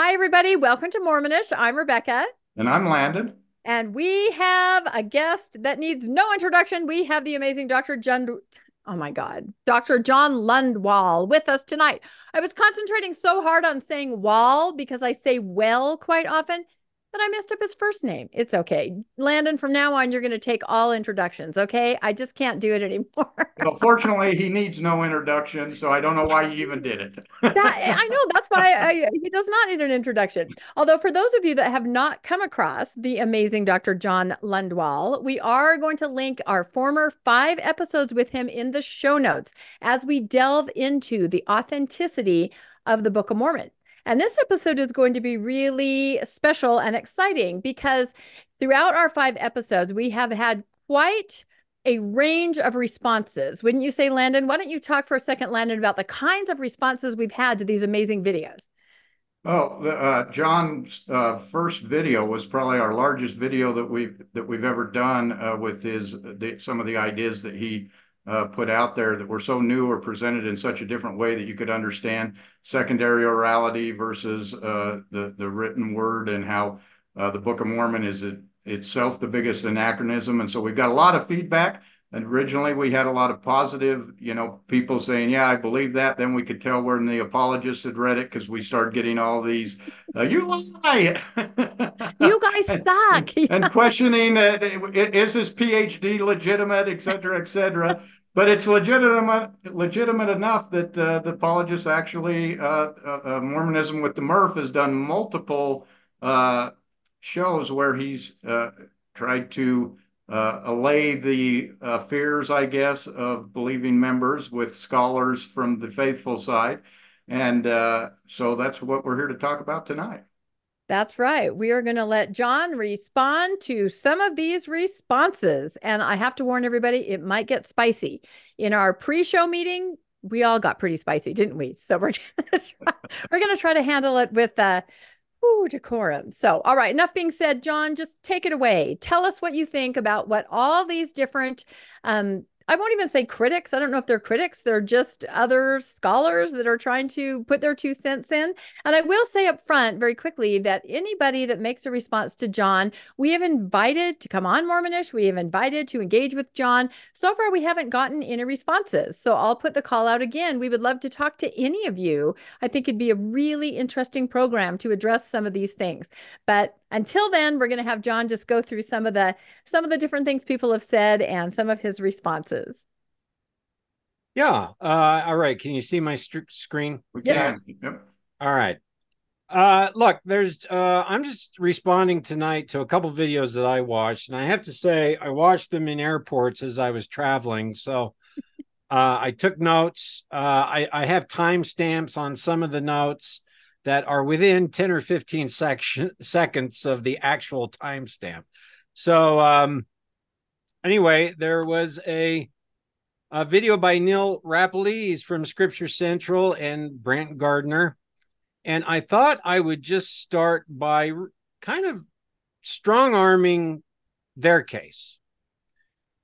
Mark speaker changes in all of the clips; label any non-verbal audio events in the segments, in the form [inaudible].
Speaker 1: Hi, everybody. Welcome to Mormonish. I'm Rebecca.
Speaker 2: And I'm Landon.
Speaker 1: And we have a guest that needs no introduction. We have the amazing Dr. John, oh my God, Dr. John Lundwall with us tonight. I was concentrating so hard on saying wall because I say well quite often but I messed up his first name. It's okay. Landon, from now on, you're going to take all introductions, okay? I just can't do it anymore. [laughs]
Speaker 2: well, fortunately, he needs no introduction, so I don't know why you even did it. [laughs]
Speaker 1: that, I know. That's why I, [laughs] he does not need an introduction. Although, for those of you that have not come across the amazing Dr. John Lundwall, we are going to link our former five episodes with him in the show notes as we delve into the authenticity of the Book of Mormon. And this episode is going to be really special and exciting because throughout our five episodes, we have had quite a range of responses. Wouldn't you say, Landon? Why don't you talk for a second, Landon, about the kinds of responses we've had to these amazing videos?
Speaker 2: Oh, uh, John's uh, first video was probably our largest video that we've that we've ever done uh, with his the, some of the ideas that he uh, put out there that were so new or presented in such a different way that you could understand secondary orality versus uh, the the written word and how uh, the Book of Mormon is it, itself the biggest anachronism. And so we've got a lot of feedback. And originally we had a lot of positive, you know, people saying, "Yeah, I believe that." Then we could tell when the apologists had read it because we started getting all these, uh, "You lie." [laughs]
Speaker 1: you guys suck.
Speaker 2: and, and, questioning, is this PhD legitimate, et cetera, et cetera but it's legitimate legitimate enough that uh, the apologists actually uh, uh, uh, Mormonism with the Murph has done multiple uh, shows where he's uh, tried to allay the fears, I guess, of believing members with scholars from the faithful side, and so that's what we're here to talk about tonight.
Speaker 1: That's right. We are going to let John respond to some of these responses. And I have to warn everybody, it might get spicy. In our pre show meeting, we all got pretty spicy, didn't we? So we're [laughs] going to try, we're to try to handle it with uh, ooh, decorum. So, all right, enough being said, John, just take it away. Tell us what you think about what all these different um, I won't even say critics. I don't know if they're critics. They're just other scholars that are trying to put their two cents in. And I will say up front very quickly that anybody that makes a response to John, we have invited to come on Mormonish. We have invited to engage with John. So far, we haven't gotten any responses. So I'll put the call out again. We would love to talk to any of you. I think it'd be a really interesting program to address some of these things. But until then, we're going to have John just go through some of the some of the different things people have said and some of his responses.
Speaker 3: Yeah. Uh, all right. Can you see my st- screen?
Speaker 2: We can. Yep.
Speaker 3: All right. Uh, look, there's. Uh, I'm just responding tonight to a couple videos that I watched, and I have to say I watched them in airports as I was traveling. So [laughs] uh, I took notes. Uh, I, I have timestamps on some of the notes that are within 10 or 15 section, seconds of the actual timestamp. So, um, anyway, there was a, a video by Neal Rappleye's from Scripture Central and Brant Gardner. And I thought I would just start by kind of strong arming their case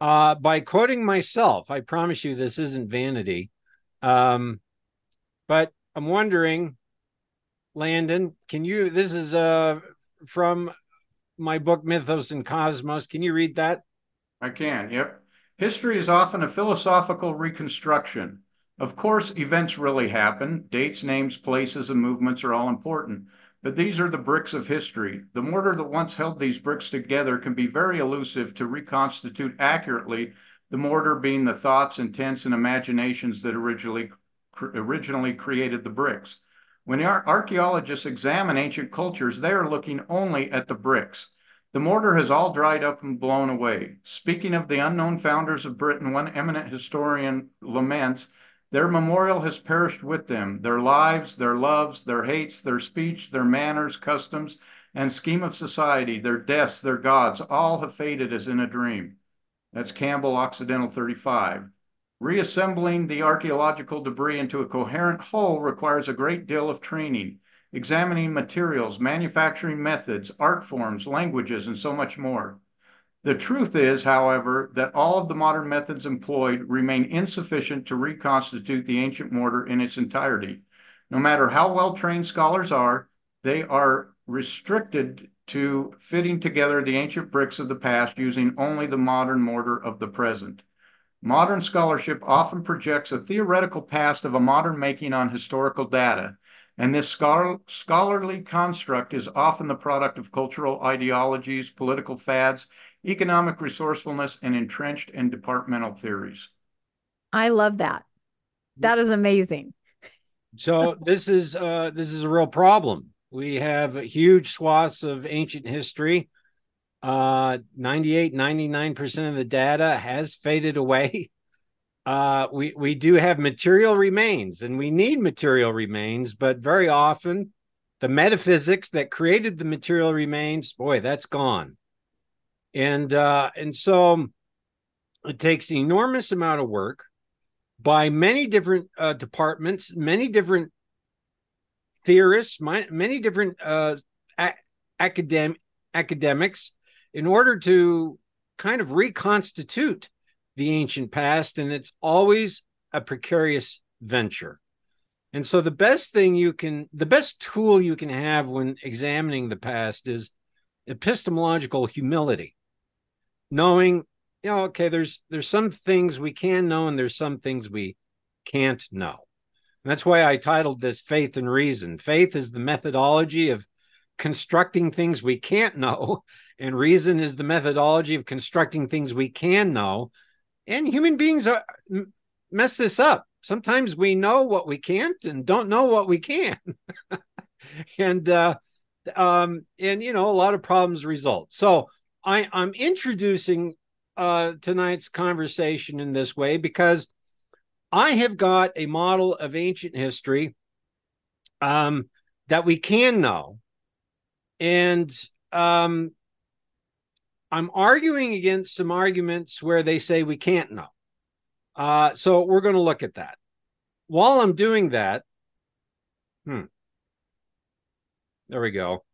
Speaker 3: uh, by quoting myself. I promise you this isn't vanity. Um, but I'm wondering Landon, can you? This is uh from my book Mythos and Cosmos. Can you read that?
Speaker 2: I can. Yep. History is often a philosophical reconstruction. Of course, events really happen. Dates, names, places, and movements are all important. But these are the bricks of history. The mortar that once held these bricks together can be very elusive to reconstitute accurately, the mortar being the thoughts, intents, and imaginations that originally, originally created the bricks. When archaeologists examine ancient cultures, they are looking only at the bricks. The mortar has all dried up and blown away. Speaking of the unknown founders of Britain, one eminent historian laments, their memorial has perished with them. Their lives, their loves, their hates, their speech, their manners, customs, and scheme of society, their deaths, their gods, all have faded as in a dream. That's Campbell Occidental 35. Reassembling the archaeological debris into a coherent whole requires a great deal of training, examining materials, manufacturing methods, art forms, languages, and so much more. The truth is, however, that all of the modern methods employed remain insufficient to reconstitute the ancient mortar in its entirety. No matter how well trained scholars are, they are restricted to fitting together the ancient bricks of the past using only the modern mortar of the present. Modern scholarship often projects a theoretical past of a modern making on historical data, and this scholarly construct is often the product of cultural ideologies, political fads, economic resourcefulness, and entrenched and departmental theories.
Speaker 1: I love that. That is amazing.
Speaker 3: so this is uh, this is a real problem. We have huge swaths of ancient history. Uh, 98, 99% of the data has faded away. [laughs] Uh, we, we do have material remains and we need material remains, but very often the metaphysics that created the material remains, boy, that's gone. And uh, and so it takes an enormous amount of work by many different uh, departments, many different theorists, my, many different uh, a- academic academics, in order to kind of reconstitute the ancient past, and it's always a precarious venture. And so, the best thing you can, the best tool you can have when examining the past is epistemological humility, knowing, you know, okay, there's there's some things we can know, and there's some things we can't know. And that's why I titled this Faith and Reason. Faith is the methodology of constructing things we can't know, [laughs] and reason is the methodology of constructing things we can know. And human beings are, mess this up. Sometimes we know what we can't and don't know what we can. [laughs] and uh, um, and you know, a lot of problems result. So I, I'm introducing uh, tonight's conversation in this way because I have got a model of ancient history um, that we can know. And um, I'm arguing against some arguments where they say we can't know. Uh, so we're going to look at that. While I'm doing that, hmm, there we go.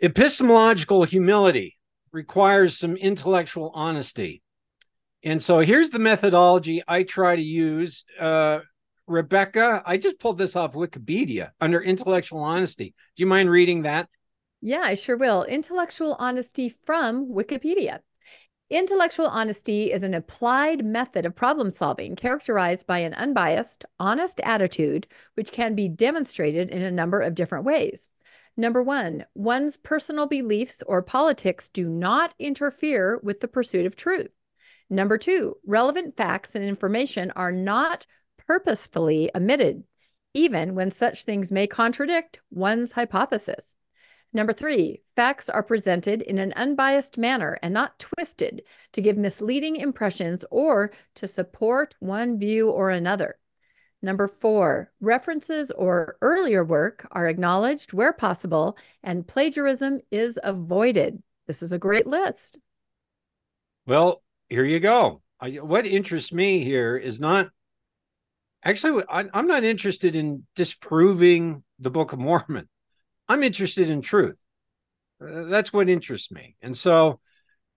Speaker 3: Epistemological humility requires some intellectual honesty. And so here's the methodology I try to use. Uh, Rebecca, I just pulled this off Wikipedia under intellectual honesty. Do you mind reading that?
Speaker 1: Yeah, I sure will. Intellectual honesty from Wikipedia. Intellectual honesty is an applied method of problem solving characterized by an unbiased, honest attitude, which can be demonstrated in a number of different ways. Number one, one's personal beliefs or politics do not interfere with the pursuit of truth. Number two, relevant facts and information are not purposefully omitted, even when such things may contradict one's hypothesis. Number three, facts are presented in an unbiased manner and not twisted to give misleading impressions or to support one view or another. Number four, references or earlier work are acknowledged where possible and plagiarism is avoided. This is a great list.
Speaker 3: Well, here you go. What interests me here is not actually, I'm not interested in disproving the Book of Mormon. I'm interested in truth. Uh, that's what interests me. And so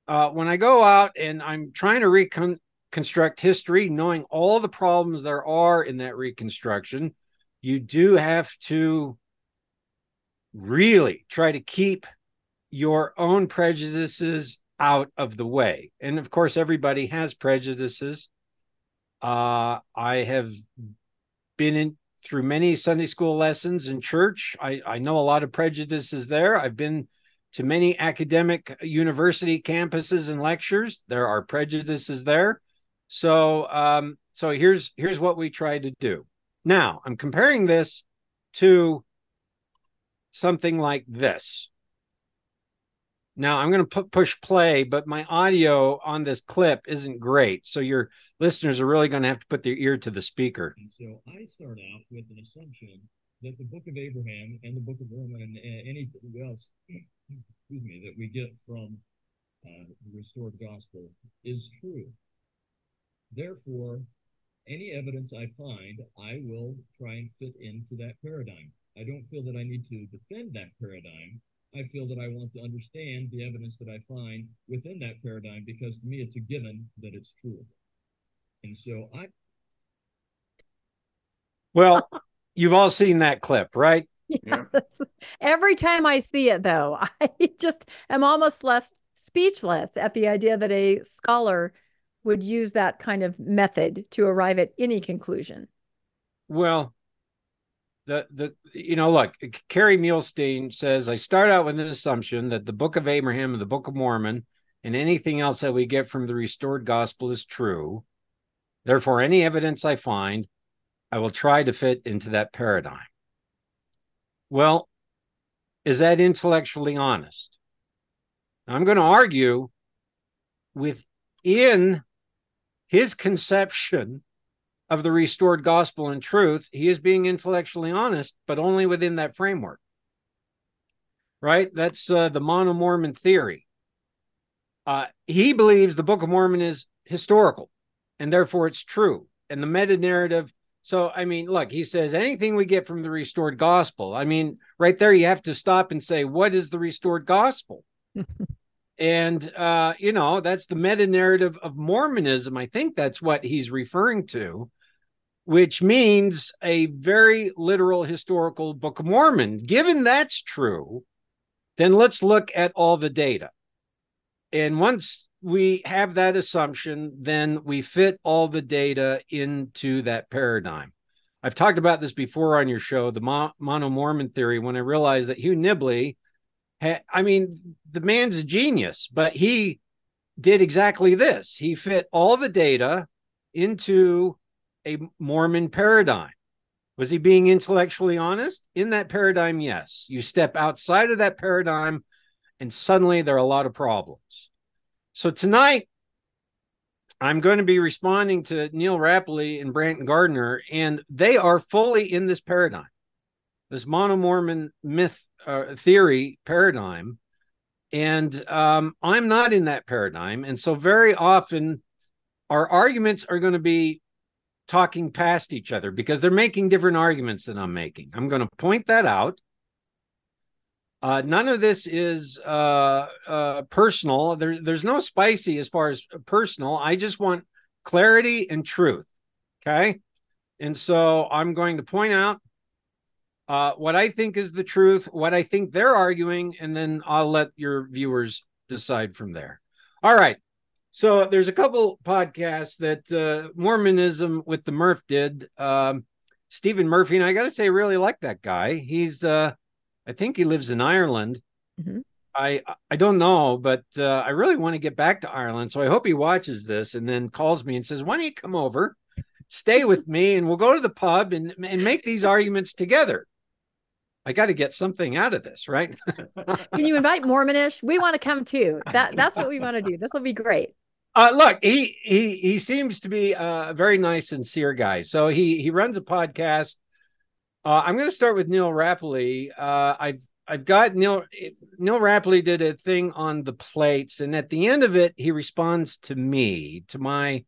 Speaker 3: uh, when I go out and I'm trying to reconstruct history, knowing all the problems there are in that reconstruction, you do have to really try to keep your own prejudices out of the way. And of course, everybody has prejudices. Uh, I have been in through many Sunday school lessons in church. I, I know a lot of prejudices there. I've been to many academic university campuses and lectures. There are prejudices there. So um, so here's here's what we try to do. Now I'm comparing this to something like this. Now I'm going to push play, but my audio on this clip isn't great. So your listeners are really going to have to put their ear to the speaker.
Speaker 4: And so I start out with an assumption that the book of Abraham and the book of Mormon and anything else, [clears throat] excuse me, that we get from uh, the restored gospel is true. Therefore, any evidence I find, I will try and fit into that paradigm. I don't feel that I need to defend that paradigm. I feel that I want to understand the evidence that I find within that paradigm because to me it's a given that it's true. And so I
Speaker 3: well You've all seen that clip, right?
Speaker 2: Yeah.
Speaker 1: Yes. Every time I see it, though, [laughs] I just am almost less speechless at the idea that a scholar would use that kind of method to arrive at any conclusion.
Speaker 3: Well, the the you know look, Kerry Muhlestein says I start out with an assumption that the Book of Abraham and the Book of Mormon and anything else that we get from the restored gospel is true. Therefore, any evidence I find, I will try to fit into that paradigm. Well, is that intellectually honest? I'm going to argue within his conception of the restored gospel and truth, he is being intellectually honest, but only within that framework. Right? That's uh, the mono Mormon theory. Uh, he believes the Book of Mormon is historical and therefore it's true. And the meta narrative. So, I mean, look, he says anything we get from the restored gospel. I mean, right there, you have to stop and say, what is the restored gospel? [laughs] and uh, you know that's the meta narrative of mormonism i think that's what he's referring to which means a very literal historical book of mormon. Given that's true then let's look at all the data. And once we have that assumption then we fit all the data into that paradigm. I've talked about this before on your show the Mo- mono mormon theory when i realized that hugh nibley I mean, the man's a genius, but he did exactly this. He fit all the data into a Mormon paradigm. Was he being intellectually honest? In that paradigm, yes. You step outside of that paradigm, and suddenly there are a lot of problems. So tonight, I'm going to be responding to Neal Rappleye and Brant Gardner, and they are fully in this paradigm this mono Mormon myth uh, theory paradigm. And um, I'm not in that paradigm. And so, very often, our arguments are going to be talking past each other because they're making different arguments than I'm making. I'm going to point that out. Uh, none of this is uh, uh, personal. There, there's no spicy as far as personal. I just want clarity and truth. Okay. And so I'm going to point out uh, what I think is the truth, what I think they're arguing, and then I'll let your viewers decide from there. All right. So there's a couple podcasts that uh, Mormonism with the Murph did. Um, Stephen Murphy, and I got to say, I really like that guy. He's, uh, I think he lives in Ireland. Mm-hmm. I I don't know, but uh, I really want to get back to Ireland. So I hope he watches this and then calls me and says, "Why don't you come over, stay with me, and we'll go to the pub and and make these arguments together." I got to get something out of this, right?
Speaker 1: Can you invite Mormonish? We want to come too. [laughs] That that's what we want to do. This will be great.
Speaker 3: Uh, look, he he he seems to be a very nice, sincere guy. So he he runs a podcast. Uh, I'm going to start with Neal Rappleye. Uh, I've I've got Neal Neal Rappleye did a thing on the plates, and at the end of it, he responds to me to my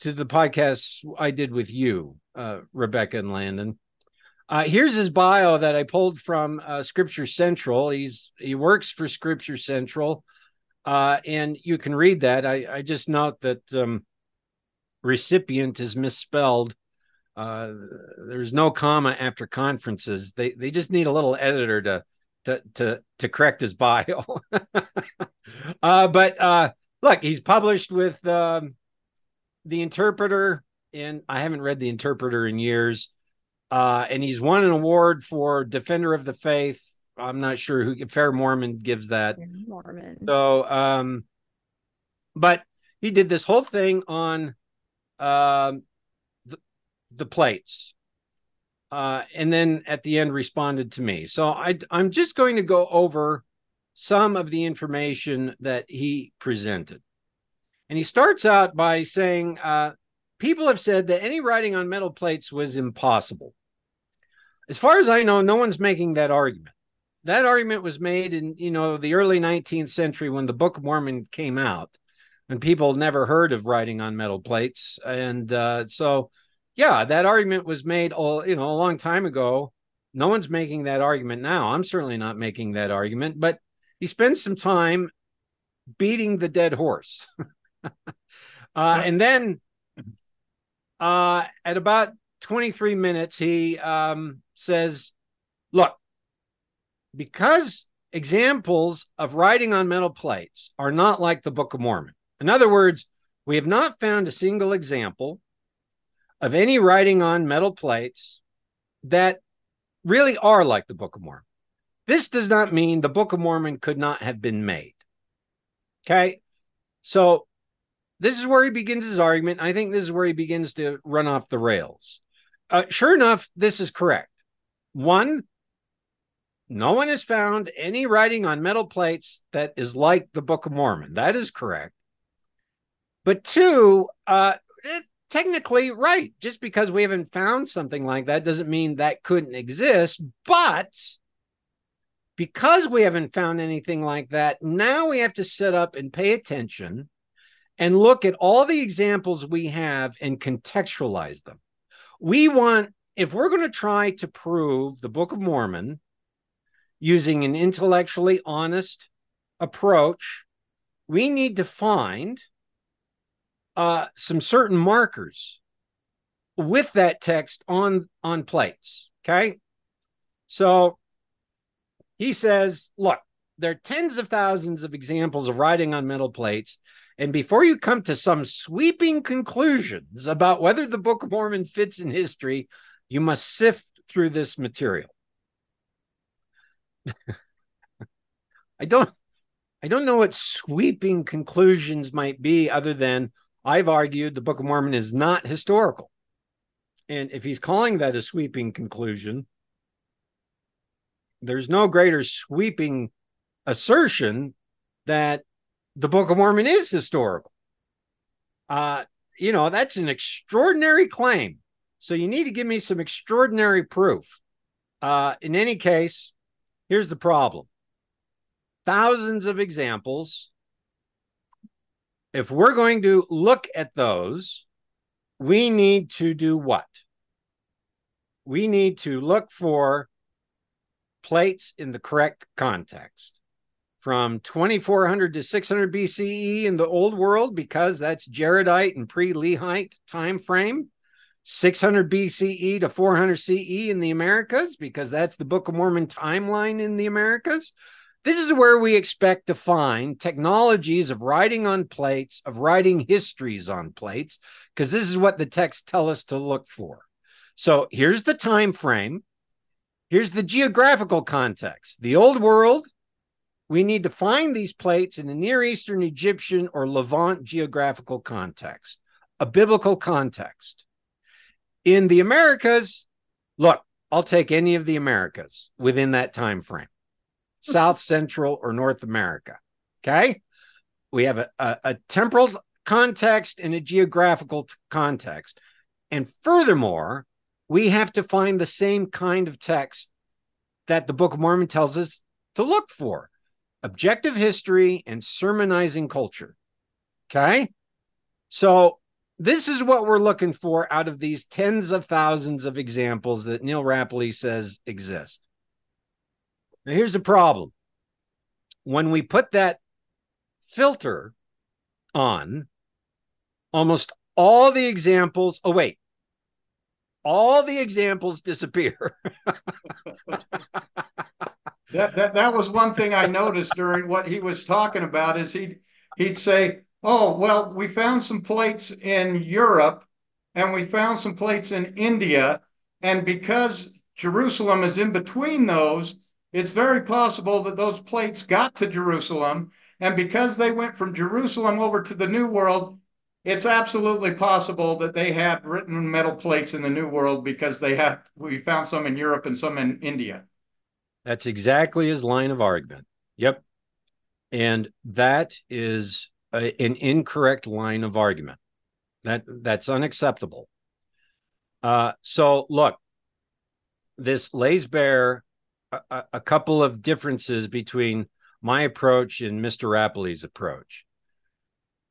Speaker 3: to the podcast I did with you, uh, Rebecca and Landon. Uh, here's his bio that I pulled from uh, Scripture Central. He's he works for Scripture Central, uh, and you can read that. I, I just note that um, recipient is misspelled. Uh, there's no comma after conferences. They they just need a little editor to to to to correct his bio. [laughs] Uh, but uh, look, he's published with um, the Interpreter, and I haven't read the Interpreter in years. Uh, and he's won an award for Defender of the Faith. I'm not sure who Fair Mormon gives that. Mormon. So, um, but he did this whole thing on um, the, the plates. Uh, and then at the end responded to me. So I, I'm just going to go over some of the information that he presented. And he starts out by saying, uh, People have said that any writing on metal plates was impossible. As far as I know, no one's making that argument. That argument was made in, you know, the early 19th century when the Book of Mormon came out, and people never heard of writing on metal plates. And uh, so, yeah, that argument was made, all you know, a long time ago. No one's making that argument now. I'm certainly not making that argument, but he spends some time beating the dead horse. [laughs] uh, and then uh, at about 23 minutes, he um, says, Look, because examples of writing on metal plates are not like the Book of Mormon. In other words, we have not found a single example of any writing on metal plates that really are like the Book of Mormon. This does not mean the Book of Mormon could not have been made. Okay. So this is where he begins his argument. I think this is where he begins to run off the rails. Uh, sure enough, this is correct. One, no one has found any writing on metal plates that is like the Book of Mormon. That is correct. But two, uh, it, technically, right. Just because we haven't found something like that doesn't mean that couldn't exist. But because we haven't found anything like that, now we have to sit up and pay attention and look at all the examples we have and contextualize them. We want, if we're going to try to prove the Book of Mormon using an intellectually honest approach, we need to find uh, some certain markers with that text on on plates. Okay, so he says, look, there are tens of thousands of examples of writing on metal plates and before you come to some sweeping conclusions about whether the Book of Mormon fits in history, you must sift through this material. I don't I don't know what sweeping conclusions might be other than I've argued the Book of Mormon is not historical. And if he's calling that a sweeping conclusion, there's no greater sweeping assertion that the Book of Mormon is historical. Uh, you know, that's an extraordinary claim. So you need to give me some extraordinary proof. Uh, in any case, here's the problem thousands of examples. If we're going to look at those, we need to do what? We need to look for plates in the correct context from 2400 to 600 BCE in the old world because that's Jaredite and pre-Lehite time frame. 600 BCE to 400 CE in the Americas because that's the Book of Mormon timeline in the Americas. This is where we expect to find technologies of writing on plates, of writing histories on plates, because this is what the texts tell us to look for. So here's the time frame. Here's the geographical context. The old world, we need to find these plates in a Near Eastern Egyptian or Levant geographical context, a biblical context. In the Americas, look, I'll take any of the Americas within that time frame. Hmm. South Central or North America. Okay? We have a, a, a temporal context and a geographical context. And furthermore, we have to find the same kind of text that the Book of Mormon tells us to look for objective history and sermonizing culture. Okay. So, this is what we're looking for out of these tens of thousands of examples that Neal Rappleye says exist. Now, here's the problem when we put that filter on, almost all the examples, oh, wait, all the examples disappear. [laughs]
Speaker 2: That, that that was one thing I noticed during what he was talking about is he'd he'd say, "Oh, well, we found some plates in Europe and we found some plates in India, and because Jerusalem is in between those, it's very possible that those plates got to Jerusalem, and because they went from Jerusalem over to the New World, it's absolutely possible that they had written metal plates in the New World because they have we found some in Europe and some in India."
Speaker 3: That's exactly his line of argument. Yep. And that is a, an incorrect line of argument. That that's unacceptable. Uh, so look, this lays bare a, a couple of differences between my approach and Mr. Rappleye's approach.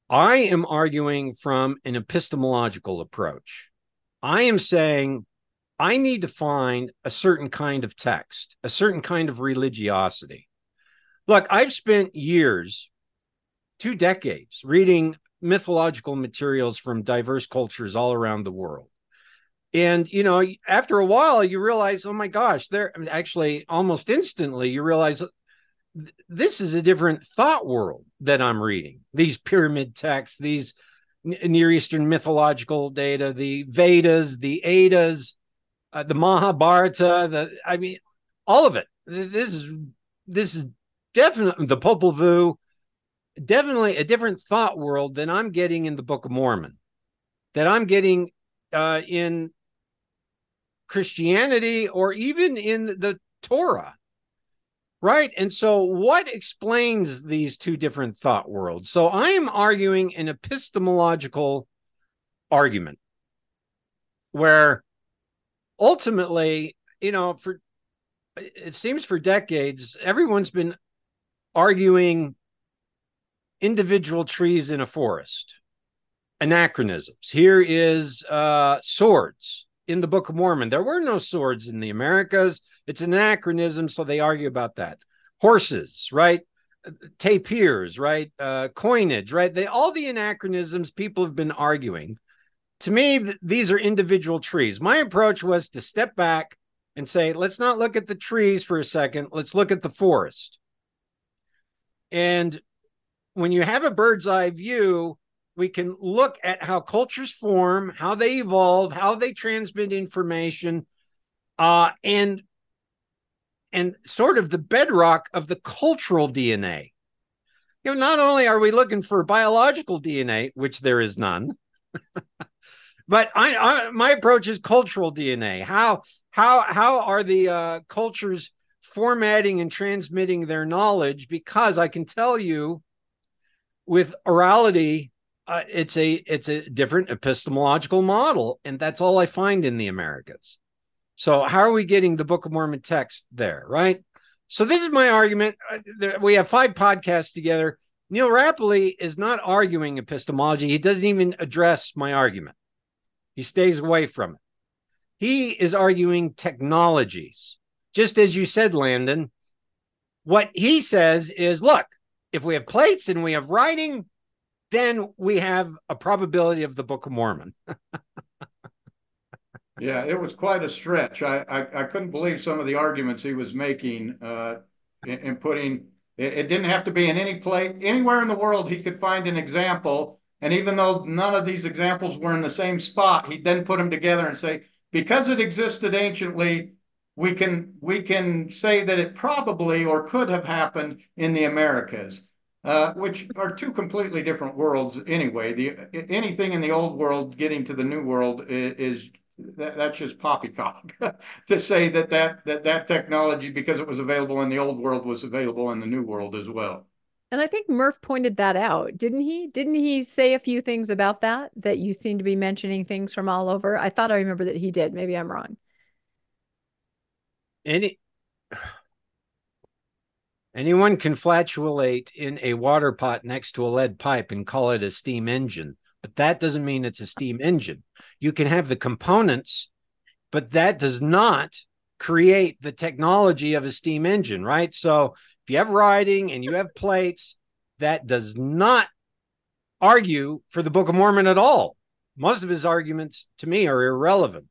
Speaker 3: I am arguing from an epistemological approach. I am saying I need to find a certain kind of text, a certain kind of religiosity. Look, I've spent years, two decades, reading mythological materials from diverse cultures all around the world. and you know after a while you realize oh my gosh they're actually almost instantly you realize this is a different thought world that i'm reading these pyramid texts these near eastern mythological data the vedas the eddas uh, the mahabharata the i mean all of it this is this is definitely the popol vuh definitely a different thought world than i'm getting in the book of mormon that i'm getting uh, in Christianity or even in the Torah. Right. And so, what explains these two different thought worlds? So, I am arguing an epistemological argument where ultimately, you know, for it seems for decades, everyone's been arguing individual trees in a forest, anachronisms. Here is uh, swords in the Book of Mormon. There were no swords in the Americas. It's an anachronism, so they argue about that. Horses, right? Tapirs, right? Uh, coinage, right? They all the anachronisms people have been arguing. To me, th- these are individual trees. My approach was to step back and say, let's not look at the trees for a second. Let's look at the forest. And when you have a bird's eye view, we can look at how cultures form, how they evolve, how they transmit information, uh, and and sort of the bedrock of the cultural DNA. You know, not only are we looking for biological DNA, which there is none, [laughs] but I, I, my approach is cultural DNA. How how how are the uh, cultures formatting and transmitting their knowledge? Because I can tell you with orality uh, it's a it's a different epistemological model, and that's all I find in the Americas. So how are we getting the Book of Mormon text there, right? So this is my argument. Uh, we have five podcasts together. Neal Rappleye is not arguing epistemology. He doesn't even address my argument. He stays away from it. He is arguing technologies. Just as you said, Landon, what he says is look, if we have plates and we have writing, then we have a probability of the Book of Mormon. [laughs]
Speaker 2: yeah, it was quite a stretch. I, I, I, couldn't believe some of the arguments he was making uh, in, in, putting. It, it, didn't have to be in any place anywhere in the world. He could find an example, and even though none of these examples were in the same spot, he'd then put them together and say, because it existed anciently, we can we can say that it probably or could have happened in the Americas uh, which are two completely different worlds anyway. The anything in the old world getting to the new world is, is that, that's just poppycock [laughs] to say that, that that that technology because it was available in the old world was available in the new world as well.
Speaker 1: And I think Murph pointed that out, didn't he? Didn't he say a few things about that? That you seem to be mentioning things from all over. I thought I remember that he did. Maybe I'm wrong.
Speaker 3: Any Anyone can flatulate in a water pot next to a lead pipe and call it a steam engine, but that doesn't mean it's a steam engine. You can have the components, but that does not create the technology of a steam engine, right? So if you have writing and you have plates, that does not argue for the Book of Mormon at all. Most of his arguments to me are irrelevant.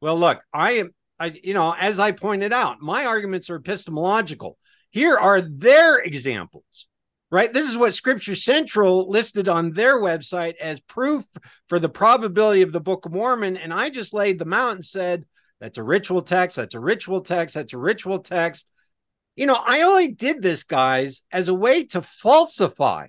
Speaker 3: Well, look, I am, I, you know, as I pointed out, my arguments are epistemological. Here are their examples, right? This is what Scripture Central listed on their website as proof for the probability of the Book of Mormon. And I just laid them out and said, that's a ritual text, that's a ritual text, that's a ritual text. You know, I only did this, guys, as a way to falsify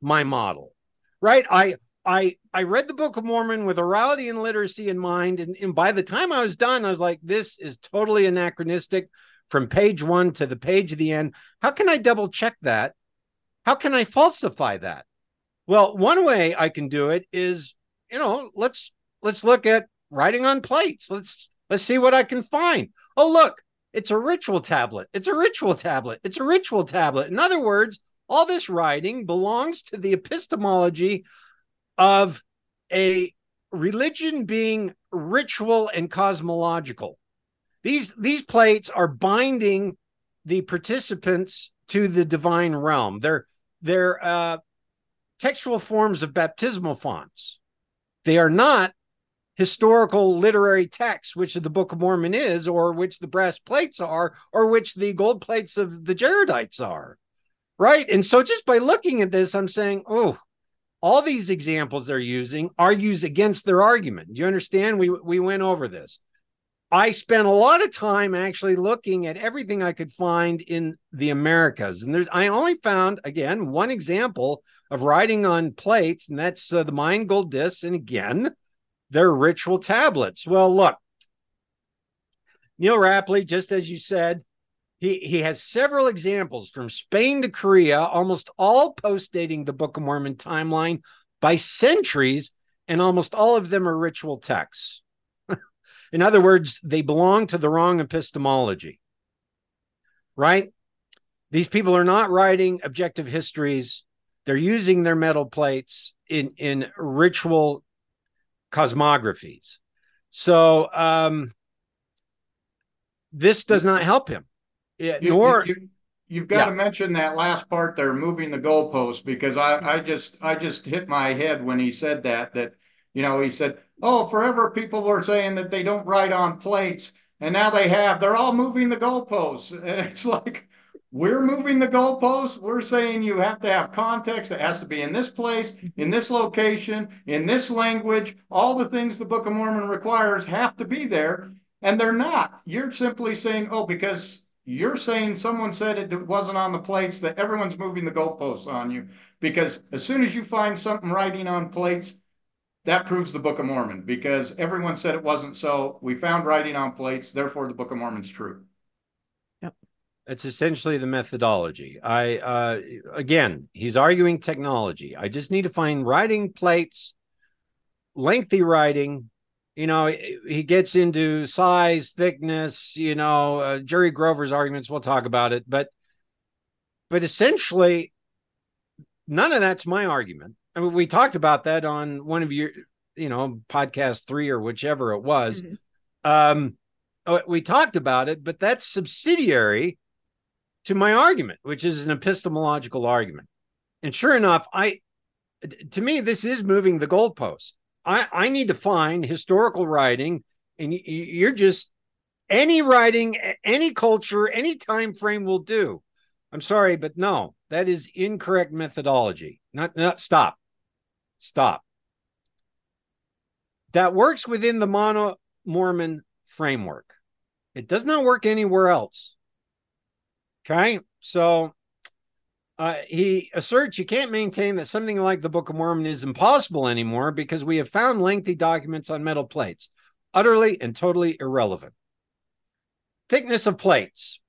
Speaker 3: my model, right? I I I read the Book of Mormon with orality and literacy in mind, and, and by the time I was done, I was like, this is totally anachronistic from page one to the page of the end. How can I double check that? How can I falsify that? Well, one way I can do it is, you know, let's let's look at writing on plates. Let's let's see what I can find. Oh, look, it's a ritual tablet. It's a ritual tablet. It's a ritual tablet. In other words, all this writing belongs to the epistemology of a religion being ritual and cosmological. These these plates are binding the participants to the divine realm. They're they're uh, textual forms of baptismal fonts. They are not historical literary texts, which the Book of Mormon is, or which the brass plates are, or which the gold plates of the Jaredites are. Right. And so just by looking at this, I'm saying, oh, all these examples they're using argues against their argument. Do you understand? We we went over this. I spent a lot of time actually looking at everything I could find in the Americas, and there's I only found again one example of writing on plates, and that's uh, the Mayan gold discs. And again, they're ritual tablets. Well, look, Neal Rappleye, just as you said, he, he has several examples from Spain to Korea, almost all post dating the Book of Mormon timeline by centuries, and almost all of them are ritual texts. [laughs] In other words, they belong to the wrong epistemology, right? These people are not writing objective histories. They're using their metal plates in, in ritual cosmographies. So um, this does not help him.
Speaker 2: Yeah, you, nor you, have got yeah. to mention that last part there, moving the goalpost, because I, I just I just hit my head when he said that that you know he said, oh, forever people were saying that they don't write on plates, and now they have. They're all moving the goalposts, [laughs] and it's like we're moving the goalposts. We're saying you have to have context. It has to be in this place, in this location, in this language. All the things the Book of Mormon requires have to be there, and they're not. You're simply saying, oh, because you're saying someone said it wasn't on the plates, that everyone's moving the goalposts on you. Because as soon as you find something writing on plates, that proves the Book of Mormon because everyone said it wasn't so. We found writing on plates, therefore the Book of Mormon's true. Yep.
Speaker 3: It's essentially the methodology. I uh, again, he's arguing technology. I just need to find writing plates, lengthy writing. You know, he gets into size, thickness. You know, uh, Jerry Grover's arguments. We'll talk about it, but but essentially, none of that's my argument. I mean, we talked about that on one of your, you know, podcast three or whichever it was. Mm-hmm. Um, oh, we talked about it, but that's subsidiary to my argument, which is an epistemological argument. And sure enough, I to me, this is moving the goalposts. I, I need to find historical writing, and you're just any writing, any culture, any time frame will do. I'm sorry, but no, that is incorrect methodology. Not not stop. Stop. That works within the mono Mormon framework. It does not work anywhere else. Okay. So uh, he asserts you can't maintain that something like the Book of Mormon is impossible anymore because we have found lengthy documents on metal plates, utterly and totally irrelevant. Thickness of plates.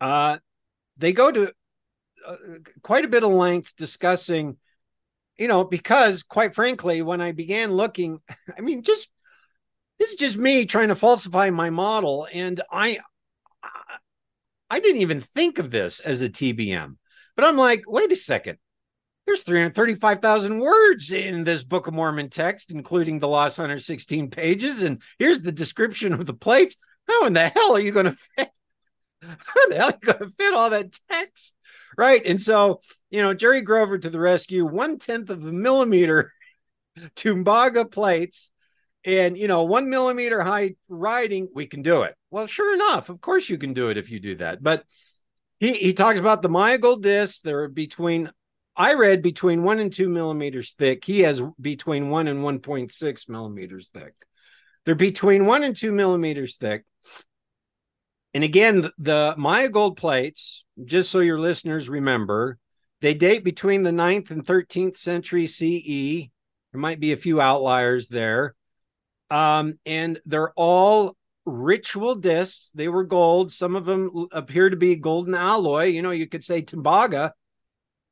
Speaker 3: Uh, they go to uh, quite a bit of length discussing, you know, because quite frankly, when I began looking, [laughs] I mean, just this is just me trying to falsify my model, and I I didn't even think of this as a TBM. But I'm like, wait a second. There's 335,000 words in this Book of Mormon text, including the last 116 pages. And here's the description of the plates. How in the hell are you going to fit? [laughs] How the hell are you going to fit all that text? Right. And so, you know, Jerry Grover to the rescue, one tenth of a millimeter [laughs] Tumbaga plates and you know one millimeter high writing we can do it well sure enough of course you can do it if you do that but he he talks about the maya gold discs. They're between i read between one and two millimeters thick. He has between one and 1.6 millimeters thick. They're between one and two millimeters thick. And again the, maya gold plates just so your listeners remember they date between the 9th and 13th century ce there might be a few outliers there. Um, and they're all ritual discs. They were gold. Some of them appear to be golden alloy. You know, you could say Tumbaga,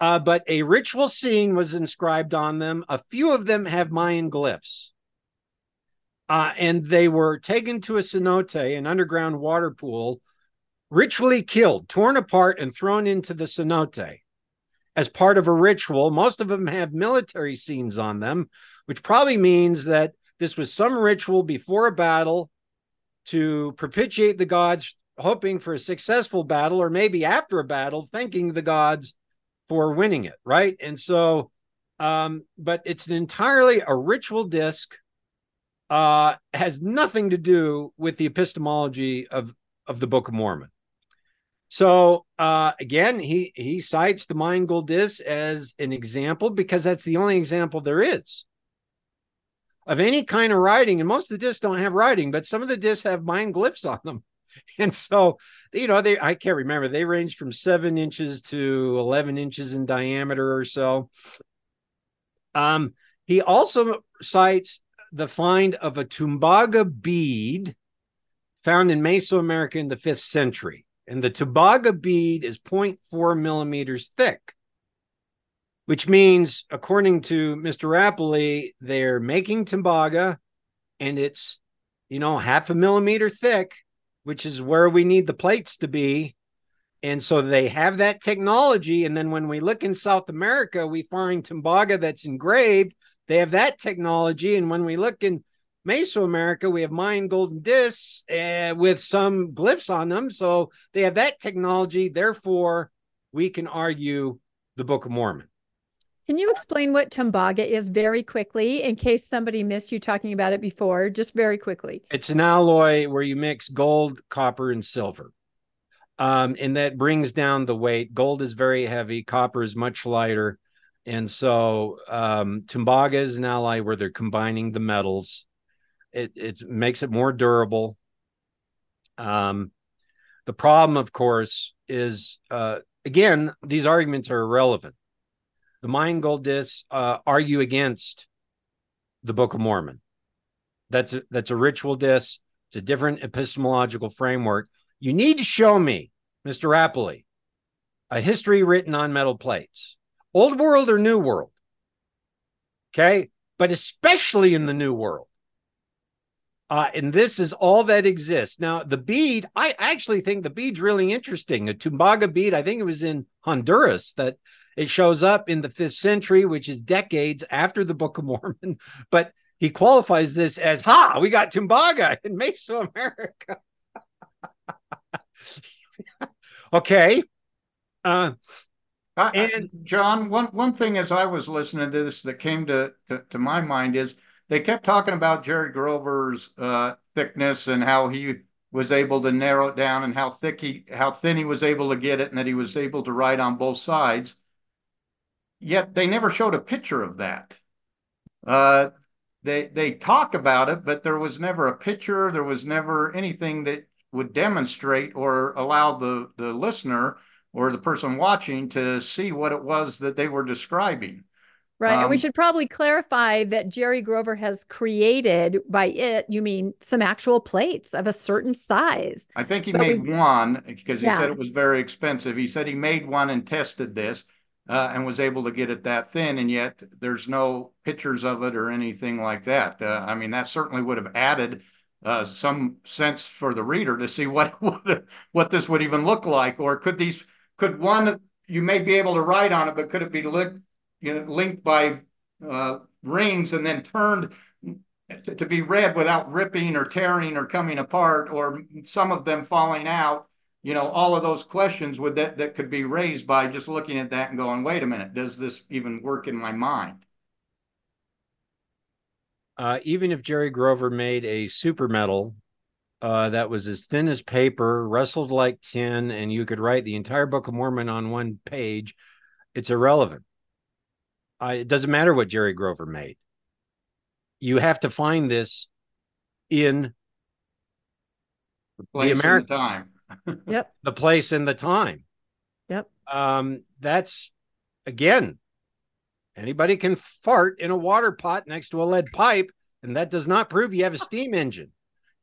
Speaker 3: uh, but a ritual scene was inscribed on them. A few of them have Mayan glyphs. Uh, and they were taken to a cenote, an underground water pool, ritually killed, torn apart, and thrown into the cenote as part of a ritual. Most of them have military scenes on them, which probably means that this was some ritual before a battle to propitiate the gods, hoping for a successful battle, or maybe after a battle, thanking the gods for winning it, right? And so, um, but it's an entirely a ritual disc. uh, has nothing to do with the epistemology of, of the Book of Mormon. So uh, again, he he cites the Mayan Gold Disc as an example because that's the only example there is of any kind of writing. And most of the discs don't have writing, but some of the discs have Mayan glyphs on them. [laughs] And so, you know, they I can't remember, they range from seven inches to 11 inches in diameter or so. Um, he also cites the find of a Tumbaga bead found in Mesoamerica in the fifth century. And the Tumbaga bead is 0.4 millimeters thick, which means, according to Mr. Rappleye, they're making Tumbaga and it's, you know, half a millimeter thick, which is where we need the plates to be. And so they have that technology. And then when we look in South America, we find Tumbaga that's engraved. They have that technology. And when we look in Mesoamerica, we have Mayan golden discs uh, with some glyphs on them. So they have that technology. Therefore, we can argue the Book of Mormon.
Speaker 1: Can you explain what Tumbaga is very quickly in case somebody missed you talking about it before? Just very quickly.
Speaker 3: It's an alloy where you mix gold, copper, and silver. Um, and that brings down the weight. Gold is very heavy, copper is much lighter. And so um, Tumbaga is an alloy where they're combining the metals it it makes it more durable. Um, the problem, of course, is uh, again these arguments are irrelevant. The Mayan gold discs uh, argue against the Book of Mormon. That's a, that's a ritual disc. It's a different epistemological framework. You need to show me, Mr. Rappleye, a history written on metal plates, old world or new world. Okay, but especially in the new world uh, and this is all that exists. Now, the bead, I actually think the bead's really interesting. A Tumbaga bead, I think it was in Honduras that it shows up in the fifth century, which is decades after the Book of Mormon. [laughs] But he qualifies this as, ha, we got Tumbaga in Mesoamerica. [laughs] okay. Uh,
Speaker 2: and John, one one thing as I was listening to this that came to, to, to my mind is they kept talking about Jerry Grover's uh, thickness and how he was able to narrow it down and how thick he, how thin he was able to get it, and that he was able to write on both sides. Yet they never showed a picture of that. Uh, they they talk about it, but there was never a picture. There was never anything that would demonstrate or allow the the listener or the person watching to see what it was that they were describing.
Speaker 1: Right. Um, and we um, should probably clarify that Jerry Grover has created by it, you mean some actual plates of a certain size.
Speaker 2: I think he but made we, one because he yeah. said it was very expensive. He said he made one and tested this uh, and was able to get it that thin. And yet there's no pictures of it or anything like that. Uh, I mean, that certainly would have added uh, some sense for the reader to see what, [laughs] what this would even look like. Or could these, could one, you may be able to write on it, but could it be looked you know, linked by uh, rings and then turned to, to, be read without ripping or tearing or coming apart or some of them falling out you know all of those questions would that that could be raised by just looking at that and going wait a minute does this even work in my mind
Speaker 3: uh, even if jerry grover made a super metal uh, that was as thin as paper wrestled like tin and you could write the entire book of mormon on one page it's irrelevant I, it doesn't matter what Jerry Grover made. You have to find this in
Speaker 2: the, the American time.
Speaker 1: Yep. [laughs]
Speaker 3: The place and the time.
Speaker 1: Yep.
Speaker 3: Um, that's again, anybody can fart in a water pot next to a lead pipe, and that does not prove you have a [laughs] steam engine.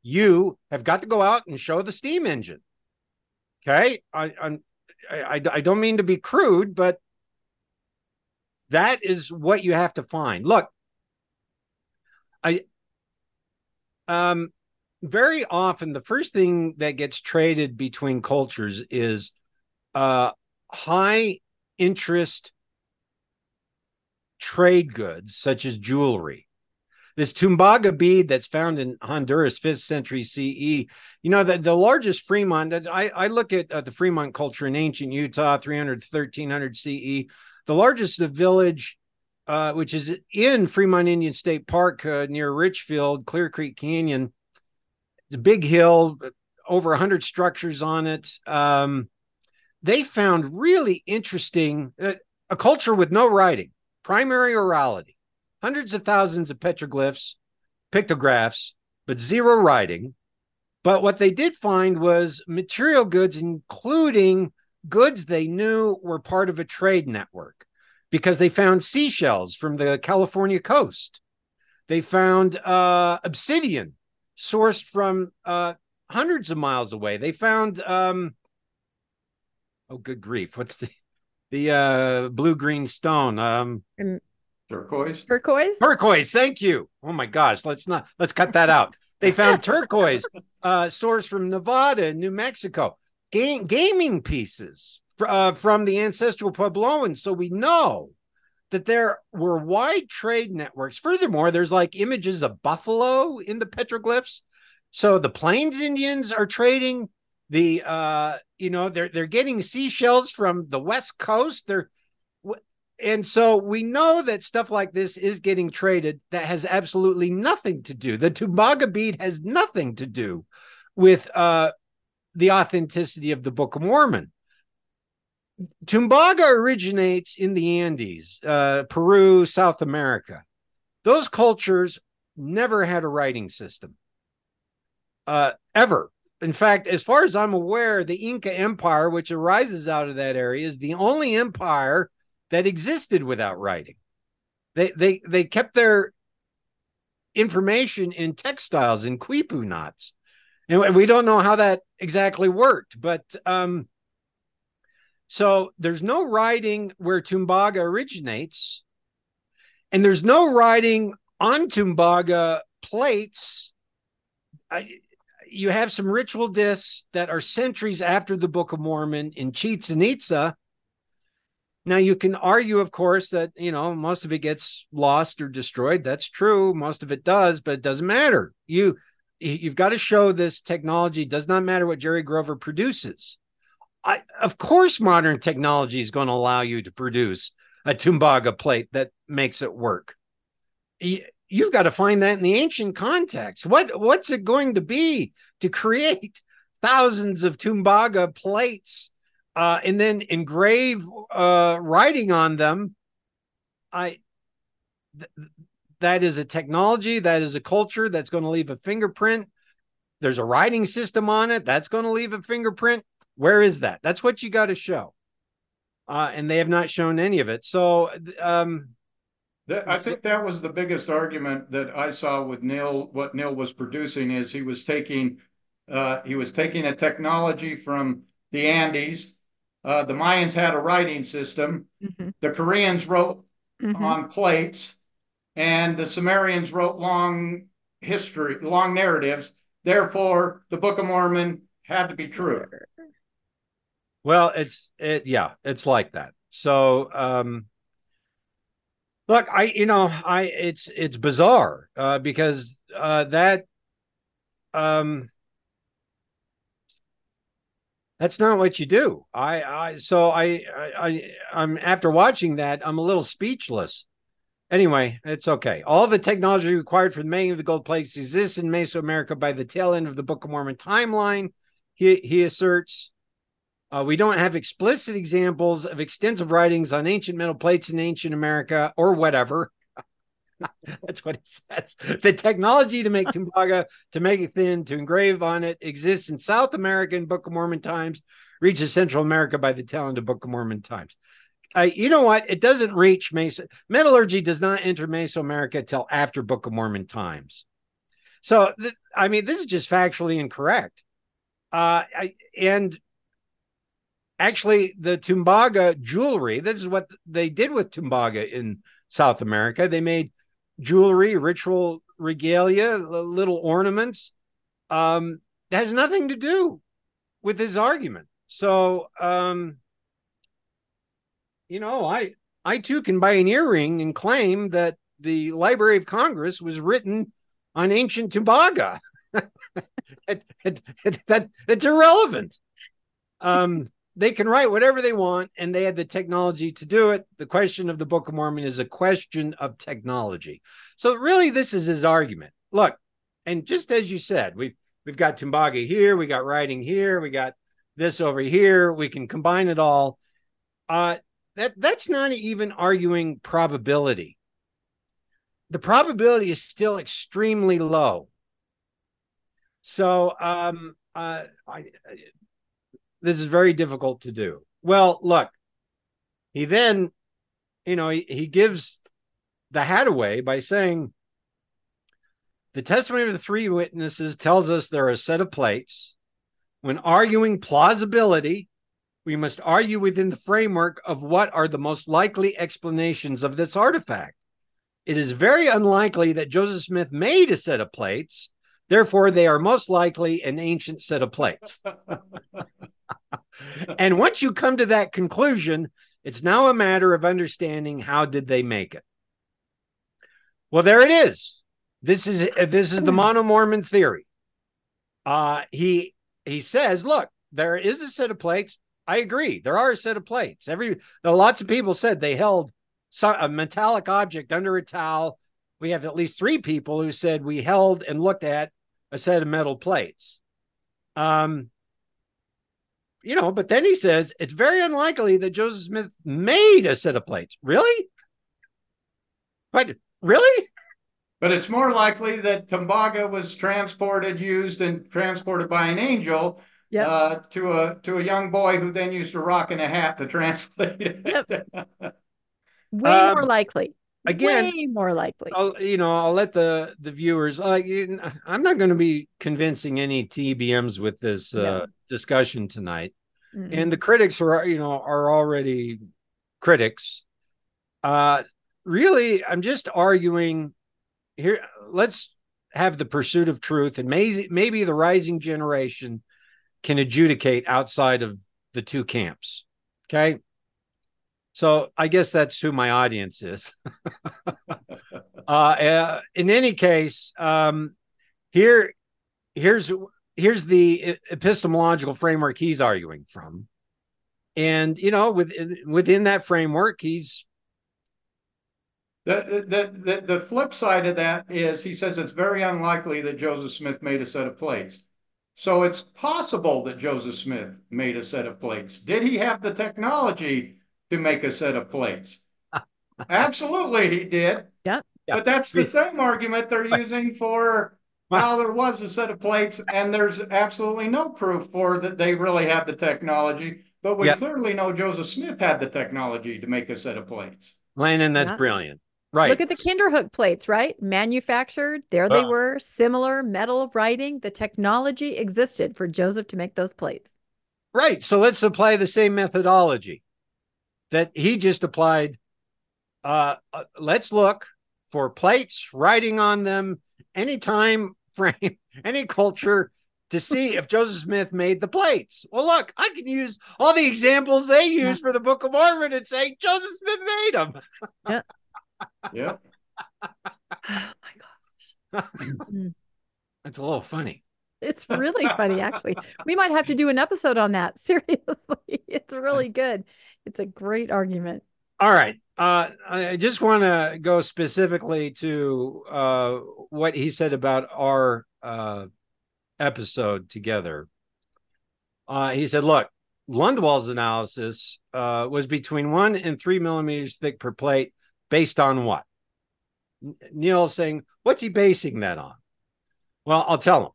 Speaker 3: You have got to go out and show the steam engine. Okay, I, I, I, I don't mean to be crude, but that is what you have to find. Look, I um very often the first thing that gets traded between cultures is uh high interest trade goods such as jewelry this Tumbaga bead that's found in Honduras, fifth century CE. You know, the, the largest Fremont, I, I look at uh, the Fremont culture in ancient Utah, 300, 1300 CE. The largest the village uh, which is in Fremont Indian State Park uh, near Richfield, Clear Creek Canyon. It's a big hill, over 100 structures on it. Um, they found really interesting uh, a culture with no writing, primary orality, hundreds of thousands of petroglyphs, pictographs, but zero writing. But what they did find was material goods, including goods they knew were part of a trade network because they found seashells from the California coast. They found uh, obsidian sourced from uh, hundreds of miles away. They found, um, oh, good grief, what's the the uh, blue green stone? Um,
Speaker 2: turquoise.
Speaker 1: Turquoise.
Speaker 3: Turquoise. Thank you. Oh my gosh, let's not let's cut that out. They found [laughs] turquoise, uh, sourced from Nevada and New Mexico. Game, gaming pieces uh, from the ancestral Puebloans. So we know that there were wide trade networks. Furthermore, there's like images of buffalo in the petroglyphs. So the Plains Indians are trading the uh you know they're they're getting seashells from the west coast. They're and so we know that stuff like this is getting traded that has absolutely nothing to do. The Tumbaga bead has nothing to do with uh the authenticity of the Book of Mormon. Tumbaga originates in the Andes, uh, Peru, South America. Those cultures never had a writing system, uh, ever. In fact, as far as I'm aware, the Inca Empire, which arises out of that area, is the only empire that existed without writing. They they they kept their information in textiles in quipu knots, and we don't know how that exactly worked, but um, so there's no writing where Tumbaga originates, and there's no writing on Tumbaga plates. I, you have some ritual discs that are centuries after the Book of Mormon in Chichen Itza. Now you can argue, of course, that you know most of it gets lost or destroyed. That's true. Most of it does, but it doesn't matter. You you've got to show this technology. Does not matter what Jerry Grover produces. I, of course, modern technology is going to allow you to produce a Tumbaga plate that makes it work. You've got to find that in the ancient context. What what's it going to be to create [laughs] thousands of Tumbaga plates uh, and then engrave uh, writing on them? I th- that is a technology, that is a culture that's going to leave a fingerprint. There's a writing system on it that's going to leave a fingerprint where is that? That's what you got to show. Uh, and they have not shown any of it. So, um,
Speaker 2: I think that was the biggest argument that I saw with Neal. What Neal was producing is he was taking uh, he was taking a technology from the Andes. Uh, the Mayans had a writing system. Mm-hmm. The Koreans wrote mm-hmm. on plates, and the Sumerians wrote long history, long narratives. Therefore, the Book of Mormon had to be true.
Speaker 3: Well, it's it yeah, it's like that. So um look, I you know, I it's it's bizarre uh because uh that um that's not what you do. I I so I I I'm after watching that, I'm a little speechless. Anyway, it's okay. All the technology required for the making of the gold plates exists in Mesoamerica by the tail end of the Book of Mormon timeline. He he asserts uh, we don't have explicit examples of extensive writings on ancient metal plates in ancient America or whatever. [laughs] That's what he says. The technology to make Tumbaga, to make it thin, to engrave on it exists in South American Book of Mormon times, reaches Central America by the tail end of Book of Mormon times. Uh, you know what? It doesn't reach Mesa. Metallurgy does not enter Mesoamerica till after Book of Mormon times. So, th- I mean, this is just factually incorrect. Uh, I, and actually the Tumbaga jewelry. This is what they did with Tumbaga in South America. They made jewelry, ritual regalia, little ornaments. Um, that has nothing to do with his argument. So, um, you know, I I too can buy an earring and claim that the Library of Congress was written on ancient Tumbaga. it, [laughs] that it's irrelevant. Um, they can write whatever they want and they had the technology to do it. The question of the Book of Mormon is a question of technology. So really this is his argument. Look, and just as you said, we've we've got Tumbaga here, we got writing here, we got this over here, we can combine it all. Uh that that's not even arguing probability. The probability is still extremely low. So um uh I this is very difficult to do. Well, look, he then, you know, he, he gives the hat away by saying the testimony of the three witnesses tells us there are a set of plates. When arguing plausibility, we must argue within the framework of what are the most likely explanations of this artifact. It is very unlikely that Joseph Smith made a set of plates. Therefore, they are most likely an ancient set of plates. [laughs] and once you come to that conclusion, it's now a matter of understanding how did they make it. Well, there it is. This is this is the mono Mormon theory. Uh, he he says, look, there is a set of plates. I agree. There are a set of plates. Every lots of people said they held some, a metallic object under a towel. We have at least three people who said we held and looked at a set of metal plates. Um, you know, but then he says it's very unlikely that Joseph Smith made a set of plates. Really? But really?
Speaker 2: But it's more likely that Tumbaga was transported, used, and transported by an angel yep. uh, to a to a young boy who then used a rock and a hat to translate it. Yep. [laughs]
Speaker 1: Way um, more likely.
Speaker 3: Again,
Speaker 1: way more likely.
Speaker 3: I'll, you know, I'll let the the viewers. Like, I'm not going to be convincing any TBMs with this uh, discussion tonight, mm-hmm. and the critics are, you know, are already critics. Uh, really, I'm just arguing here. Let's have the pursuit of truth, and maybe maybe the rising generation can adjudicate outside of the two camps. Okay. So I guess that's who my audience is. [laughs] uh, uh, in any case, um, here, here's here's the epistemological framework he's arguing from, and you know, with, within that framework, he's
Speaker 2: the, the, the, the flip side of that is he says it's very unlikely that Joseph Smith made a set of plates. So it's possible that Joseph Smith made a set of plates. Did he have the technology to make a set of plates? Absolutely, he did. [laughs]
Speaker 1: Yeah.
Speaker 2: But that's the same argument they're using for how there was a set of plates, and there's absolutely no proof for that they really had the technology. But we clearly know Joseph Smith had the technology to make a set of plates.
Speaker 3: Landon, that's yeah. brilliant. Right.
Speaker 1: Look at the Kinderhook plates, right? Manufactured. There they ah. were, similar metal writing. The technology existed for Joseph to make those plates.
Speaker 3: Right. So let's apply the same methodology that he just applied. Uh, uh, let's look for plates, writing on them, any time [laughs] frame, any culture to see if Joseph Smith made the plates. Well, look, I can use all the examples they use for the Book of Mormon and say Joseph Smith made them.
Speaker 2: Yeah. Yeah.
Speaker 1: oh my gosh.
Speaker 3: That's a little funny.
Speaker 1: It's really funny, actually. We might have to do an episode on that. [laughs] Seriously, it's really good. It's a great argument.
Speaker 3: All right. Uh, I just want to go specifically to uh, what he said about our uh, episode together. Uh, he said, look, Lundwall's analysis uh, was between one and three millimeters thick per plate based on what? Neal saying, what's he basing that on? Well, I'll tell him.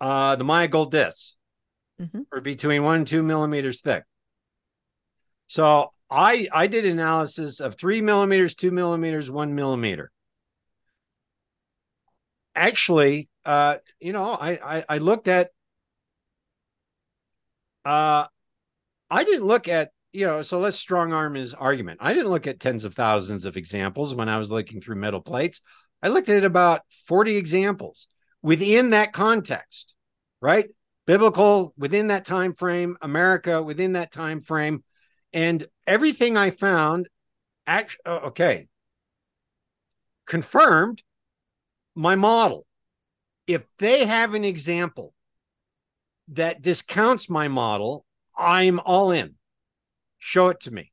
Speaker 3: Uh, the Maya gold discs mm-hmm. are between one and two millimeters thick. So I I did analysis of three millimeters, two millimeters, one millimeter. Actually, uh, you know, I, I I looked at uh I didn't look at you know, so let's strong arm his argument. I didn't look at tens of thousands of examples when I was looking through metal plates. I looked at about 40 examples within that context, right? Biblical within that time frame, America within that time frame, and everything I found actually oh, okay confirmed my model. If they have an example that discounts my model, I'm all in. Show it to me.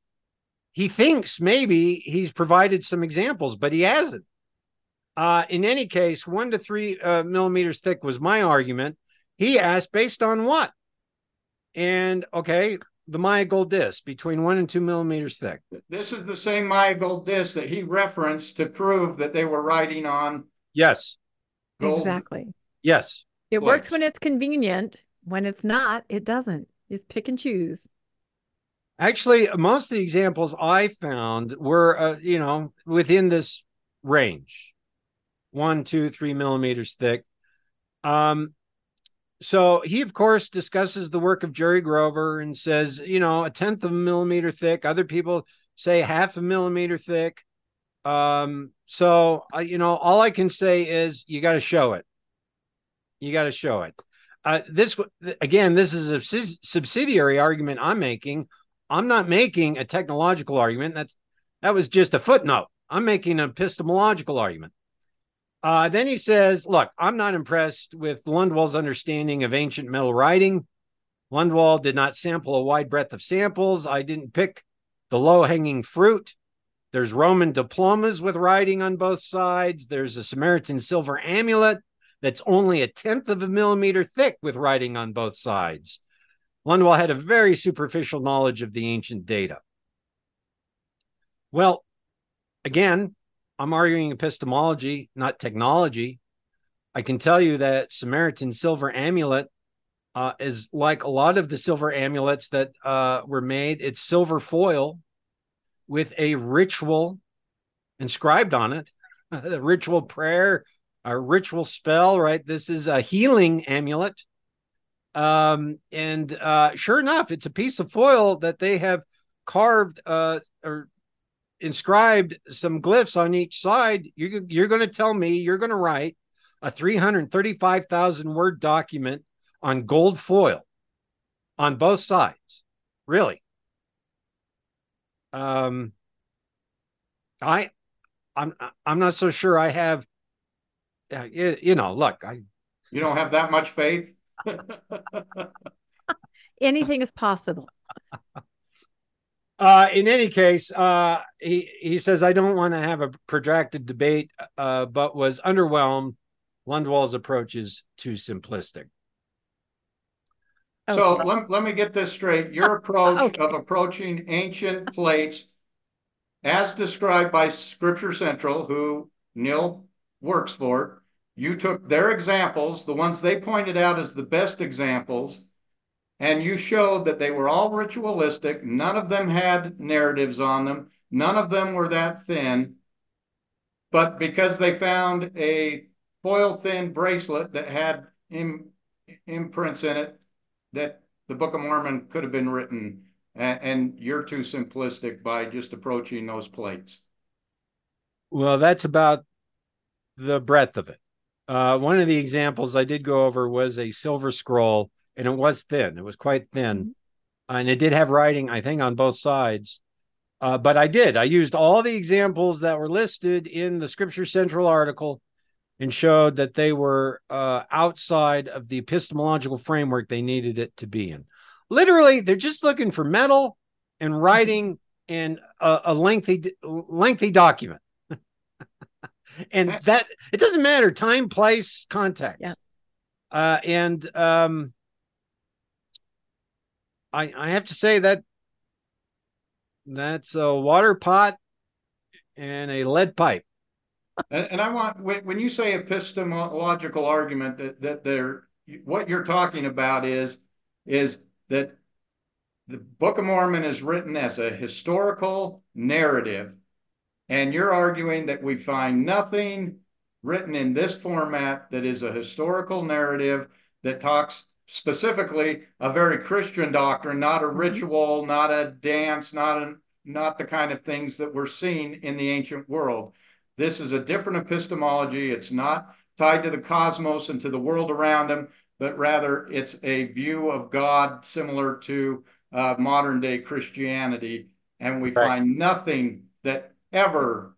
Speaker 3: He thinks maybe he's provided some examples, but he hasn't. Uh, in any case, one to three uh, millimeters thick was my argument. He asked based on what? And okay, the Maya gold disc between one and two millimeters thick.
Speaker 2: This is the same Maya gold disc that he referenced to prove that they were writing on.
Speaker 3: Yes.
Speaker 2: Gold.
Speaker 1: Exactly.
Speaker 3: Yes.
Speaker 1: It works when it's convenient. When it's not, it doesn't. Just pick and choose.
Speaker 3: Actually, most of the examples I found were, uh, you know, within this range, one, two, three millimeters thick. Um, so he, of course, discusses the work of Jerry Grover and says, you know, a tenth of a millimeter thick. Other people say half a millimeter thick. Um, so, uh, you know, all I can say is you got to show it. You got to show it. Uh, this again, this is a subsidiary argument I'm making. I'm not making a technological argument. That's that was just a footnote. I'm making an epistemological argument. Uh, then he says, Look, I'm not impressed with Lundwall's understanding of ancient metal writing. Lundwall did not sample a wide breadth of samples. I didn't pick the low hanging fruit. There's Roman diplomas with writing on both sides. There's a Samaritan silver amulet that's only a tenth of a millimeter thick with writing on both sides. Lundwall had a very superficial knowledge of the ancient data. Well, again, I'm arguing epistemology, not technology. I can tell you that Samaritan silver amulet uh, is like a lot of the silver amulets that uh, were made. It's silver foil with a ritual inscribed on it, [laughs] a ritual prayer, a ritual spell. Right, this is a healing amulet, um, and uh, sure enough, it's a piece of foil that they have carved uh, or inscribed some glyphs on each side, you're, you're going to tell me you're going to write a 335,000 word document on gold foil on both sides. Really? Um, I, I'm, I'm not so sure I have, uh, you, you know, look, I,
Speaker 2: you don't have that much faith. [laughs]
Speaker 1: Anything is possible.
Speaker 3: Uh, in any case, uh, he he says I don't want to have a protracted debate, uh, but was underwhelmed. Lundwall's approach is too simplistic.
Speaker 2: Okay. So let, let me get this straight. Your approach okay. of approaching ancient plates, as described by Scripture Central, who Neal works for, you took their examples, the ones they pointed out as the best examples, and you showed that they were all ritualistic. None of them had narratives on them. None of them were that thin. But because they found a foil thin bracelet that had Im- imprints in it, that the Book of Mormon could have been written, and, and you're too simplistic by just approaching those plates.
Speaker 3: Well, that's about the breadth of it. Uh, one of the examples I did go over was a silver scroll and it was thin. It was quite thin, mm-hmm. and it did have writing, I think, on both sides. Uh, but I did. I used all the examples that were listed in the Scripture Central article and showed that they were uh, outside of the epistemological framework they needed it to be in. Literally, they're just looking for metal and writing and a, a lengthy, lengthy document. [laughs] and that it doesn't matter time, place, context. Yeah. Uh, and um, I I have to say that that's a water pot and a lead pipe.
Speaker 2: And, I want when you say epistemological argument that that they're what you're talking about is is that the Book of Mormon is written as a historical narrative, and you're arguing that we find nothing written in this format that is a historical narrative that talks specifically a very Christian doctrine, not a mm-hmm. ritual, not a dance, not a, not the kind of things that we're seeing in the ancient world. This is a different epistemology. It's not tied to the cosmos and to the world around him, but rather it's a view of God similar to uh, modern day Christianity. And we right. find nothing that ever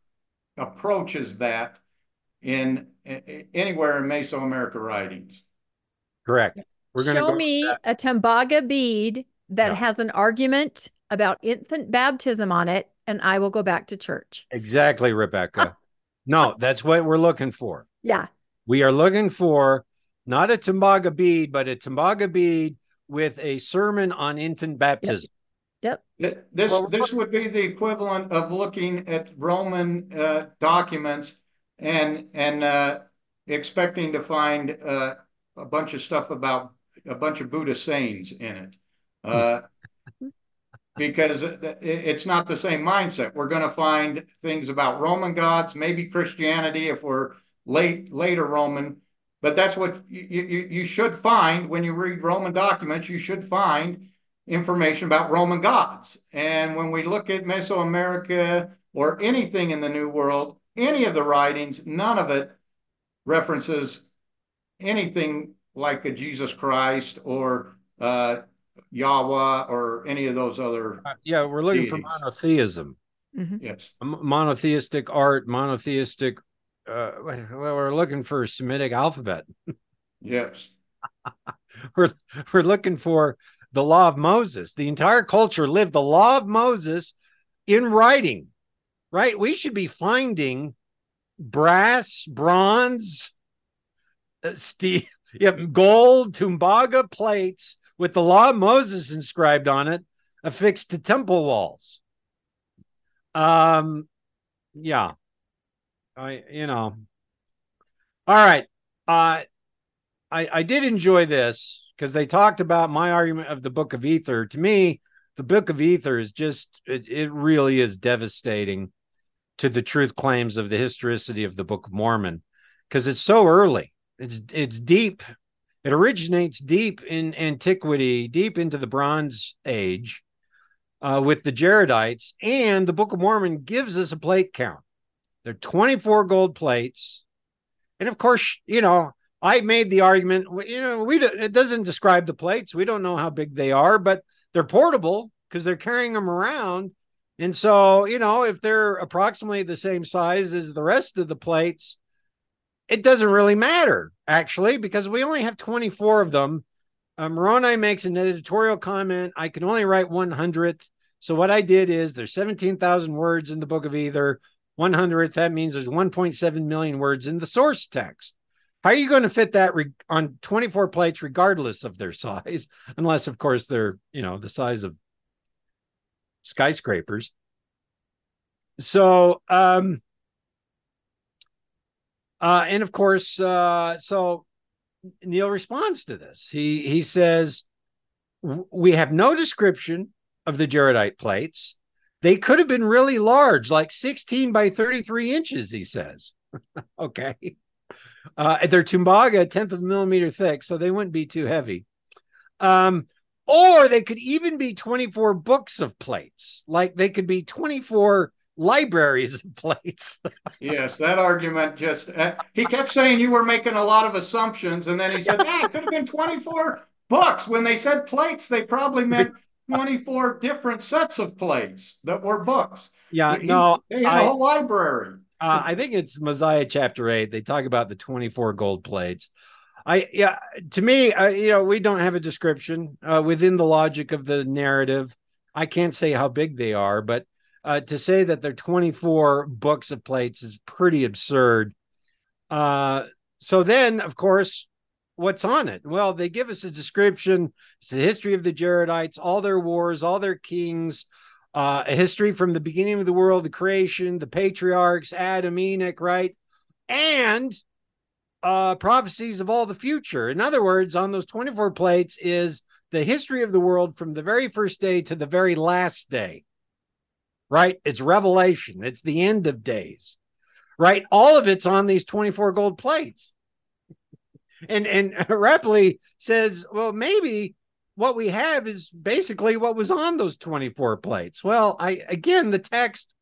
Speaker 2: approaches that in, in anywhere in Mesoamerica writings.
Speaker 3: Correct.
Speaker 1: We're gonna show me a Tumbaga bead that
Speaker 3: Yeah.
Speaker 1: has an argument about infant baptism on it, and I will go back to church.
Speaker 3: Exactly, Rebecca. no, that's what we're looking for.
Speaker 1: Yeah.
Speaker 3: We are looking for not a Tumbaga bead, but a Tumbaga bead with a sermon on infant baptism.
Speaker 1: Yep.
Speaker 2: Th- This,
Speaker 3: Well,
Speaker 2: this would be the equivalent of looking at Roman uh, documents and, and uh, expecting to find uh, a bunch of stuff about a bunch of Buddha sayings in it. Uh, [laughs] Because it, it- it's not the same mindset. We're gonna find things about Roman gods, maybe Christianity if we're late, later Roman. But that's what you, you, you should find when you read Roman documents, you should find information about Roman gods. And when we look at Mesoamerica or anything in the New World, any of the writings, none of it references anything like a Jesus Christ or uh, Yahweh or any of those other.
Speaker 3: Uh, yeah, we're looking for
Speaker 2: Deities.
Speaker 3: monotheism,
Speaker 1: Mhm.
Speaker 2: Yes.
Speaker 3: M- monotheistic art, monotheistic. Uh, well, we're looking for Semitic alphabet. [laughs]
Speaker 2: Yes. [laughs]
Speaker 3: We're we're looking for the law of Moses. The entire culture lived the law of Moses in writing, right? We should be finding brass, bronze, uh, steel, yep, gold, tumbaga plates with the law of Moses inscribed on it, affixed to temple walls. Um, yeah, I you know, all right. Uh, I I did enjoy this because they talked about my argument of the Book of Ether. To me, the Book of Ether is just it, it really is devastating to the truth claims of the historicity of the Book of Mormon because it's so early. It's it's deep. It originates deep in antiquity, deep into the Bronze Age, uh, with the Jaredites, and the Book of Mormon gives us a plate count. There are 24 gold plates, and of course, you know, I made the argument. You know, we it doesn't describe the plates. We don't know how big they are, but they're portable because they're carrying them around. And so, you know, if they're approximately the same size as the rest of the plates, it doesn't really matter actually because we only have 24 of them. Uh, Moroni makes an editorial comment. I can only write 100th. So what I did is there's 17,000 words in the book of Ether 100th. That means there's 1.7 million words in the source text. How are you going to fit that re- on 24 plates, regardless of their [laughs] size? Unless, of course, they're, you know, the size of skyscrapers. So, um, uh, and of course, uh, so Neal responds to this. He he says, "We have no description of the Jaredite plates. They could have been really large, like 16 by 33 inches." He says, [laughs] "Okay." Uh, they're Tumbaga, a tenth of a millimeter thick, so they wouldn't be too heavy. Um, or they could even be 24 books of plates, like they could be 24 libraries of plates. [laughs]
Speaker 2: Yes, that argument just, uh, he kept saying you were making a lot of assumptions, and then he said, yeah, it could have been 24 books. When they said plates, they probably meant 24 different sets of plates that were books.
Speaker 3: yeah,
Speaker 2: He-
Speaker 3: no,
Speaker 2: They had
Speaker 3: I-
Speaker 2: a whole library.
Speaker 3: Uh, I think it's Mosiah chapter eight. They talk about the 24 gold plates. I, yeah, to me, uh, you know, we don't have a description uh, within the logic of the narrative. I can't say how big they are, but uh, to say that they're 24 books of plates is pretty absurd. Uh, so then, of course, what's on it? Well, they give us a description. It's the history of the Jaredites, all their wars, all their kings, uh, a history from the beginning of the world, the creation, the patriarchs, Adam, Enoch, right? And uh, prophecies of all the future. In other words, on those 24 plates is the history of the world from the very first day to the very last day, right? It's revelation, it's the end of days, right? All of it's on these 24 gold plates. And and [laughs] Rappleye says, well, maybe what we have is basically what was on those 24 plates. Well, I again the text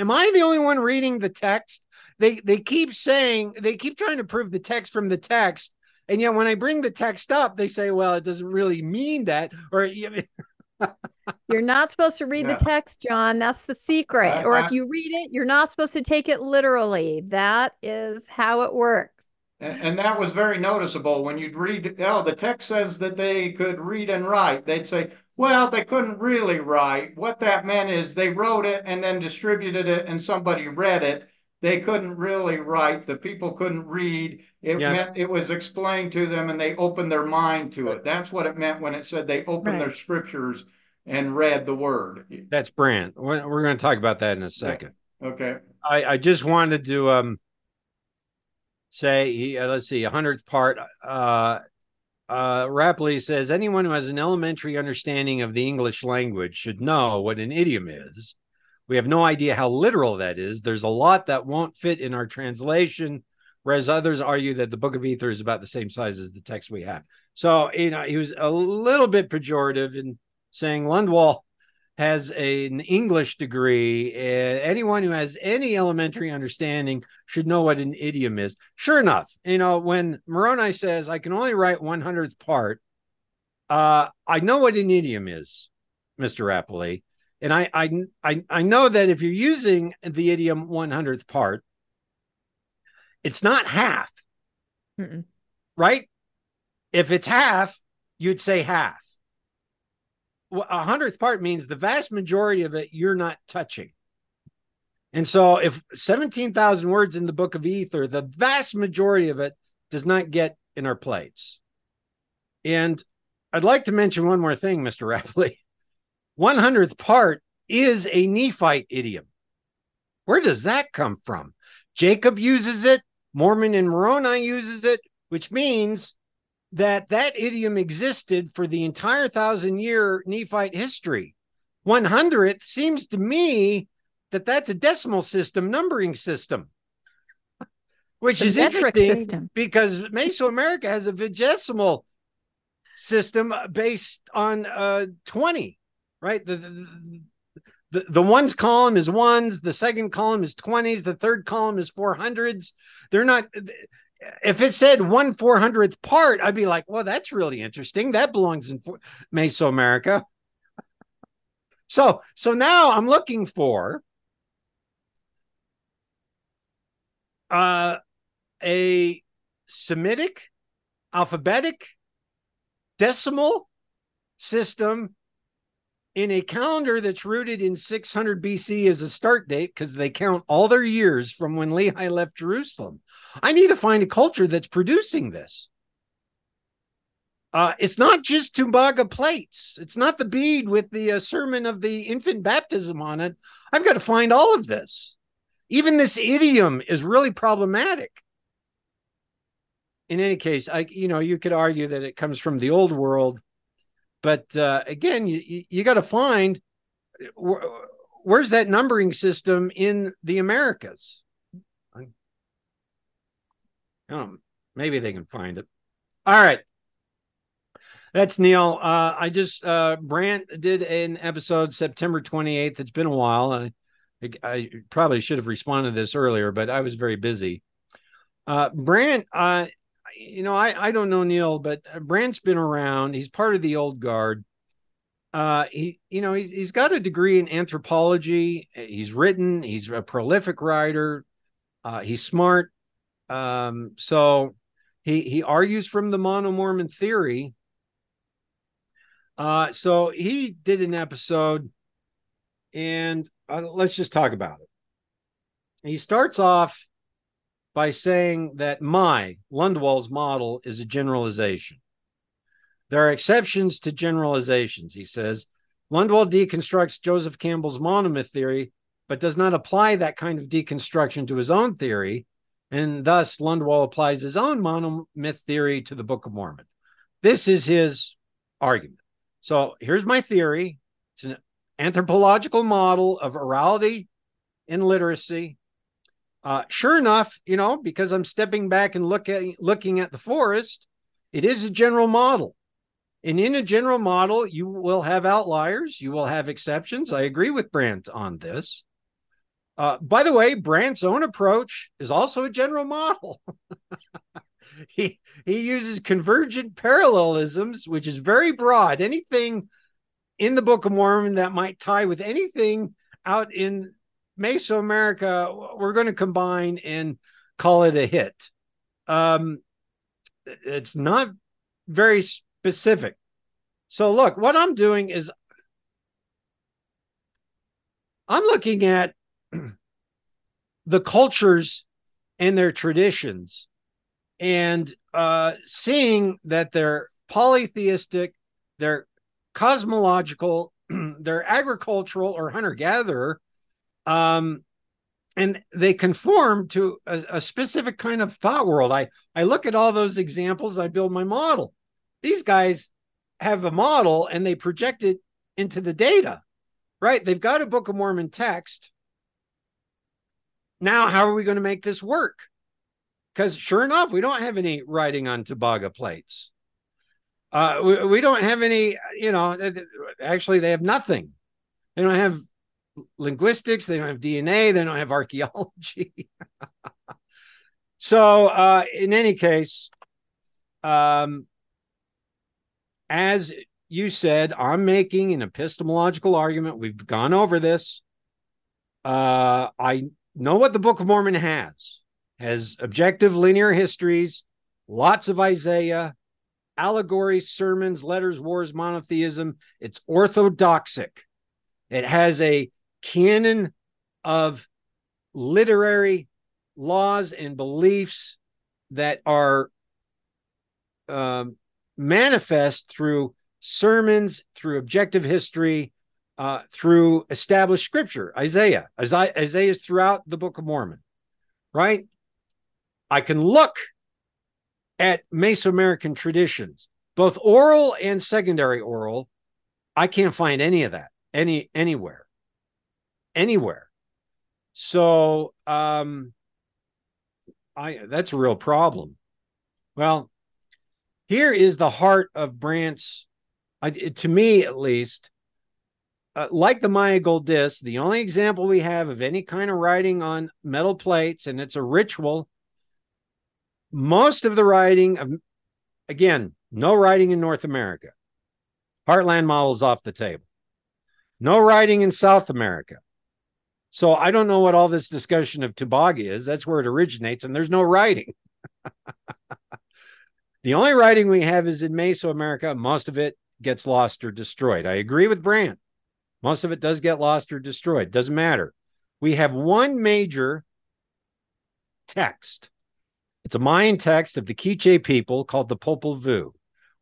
Speaker 3: am I the only one reading the text? They they keep saying they keep trying to prove the text from the text. And yet when I bring the text up, they say, well, it doesn't really mean that or [laughs]
Speaker 1: You're not supposed to read
Speaker 2: Yeah.
Speaker 1: the text, John. That's the secret.
Speaker 2: I-
Speaker 1: or
Speaker 2: I-
Speaker 1: if you read it, you're not supposed to take it literally. That is how it works.
Speaker 2: And, and that was very noticeable when you'd read, oh, the text says that they could read and write. They'd say, well, they couldn't really write. What that meant is they wrote it and then distributed it and somebody read it. They couldn't really write. The people couldn't read. It
Speaker 3: Yeah.
Speaker 2: meant it was explained to them and they opened their mind to it. That's what it meant when it said they opened their scriptures and read the word.
Speaker 3: That's Brant. We're, we're going to talk about that in a second.
Speaker 2: Okay.
Speaker 3: I, I just wanted to um say he uh, let's see a hundredth part uh uh Rappleye says anyone who has an elementary understanding of the English language should know what an idiom is. We have no idea how literal that is. There's a lot that won't fit in our translation, whereas others argue that the Book of Ether is about the same size as the text we have. So you know he was a little bit pejorative in saying Lundwall has a- an English degree. Uh, anyone who has any elementary understanding should know what an idiom is. Sure enough, you know, when Moroni says, I can only write 100th part, uh, I know what an idiom is, Mr. Rappleye. And I, I, I, I know that if you're using the idiom 100th part, it's not half,
Speaker 1: Mm-mm.
Speaker 3: right? If it's half, you'd say half a hundredth part means the vast majority of it you're not touching. And so, if 17,000 words in the book of Ether, the vast majority of it does not get in our plates. And I'd like to mention one more thing, Mr. [laughs] Rappleye. 100th part is a Nephite idiom. Where does that come from? Jacob uses it, Mormon and Moroni uses it, which means that that idiom existed for the entire thousand year Nephite history. 100th seems to me that that's a decimal system numbering system, which
Speaker 1: The
Speaker 3: is interesting
Speaker 1: system.
Speaker 3: because Mesoamerica has a vigesimal system based on uh, 20, right? The, the, the, the ones column is ones, the second column is 20s, the third column is 400s. They're not if it said one four hundredth part, I'd be like, well, that's really interesting. That belongs in Mesoamerica. So, so now I'm looking for uh, a Semitic alphabetic decimal system in a calendar that's rooted in 600 BC as a start date because they count all their years from when Lehi left Jerusalem. I need to find a culture that's producing this. Uh, it's not just Tumbaga plates. It's not the bead with the uh, sermon of the infant baptism on it. I've got to find all of this. Even this idiom is really problematic. In any case, I you know you could argue that it comes from the old world, but uh, again, you you, got to find where, where's that numbering system in the Americas. Oh, maybe they can find it. All right. That's Neal. Uh, I just uh, Brant did an episode September 28th. It's been a while. I, I probably should have responded to this earlier, but I was very busy. Uh, Brant, uh, you know, I, I don't know Neal, but Brant's been around. He's part of the old guard. Uh, he, you know, he's, he's got a degree in anthropology. He's written. He's a prolific writer. Uh, he's smart. Um, so he he argues from the mono Mormon theory. Uh, so he did an episode, and uh, let's just talk about it. He starts off by saying that my Lundwall's model is a generalization. There are exceptions to generalizations, he says. Lundwall deconstructs Joseph Campbell's monomyth theory, but does not apply that kind of deconstruction to his own theory. And thus, Lundwall applies his own monomyth theory to the Book of Mormon. This is his argument. So here's my theory it's an anthropological model of orality and literacy. Uh, sure enough, you know, because I'm stepping back and look at, looking at the forest, it is a general model. And in a general model, you will have outliers, you will have exceptions. I agree with Brant on this. Uh, by the way, Brant's own approach is also a general model. [laughs] he he uses convergent parallelisms, which is very broad. Anything in the Book of Mormon that might tie with anything out in Mesoamerica, we're going to combine and call it a hit. um, it's not very specific. So, look, what I'm doing is I'm looking at [clears throat] the cultures and their traditions and uh, seeing that they're polytheistic, they're cosmological, [clears throat] they're agricultural or hunter gatherer, um, and they conform to a, a, specific kind of thought world. I I look at all those examples, I build my model. These guys have a model and they project it into the data, right? They've got a Book of Mormon text. Now, how are we going to make this work? Because sure enough, we don't have any writing on Tumbaga plates. Uh, we, we don't have any, you know, actually, they have nothing. They don't have linguistics, they don't have DNA, they don't have archaeology. [laughs] so, uh, in any case, um, as you said, I'm making an epistemological argument. We've gone over this. Uh, I know what the Book of Mormon has has objective linear histories, lots of Isaiah, allegories, sermons, letters, wars, monotheism. It's orthodoxic. It has a canon of literary laws and beliefs that are um, manifest through sermons, through objective history, uh, through established scripture. Isaiah, Isaiah, is throughout the Book of Mormon, right? I can look at Mesoamerican traditions, both oral and secondary oral. I can't find any of that any anywhere, anywhere. So, um, I that's a real problem. Well, here is the heart of Brant's, to me at least, uh, like the Maya gold disc, the only example we have of any kind of writing on metal plates, and it's a ritual. Most of the writing, of, again, no writing in North America. Heartland models off the table. No writing in South America. So I don't know what all this discussion of Tumbaga is. That's where it originates, and there's no writing. [laughs] the only writing we have is in Mesoamerica. Most of it gets lost or destroyed. I agree with Brant. Most of it does get lost or destroyed. Doesn't matter. We have one major text. It's a Mayan text of the Quiche people called the Popol Vuh.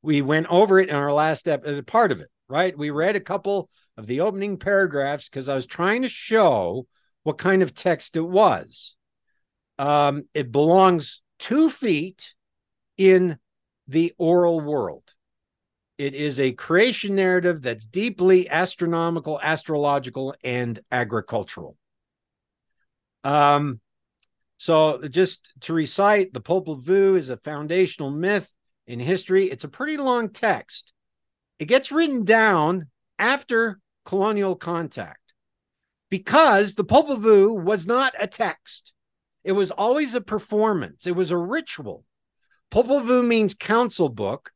Speaker 3: We went over it in our last episode, uh, part of it, right? We read a couple of the opening paragraphs because I was trying to show what kind of text it was. Um, it belongs two feet in the oral world. It is a creation narrative that's deeply astronomical, astrological, and agricultural. Um, so, just to recite, the Popol Vuh is a foundational myth in history. It's a pretty long text. It gets written down after colonial contact because the Popol Vuh was not a text. It was always a performance. It was a ritual. Popol Vuh means council book,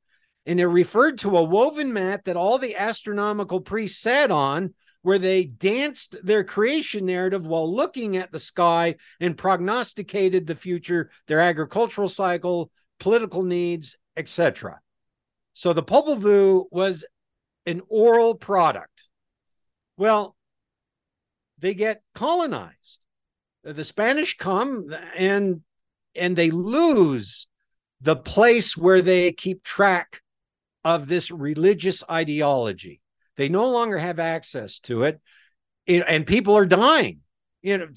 Speaker 3: and it referred to a woven mat that all the astronomical priests sat on where they danced their creation narrative while looking at the sky and prognosticated the future their agricultural cycle political needs etc so the Popol Vuh was an oral product well they get colonized the spanish come and and they lose the place where they keep track of this religious ideology. They no longer have access to it, and people are dying. You know,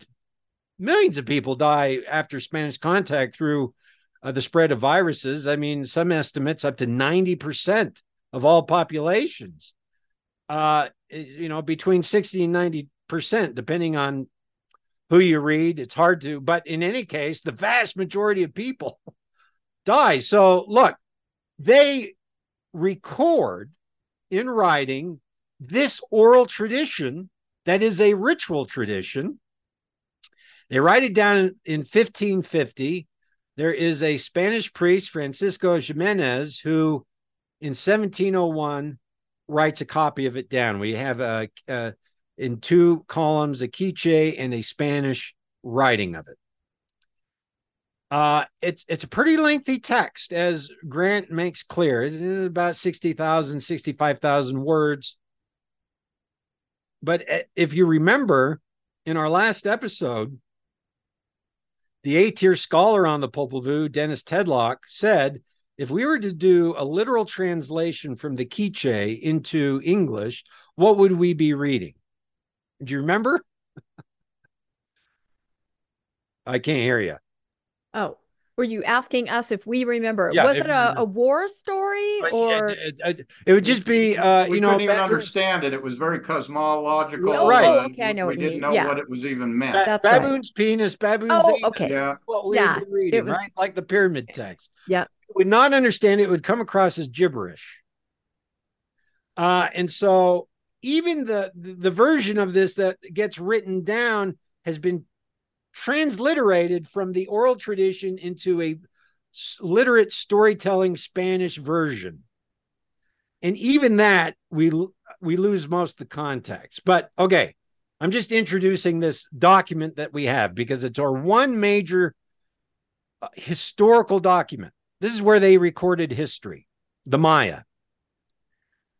Speaker 3: millions of people die after Spanish contact through uh, the spread of viruses. I mean, some estimates up to 90% of all populations. Uh, you know, between 60 and 90%, depending on who you read. It's hard to, but in any case, the vast majority of people [laughs] die. So look, they record in writing this oral tradition that is a ritual tradition. They write it down in 1550. There is a Spanish priest, Francisco Ximénez who in 1701 writes a copy of it down. We have a, a in two columns a Quiche and a Spanish writing of it. Uh, it's it's a pretty lengthy text, as Grant makes clear. It is about 60,000, 65,000 words. But eh, if you remember in our last episode, the A tier scholar on the Popol Vuh, Dennis Tedlock, said if we were to do a literal translation from the Quiche into English, what would we be reading? Do you remember? [laughs] I can't hear you.
Speaker 1: Oh, were you asking us if we remember?
Speaker 3: Yeah,
Speaker 1: was
Speaker 3: if
Speaker 1: it a, a war story or?
Speaker 3: it, it- it- it would just be, uh,
Speaker 2: we
Speaker 3: you know,
Speaker 2: couldn't even understand it. It was very cosmological.
Speaker 1: Oh,
Speaker 3: Right.
Speaker 2: and
Speaker 1: okay, I know
Speaker 2: we
Speaker 1: what you
Speaker 2: didn't
Speaker 1: mean.
Speaker 2: know
Speaker 1: Yeah.
Speaker 2: what it was even meant.
Speaker 3: ba-
Speaker 1: That's right.
Speaker 3: baboon's penis, baboon's
Speaker 1: Oh,
Speaker 3: anus.
Speaker 1: okay.
Speaker 2: yeah,
Speaker 3: What we
Speaker 1: Yeah,
Speaker 3: would be reading,
Speaker 1: was-
Speaker 3: right? Like the pyramid text.
Speaker 1: Yeah.
Speaker 3: Would not understand it. it Would come across as gibberish. Uh, and so even the, the version of this that gets written down has been transliterated from the oral tradition into a literate storytelling Spanish version. And even that we we lose most of the context. But okay, I'm just introducing this document that we have because it's our one major uh, historical document. This is where they recorded history, the Maya.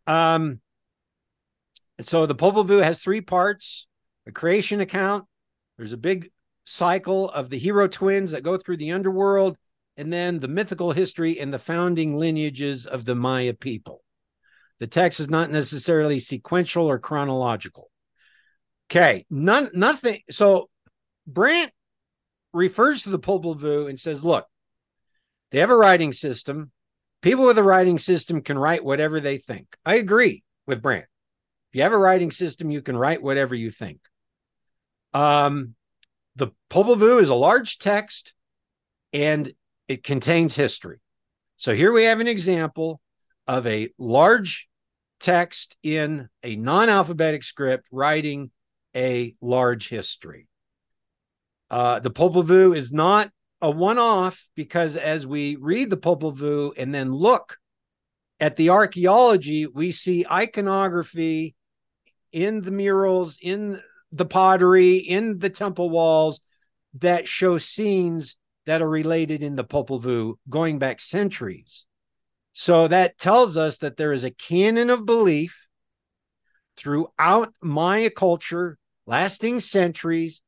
Speaker 3: Um, so the Popol Vuh has three parts: a creation account. There's a big cycle of the hero twins that go through the underworld, and then the mythical history and the founding lineages of the Maya people. The text is not necessarily sequential or chronological. Okay, none, nothing. So Brant refers to the Popol Vuh and says, look, they have a writing system. People with a writing system can write whatever they think. I agree with Brant. If you have a writing system, you can write whatever you think. Um, the Popol is a large text and it contains history. So here we have an example of a large text in a non alphabetic script writing a large history. Uh, the Popol is not a one off because as we read the Popol Vuh and then look at the archaeology, we see iconography in the murals, in the pottery, in the temple walls that show scenes that are related in the Popol Vuh going back centuries. So that tells us that there is a canon of belief throughout Maya culture, lasting centuries,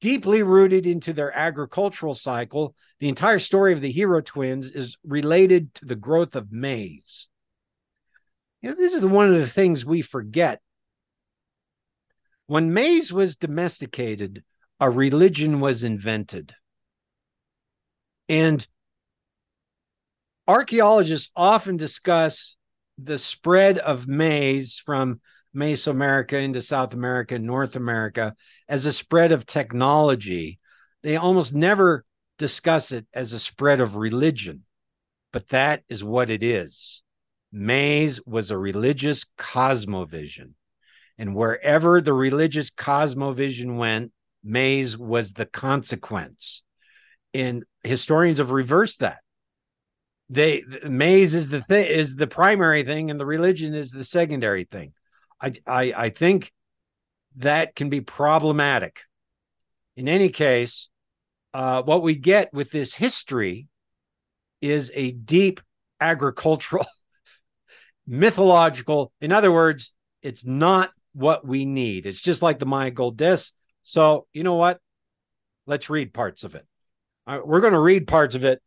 Speaker 3: deeply rooted into their agricultural cycle. The entire story of the hero twins is related to the growth of maize. You know, this is one of the things we forget. When maize was domesticated, a religion was invented. And archaeologists often discuss the spread of maize from Mesoamerica into South America and North America as a spread of technology. They almost never discuss it as a spread of religion, but that is what it is. Maize was a religious cosmovision. And wherever the religious cosmovision went, Maize was the consequence. And historians have reversed that. They maize is the thing is the primary thing, and the religion is the secondary thing. I, I I think that can be problematic. In any case, uh, what we get with this history is a deep agricultural, [laughs] mythological. In other words, it's not what we need. It's just like the Maya gold disc. So you know what? Let's read parts of it. Uh, we're going to read parts of it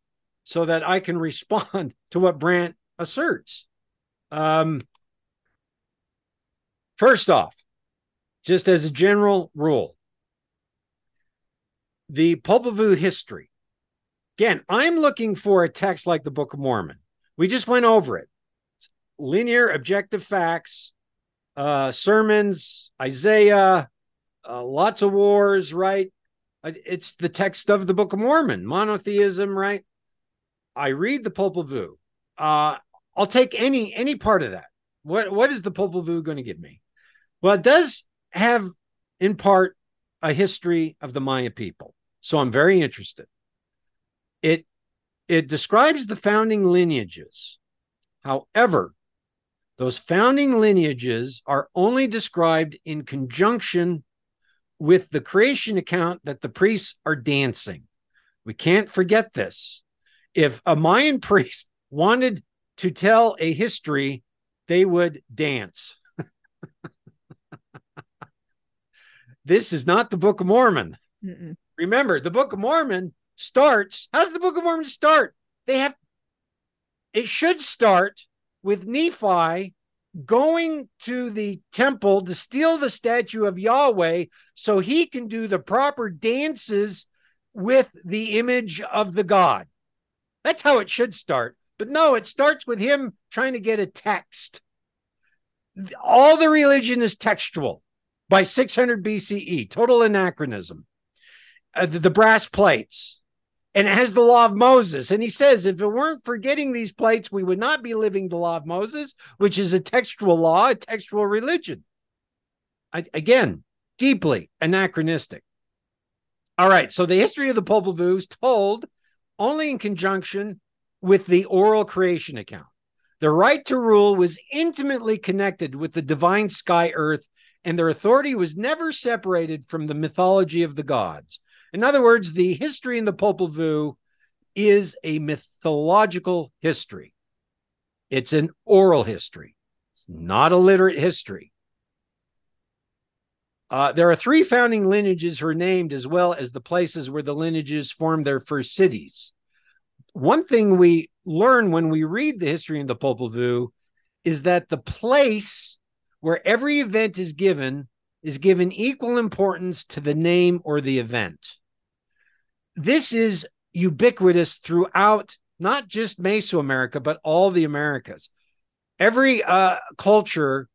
Speaker 3: so that I can [laughs] respond to what Brant asserts. Um, first off, just as a general rule, the Vuh history. Again, I'm looking for a text like the Book of Mormon. We just went over it. It's linear, objective facts, uh, sermons, Isaiah, uh, lots of wars, right? It's the text of the Book of Mormon, monotheism, right? I read the Popol Vuh. Uh, I'll take any any part of that. What what is the Popol Vuh going to give me? Well, it does have in part a history of the Maya people, so I'm very interested. It it describes the founding lineages. However, those founding lineages are only described in conjunction with the creation account that the priests are dancing. We can't forget this. If a Mayan [laughs] priest wanted to tell a history, they would dance. This is not the Book of Mormon. Mm-mm. Remember, the Book of Mormon starts. How does the Book of Mormon start? They have, it should start with Nephi going to the temple to steal the statue of Yahweh so he can do the proper dances with the image of the God. That's how it should start. But no, it starts with him trying to get a text. All the religion is textual by 600 BCE, total anachronism. Uh, the, the brass plates, and it has the law of Moses. And he says, if it weren't for getting these plates, we would not be living the law of Moses, which is a textual law, a textual religion. I, again, deeply anachronistic. All right. So the history of the Popol Vuh is told only in conjunction with the oral creation account. The right to rule was intimately connected with the divine sky earth, and their authority was never separated from the mythology of the gods. In other words, the history in the Popol Vuh is a mythological history. It's an oral history. It's not a literate history. Uh, there are three founding lineages who are named, as well as the places where the lineages formed their first cities. One thing we learn when we read the history in the Popol Vuh is that the place where every event is given is given equal importance to the name or the event this is ubiquitous throughout not just Mesoamerica, but all the Americas. Every uh, culture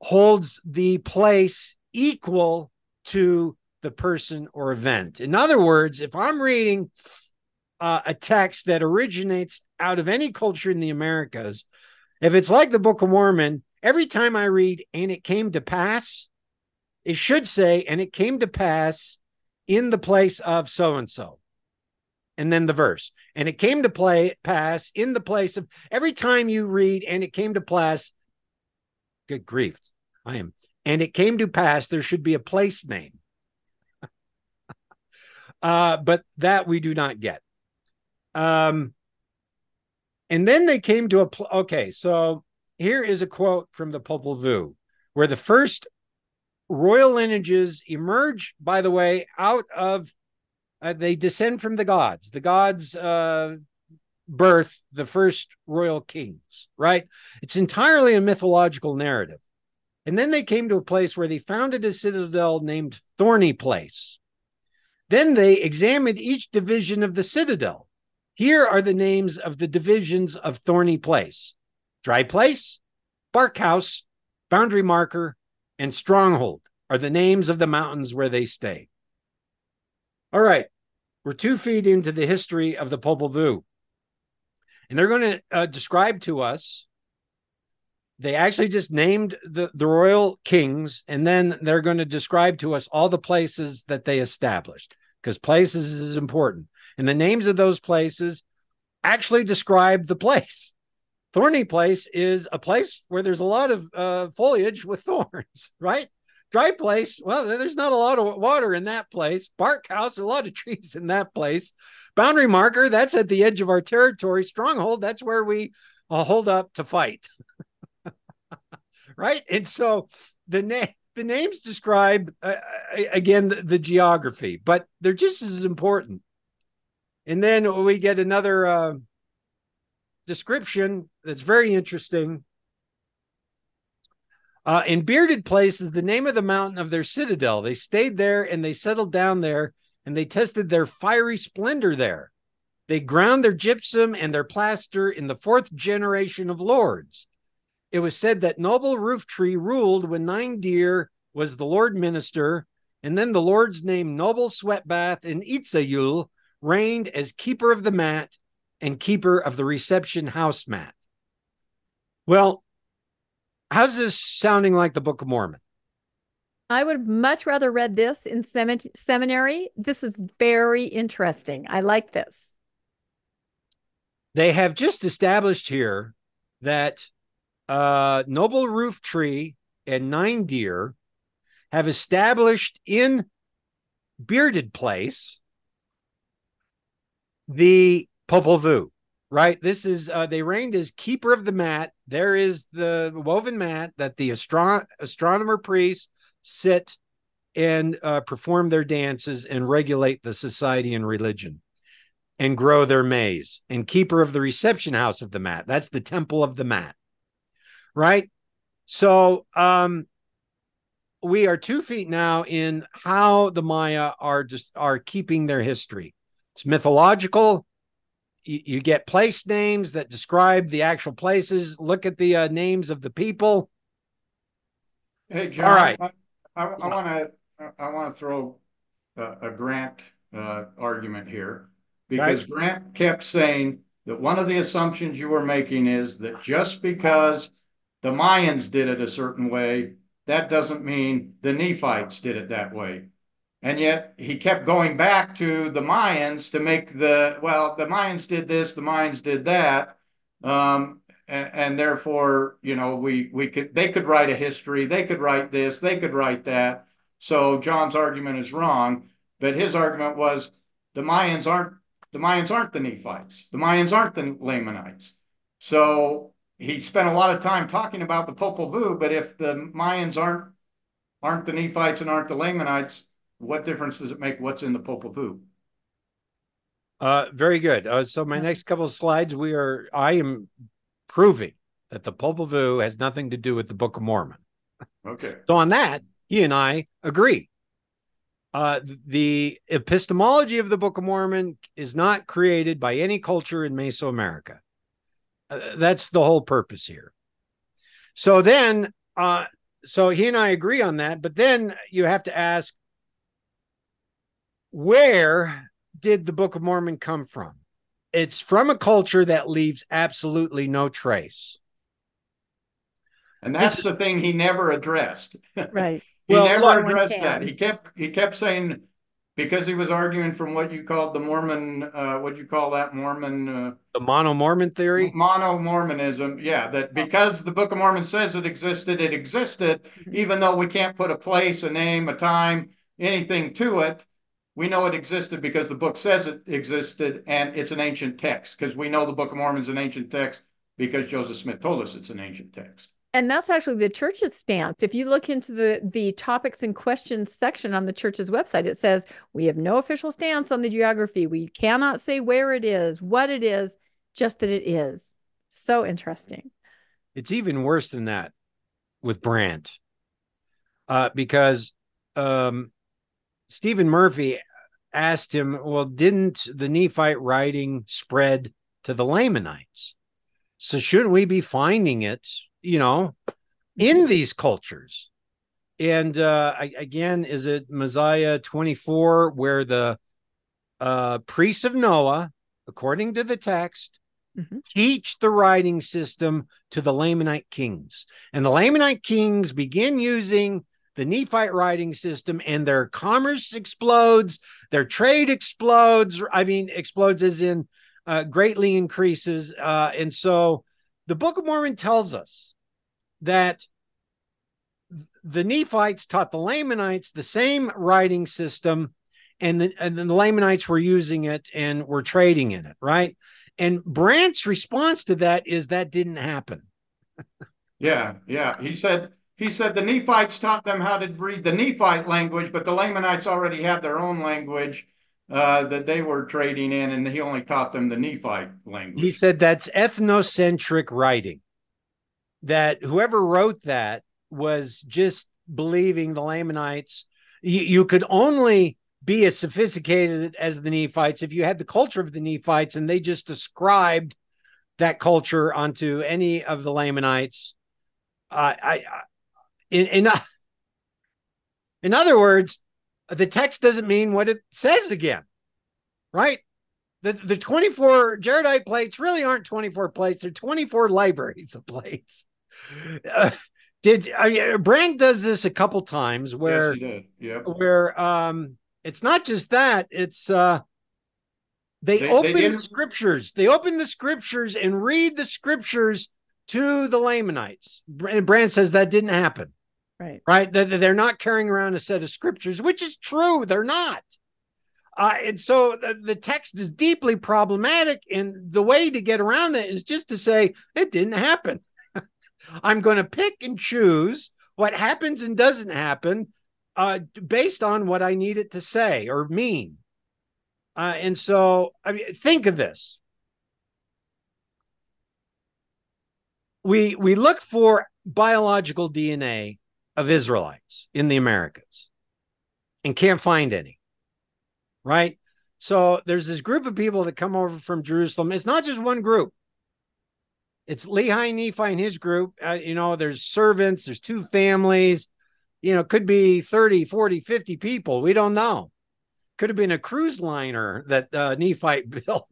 Speaker 3: holds the place equal to the person or event. In other words, if I'm reading uh, a text that originates out of any culture in the Americas, if it's like the Book of Mormon, every time I read, and it came to pass, it should say, and it came to pass in the place of so and so. And then the verse. And it came to play pass in the place of every time you read, and it came to pass. Good grief. I am. And it came to pass, there should be a place name. [laughs] uh, but that we do not get. Um, and then they came to a pl- okay. So here is a quote from the Popol Vuh, where the first royal lineages emerge, by the way, out of uh, they descend from the gods. The gods uh, birth the first royal kings, right? It's entirely a mythological narrative. And then they came to a place where they founded a citadel named Thorny Place. Then they examined each division of the citadel. Here are the names of the divisions of Thorny Place Dry Place, Bark House, Boundary Marker, and Stronghold are the names of the mountains where they stay. All right, we're two feet into the history of the Popol Vuh. And they're going to uh, describe to us, they actually just named the, the royal kings, and then they're going to describe to us all the places that they established, because places is important. And the names of those places actually describe the place. Thorny Place is a place where there's a lot of uh, foliage with [laughs] thorns, right? Dry Place, well, there's not a lot of water in that place. Bark House, a lot of [laughs] trees in that place. Boundary Marker, that's at the edge of our territory. Stronghold, that's where we uh, hold up to fight, [laughs] right? And so the name. The names describe uh, again the, the, geography, but they're just as important. And then we get another uh, description that's very interesting. Uh, in Bearded Place is the name of the mountain of their citadel. They stayed there and they settled down there and they tested their fiery splendor there. They ground their gypsum and their plaster in the fourth generation of lords. It was said that noble roof tree ruled when Nine Deer was the Lord minister, and then the Lord's name Noble Sweatbath and Iztayul reigned as keeper of the mat and keeper of the reception house mat. Well, how's this sounding like the Book of Mormon?
Speaker 1: I would much rather read this in seminary. This is very interesting. I like this.
Speaker 3: They have just established here that uh, Noble Roof Tree and Nine Deer have established in bearded place, the Popol Vuh, right? This is uh, they reigned as keeper of the mat. There is the woven mat that the astro- astronomer priests sit and uh, perform their dances and regulate the society and religion and grow their maize and keeper of the reception house of the mat. That's the temple of the mat, right? So um, we are two feet now in how the Maya are just are keeping their history. It's mythological. You, you get place names that describe the actual places. Look at the uh, names of the people.
Speaker 2: Hey, John.
Speaker 3: All right.
Speaker 2: I, I want to I want to throw a, a Grant uh, argument here because
Speaker 3: Right.
Speaker 2: Grant kept saying that one of the assumptions you were making is that just because the Mayans did it a certain way, that doesn't mean the Nephites did it that way. And yet he kept going back to the Mayans to make the, well, the Mayans did this, the Mayans did that. Um, and, and therefore, you know, we, we could, they could write a history, they could write this, they could write that. So John's argument is wrong, but his argument was the Mayans aren't, the Mayans aren't the Nephites. The Mayans aren't the Lamanites. So he spent a lot of time talking about the Popol Vuh, but if the Mayans aren't, aren't the Nephites and aren't the Lamanites, what difference does it make what's in the Popol Vuh?
Speaker 3: Uh, very good. Uh, so my next couple of slides, we are I am proving that the Popol Vuh has nothing to do with the Book of Mormon.
Speaker 2: Okay.
Speaker 3: So on that, he and I agree. Uh, the epistemology of the Book of Mormon is not created by any culture in Mesoamerica. Uh, that's the whole purpose here. So then, uh, so he and I agree on that. But then you have to ask, where did the Book of Mormon come from? It's from a culture that leaves absolutely no trace.
Speaker 2: And that's
Speaker 3: is-
Speaker 2: the thing he never addressed. [laughs]
Speaker 1: Right.
Speaker 2: He
Speaker 3: Well,
Speaker 2: never addressed
Speaker 1: can.
Speaker 2: that. He kept he kept saying because he was arguing from what you called the Mormon uh what you call that Mormon uh
Speaker 3: The mono Mormon theory.
Speaker 2: mono Mormonism, yeah, that because the Book of Mormon says it existed, it existed,
Speaker 1: Mhm.
Speaker 2: even though we can't put a place, a name, a time, anything to it. We know it existed because the book says it existed and it's an ancient text, because we know the Book of Mormon is an ancient text because Joseph Smith told us it's an ancient text.
Speaker 1: And that's actually the church's stance. If you look into the the topics and questions section on the church's website, it says we have no official stance on the geography. We cannot say where it is, what it is, just that it is. So interesting.
Speaker 3: It's even worse than that with Brant, uh, because um, Stephen Murphy asked him, "Well, didn't the Nephite writing spread to the Lamanites? So shouldn't we be finding it, you know, in these cultures?" And uh, again, is it Mosiah twenty four where the uh, priests of Noah, according to the text,
Speaker 1: Mhm.
Speaker 3: teach the writing system to the Lamanite kings. And the Lamanite kings begin using the Nephite writing system, and their commerce explodes, their trade explodes. I mean, explodes as in uh, greatly increases. Uh, and so the Book of Mormon tells us that the Nephites taught the Lamanites the same writing system, and the, and then the Lamanites were using it and were trading in it, right? And Brant's response to that is that didn't happen.
Speaker 2: Yeah, yeah. He said he said the Nephites taught them how to read the Nephite language, but the Lamanites already had their own language uh, that they were trading in, and he only taught them the Nephite language.
Speaker 3: He said that's ethnocentric writing. That whoever wrote that was just believing the Lamanites. You, you could only be as sophisticated as the Nephites if you had the culture of the Nephites and they just ascribed that culture onto any of the Lamanites. I, I in, in, in other words, the text doesn't mean what it says again, right? The, the 24 Jaredite plates really aren't 24 plates, they're 24 libraries of plates. Uh, did uh, Brant does this a couple times where
Speaker 2: yes. Yep.
Speaker 3: where um it's not just that it's uh they,
Speaker 2: They- they
Speaker 3: open the scriptures they open the scriptures and read the scriptures to the lamanites and Brant says that didn't happen
Speaker 1: Right.
Speaker 3: Right. They're not carrying around a set of scriptures, which is true. They're not. Uh, and so the, the text is deeply problematic. And the way to get around that is just to say it didn't happen. [laughs] I'm going to pick and choose what happens and doesn't happen uh, based on what I need it to say or mean. Uh, and so, I mean, think of this. We we look for biological DNA of Israelites in the Americas and can't find any. Right? So there's this group of people that come over from Jerusalem. It's not just one group. It's Lehi Nephi and his group. Uh, you know, there's servants, there's two families, you know, could be 30, 40, 50 people. We don't know. Could have been a cruise liner that uh, Nephi [laughs] built.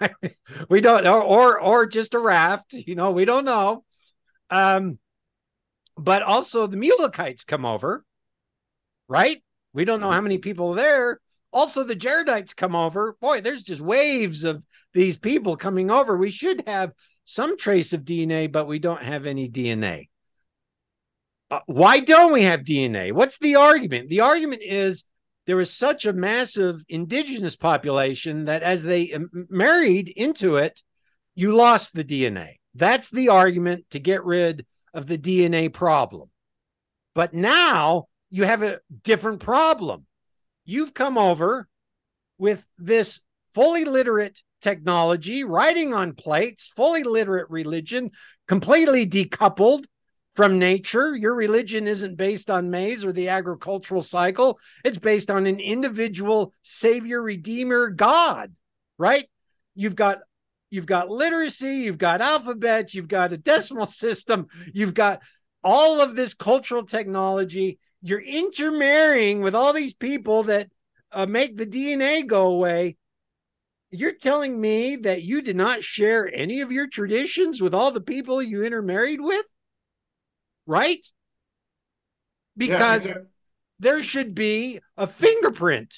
Speaker 3: [laughs] we don't know, or or just a raft, you know, we don't know. Um, but also the Mulekites come over, right? We don't know how many people there. Also, the Jaredites come over. Boy, there's just waves of these people coming over. We should have some trace of DNA, but we don't have any DNA. Uh, why don't we have DNA? What's the argument? The argument is there was such a massive indigenous population that as they married into it, you lost the DNA. That's the argument to get rid of the DNA problem. But now you have a different problem. You've come over with this fully literate technology, writing on plates, fully literate religion, completely decoupled from nature. Your religion isn't based on maize or the agricultural cycle, it's based on an individual savior, redeemer, God, right? You've got you've got literacy, you've got alphabet, you've got a decimal [laughs] system, you've got all of this cultural technology. You're intermarrying with all these people that uh, make the DNA go away. You're telling me that you did not share any of your traditions with all the people you intermarried with? Right? Because yeah, there should be a fingerprint,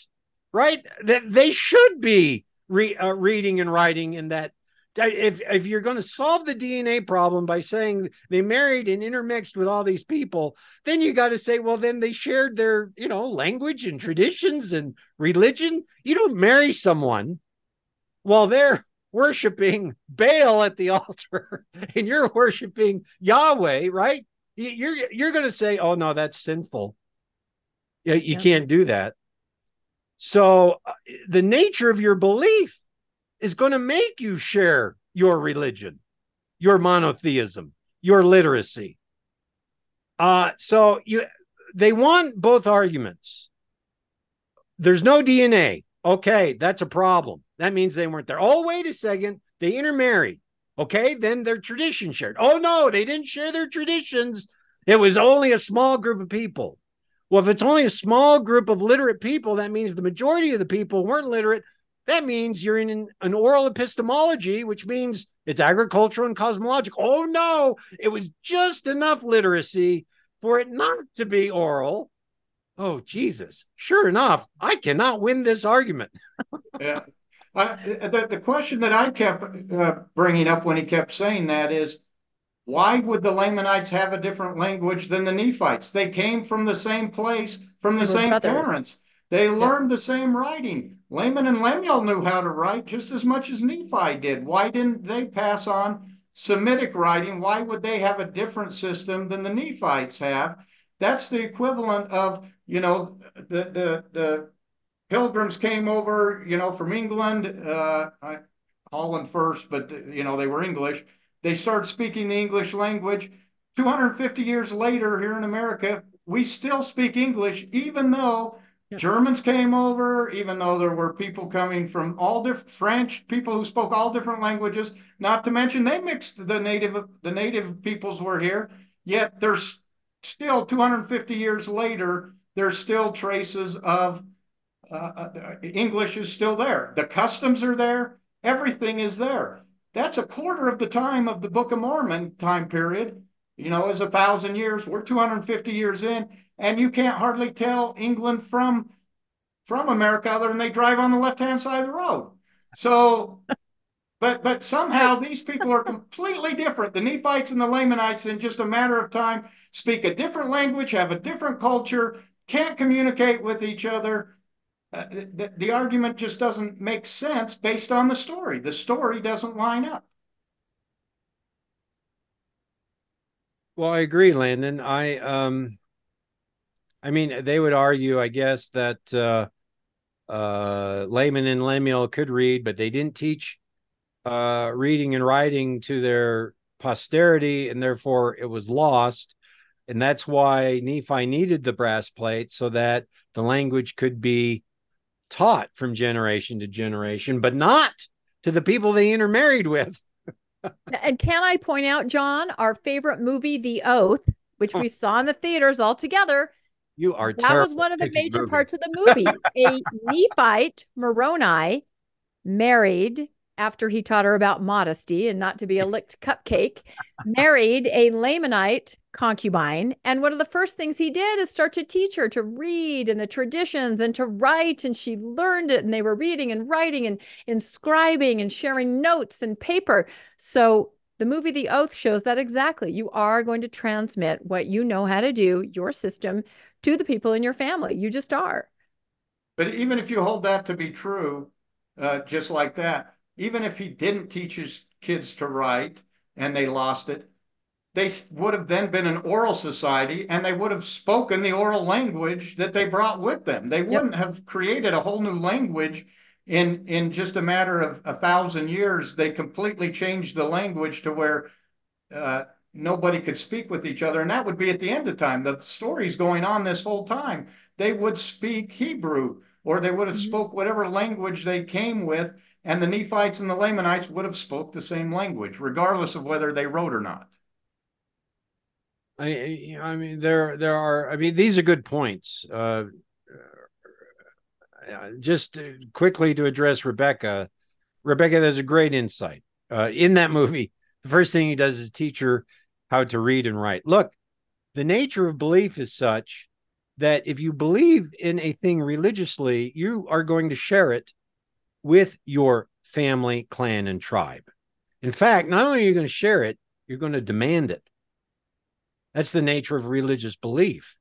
Speaker 3: right? That they should be re- uh, reading and writing in that if if you're going to solve the DNA problem by saying they married and intermixed with all these people, then you got to say, well, then they shared their you know language and traditions and religion. You don't marry someone while they're [laughs] worshiping Baal at the [laughs] altar and you're worshiping Yahweh, right? You're you're going to say, oh no, that's sinful. You, you yeah. can't do that. So uh, the nature of your belief is going to make you share your religion, your monotheism, your literacy. Uh, so you they want both arguments. There's no DNA. Okay, that's a problem. That means they weren't there. Oh, wait a second. They intermarried. Okay, then their tradition shared. Oh no, they didn't share their traditions. It was only a small group of people. Well, if it's only a small group of literate people, that means the majority of the people weren't literate that means you're in an oral epistemology, which means it's agricultural and cosmological. Oh no, it was just enough literacy for it not to be oral. Oh Jesus! Sure enough, I cannot win this argument. [laughs]
Speaker 2: yeah, I, the the question that I kept uh, bringing up when he kept saying that is, why would the Lamanites have a different language than the Nephites? They came from the same place, from the same brothers. parents. They learned yeah. the same writing. Laman and Lemuel knew how to write just as much as Nephi did. Why didn't they pass on Semitic writing? Why would they have a different system than the Nephites have? That's the equivalent of, you know, the the the pilgrims came over, you know, from England, uh, Holland first, but you know they were English. They started speaking the English language. 250 years later, here in America, we still speak English, even though Germans came over, even though there were people coming from all different French people who spoke all different languages. Not to mention they mixed the native the native peoples were here. Yet there's still 250 years later, there's still traces of uh, uh, English is still there. The customs are there. Everything is there. That's a quarter of the time of the Book of Mormon time period. You know, is a thousand years. We're 250 years in and you can't hardly tell England from from America other than they drive on the left hand side of the road. So But but somehow these people are completely different. The Nephites and the Lamanites, in just a matter of time, speak a different language, have a different culture, can't communicate with each other. Uh, the, the argument just doesn't make sense based on the story. The story doesn't line up.
Speaker 3: Well, I agree, Landon. I um I mean, they would argue, I guess, that uh uh Laman and Lemuel could read, but they didn't teach uh reading and writing to their posterity, and therefore it was lost. And that's why Nephi needed the brass plate so that the language could be taught from generation to generation, but not to the people they intermarried with [laughs]
Speaker 1: and can I point out, John, our favorite movie, The Oath, which we saw in the theaters all together.
Speaker 3: You are
Speaker 1: that was one of the major movies. parts of the movie. [laughs] A Nephite Moroni married after he taught her about modesty and not to be a licked cupcake, married a Lamanite concubine. And one of the first things he did is start to teach her to read and the traditions and to write. And she learned it. And they were reading and writing and inscribing and sharing notes and paper. So the movie The Oath shows that exactly. You are going to transmit what you know how to do, your system, to the people in your family. You just are.
Speaker 2: But even if you hold that to be true, uh, just like that, even if he didn't teach his kids to write and they lost it, they would have then been an oral society and they would have spoken the oral language that they brought with them. They wouldn't yep. have created a whole new language in in just a matter of a thousand years. They completely changed the language to where uh, nobody could speak with each other, and that would be at the end of time. The story's going on this whole time. They would speak Hebrew, or they would have mm-hmm. spoke whatever language they came with, and the Nephites and the Lamanites would have spoke the same language, regardless of whether they wrote or not.
Speaker 3: I, I mean, there, there are. I mean, these are good points. Uh, uh, just quickly to address Rebecca. Rebecca, there's a great insight uh, in that movie. The first thing he does is teach her how to read and write. Look, the nature of belief is such that if you believe in a thing religiously, you are going to share it with your family, clan, and tribe. In fact, not only are you going to share it, you're going to demand it. That's the nature of religious belief.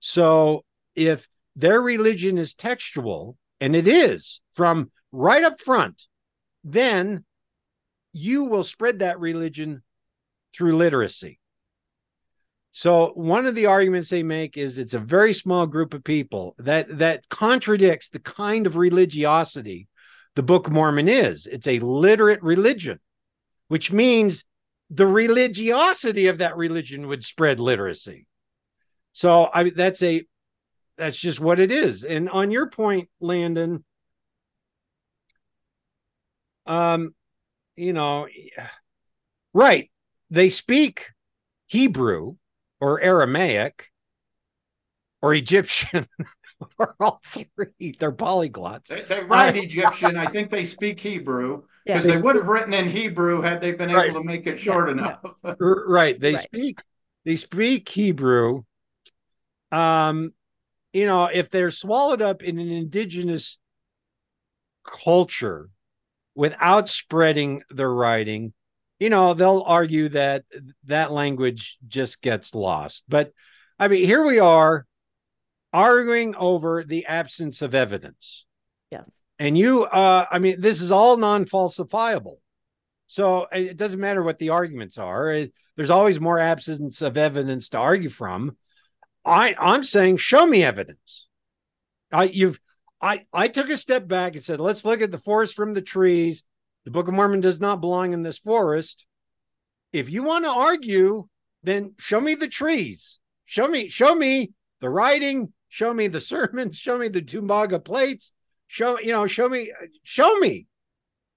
Speaker 3: So if their religion is textual, and it is from right up front, then you will spread that religion through literacy. So one of the arguments they make is it's a very small group of people that that contradicts the kind of religiosity the Book of Mormon is. It's a literate religion, which means the religiosity of that religion would spread literacy. So I that's a that's just what it is. And on your point, Landon, um, you know, right, they speak Hebrew or Aramaic or Egyptian. [laughs] or all three. They're polyglots.
Speaker 2: They, they write Egyptian. I think they speak Hebrew because yeah, they, would have written in Hebrew had they been right. able to make it short yeah, enough. [laughs]
Speaker 3: right. They right. speak. They speak Hebrew. Um, you know, if they're swallowed up in an indigenous culture without spreading their writing, you know, they'll argue that that language just gets lost. But I mean, here we are arguing over the absence of evidence.
Speaker 1: Yes.
Speaker 3: And you, uh, I mean, this is all non falsifiable. So it doesn't matter what the arguments are. It, there's always more absence of evidence to argue from. I, I'm saying, show me evidence. I, you've, I, I took a step back and said, let's look at the forest from the trees. The Book of Mormon does not belong in this forest. If you want to argue, then show me the trees. Show me, show me the writing. Show me the [laughs] sermons. Show me the Tumbaga plates. Show you know. Show me. Show me.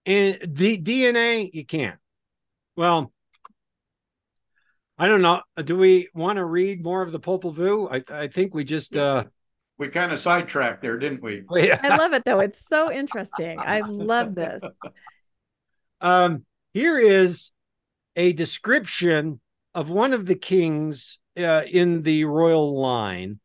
Speaker 3: And the DNA, you can't. Well, I don't know. Do we want to read more of the Popol Vuh? I I think we just uh
Speaker 2: we kind of sidetracked there, didn't we? [laughs]
Speaker 1: Yeah. I love it though. It's so interesting. I love this. [laughs]
Speaker 3: Um, here is a description of one of the kings uh, in the royal line.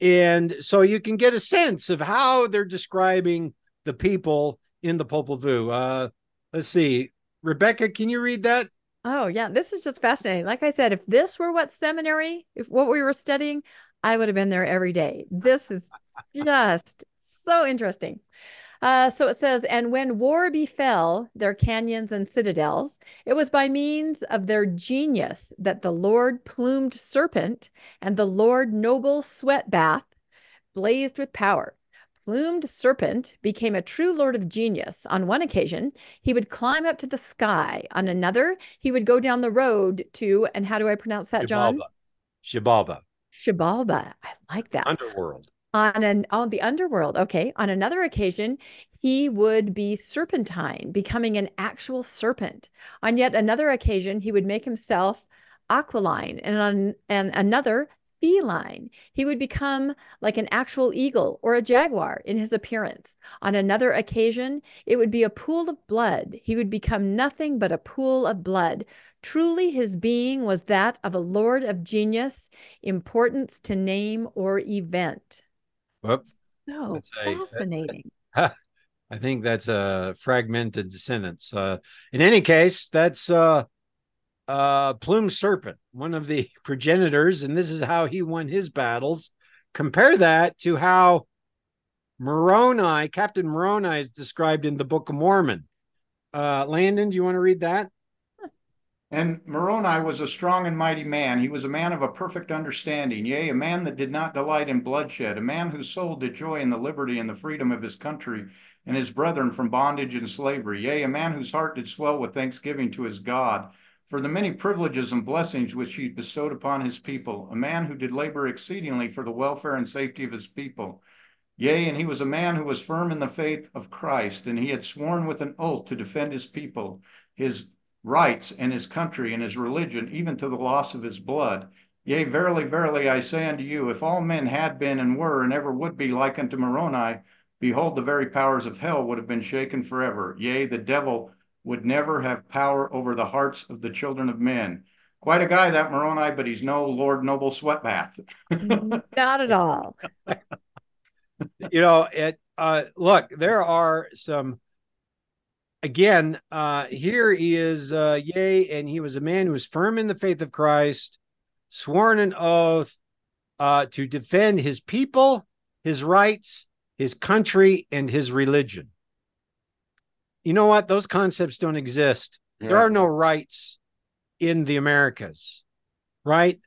Speaker 3: And so you can get a sense of how they're describing the people in the Popol Vuh. Uh, let's see. Rebecca, can you read that?
Speaker 1: Oh, yeah. This is just fascinating. Like I said, if this were what seminary, if what we were studying, I would have been there every day. This is just so interesting. Uh, so it says, and when war befell their canyons and citadels, it was by means of their genius that the Lord plumed serpent and the Lord noble sweat bath blazed with power. Plumed serpent became a true lord of genius. On one occasion, he would climb up to the sky. On another, he would go down the road to, and how do I pronounce that, John?
Speaker 3: Xibalba.
Speaker 1: Xibalba. I like that.
Speaker 3: Underworld.
Speaker 1: On an on the underworld okay. On another occasion he would be serpentine becoming an actual serpent. On yet another occasion he would make himself aquiline and on and another feline. He would become like an actual eagle or a jaguar in his appearance. On another occasion it would be a pool of blood. He would become nothing but a pool of blood Truly, his being was that of a lord of genius, importance to name or event.
Speaker 3: Whoops.
Speaker 1: So fascinating.
Speaker 3: A, [laughs] I think that's a fragmented sentence. Uh, in any case, that's uh, uh, Plume Serpent, one of the [laughs] progenitors, and this is how he won his battles. Compare that to how Moroni, Captain Moroni, is described in the Book of Mormon. Uh, Landon, do you want to read that?
Speaker 2: And Moroni was a strong and mighty man. He was a man of a perfect understanding, yea, a man that did not delight in bloodshed, a man whose soul did joy in the liberty and the freedom of his country and his brethren from bondage and slavery, yea, a man whose heart did swell with thanksgiving to his God for the many privileges and blessings which he bestowed upon his people, a man who did labor exceedingly for the welfare and safety of his people. Yea, and he was a man who was firm in the faith of Christ, and he had sworn with an oath to defend his people, his rights and his country and his religion, even to the loss of his blood. Yea, verily, verily, I say unto you, if all men had been and were and ever would be like unto Moroni, behold, the very powers of hell would have been shaken forever. Yea, the devil would never have power over the hearts of the children of men. Quite a guy, that Moroni, but he's no Lord Noble Sweatbath. [laughs]
Speaker 1: Not at all.
Speaker 3: you know, it. Uh, look, there are some again, uh, here he is, uh, yea, and he was a man who was firm in the faith of Christ, sworn an oath uh, to defend his people, his rights, his country, and his religion. You know what? Those concepts don't exist. Yeah. There are no rights in the Americas, right?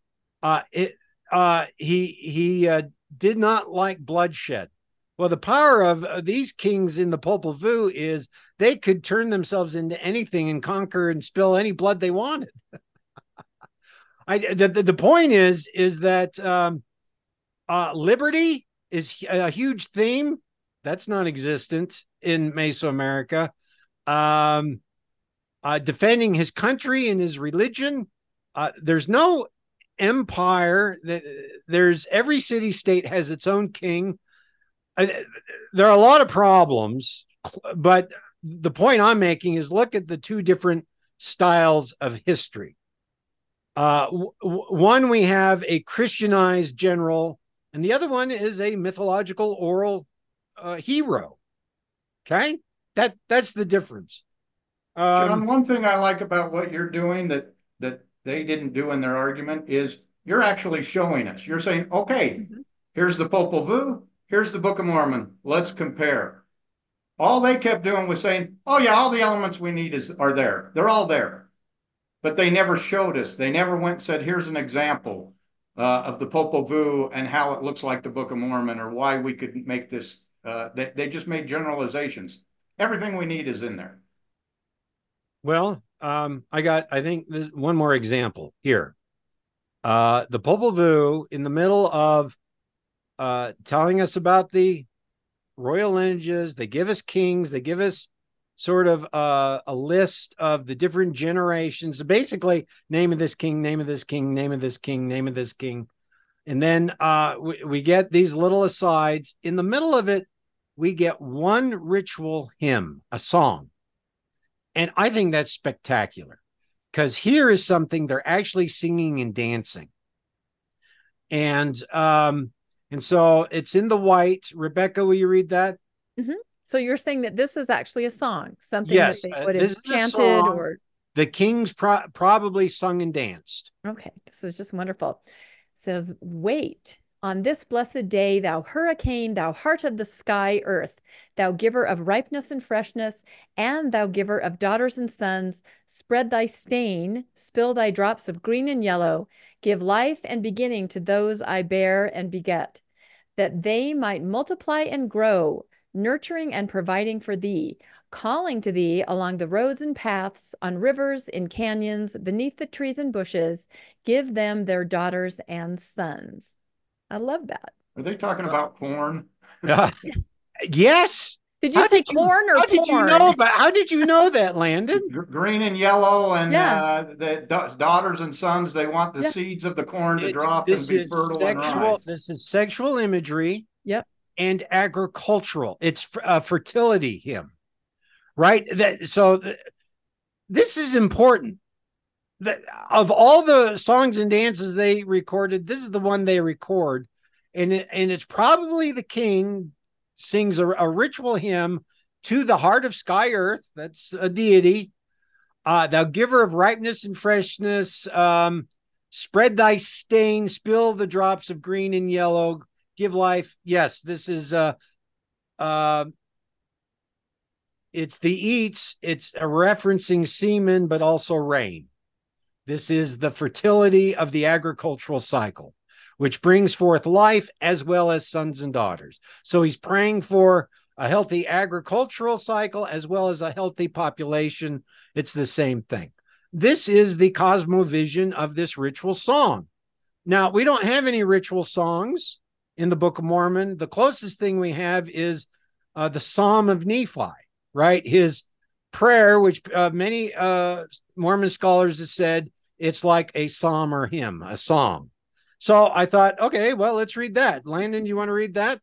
Speaker 3: Uh, it, uh, he he uh, did not like bloodshed. Well, the power of uh, these kings in the Popol Vuh is they could turn themselves into anything and conquer and spill any blood they wanted. [laughs] I the, the, the point is is that um, uh, liberty is a huge theme that's non-existent in Mesoamerica. Um, uh, defending his country and his religion. Uh, there's no empire. That there's every city state has its own king there are a lot of problems, but the point I'm making is look at the two different styles of history. Uh, w- one, we have a Christianized general, and the other one is a mythological oral uh, hero. Okay, that that's the difference.
Speaker 2: Um, John, one thing I like about what you're doing that that they didn't do in their argument is you're actually showing us. You're saying, okay, mm-hmm. here's the Popol Vuh, Here's the Book of Mormon. Let's compare. All they kept doing was saying, oh, yeah, all the elements we need is are there. They're all there. But they never showed us. They never went and said, here's an example uh, of the Popol Vuh and how it looks like the Book of Mormon or why we could make this. Uh, they, they just made generalizations. Everything we need is in there.
Speaker 3: Well, um, I got, I think, one more example here. Uh, the Popol Vuh in the middle of uh, telling us about the royal lineages. They give us kings. They give us sort of uh, a list of the different generations. Basically, name of this king, name of this king, name of this king, name of this king. And then uh, we, we get these little asides. In the middle of it, we get one ritual hymn, a song. And I think that's spectacular because here is something they're actually singing and dancing. And um, and so it's in the white. Rebecca, will you read that?
Speaker 1: Mm-hmm. So you're saying that this is actually a song, something
Speaker 3: Yes,
Speaker 1: that they
Speaker 3: uh,
Speaker 1: would have chanted or
Speaker 3: The kings pro- probably sung and danced.
Speaker 1: Okay, this is just wonderful. It says, Wait on this blessed day, thou hurricane, thou heart of the sky, earth, thou giver of ripeness and freshness, and thou giver of daughters and sons, spread thy stain, spill thy drops of green and yellow, give life and beginning to those I bear and beget, that they might multiply and grow, nurturing and providing for thee, calling to thee along the roads and paths, on rivers, in canyons, beneath the trees and bushes, give them their daughters and sons. I love that.
Speaker 2: Are they talking about corn? [laughs]
Speaker 3: yes.
Speaker 1: Did you
Speaker 3: How
Speaker 1: say
Speaker 3: did you-
Speaker 1: corn or
Speaker 3: How did you know about? How did you know that, Landon?
Speaker 2: Green and yellow, and
Speaker 1: Yeah.
Speaker 2: uh, the daughters and sons, they want the
Speaker 1: Yeah.
Speaker 2: seeds of the corn to
Speaker 3: It's-
Speaker 2: drop and
Speaker 3: this
Speaker 2: be
Speaker 3: is
Speaker 2: fertile and
Speaker 3: sexual.
Speaker 2: rise.
Speaker 3: This is sexual imagery.
Speaker 1: Yep.
Speaker 3: And agricultural. It's f- a fertility hymn, right? That so. th- this is important. That of all the songs and dances they recorded, this is the one they record, and it, and it's probably the king sings a, a ritual hymn to the heart of sky earth. That's a deity. Uh, thou giver of ripeness and freshness, um, spread thy stain, spill the drops of green and yellow, give life. Yes, this is uh uh it's the eats, it's a referencing semen, but also rain. This is the fertility of the agricultural cycle, which brings forth life as well as sons and daughters. So he's praying for a healthy agricultural cycle as well as a healthy population. It's the same thing. This is the cosmovision of this ritual song. Now, we don't have any ritual songs in the Book of Mormon. The closest thing we have is uh, the Psalm of Nephi, right? His prayer, which uh, many uh, Mormon scholars have said it's like a psalm or hymn, a psalm. So I thought, okay, well, let's read that. Landon, you want to read that?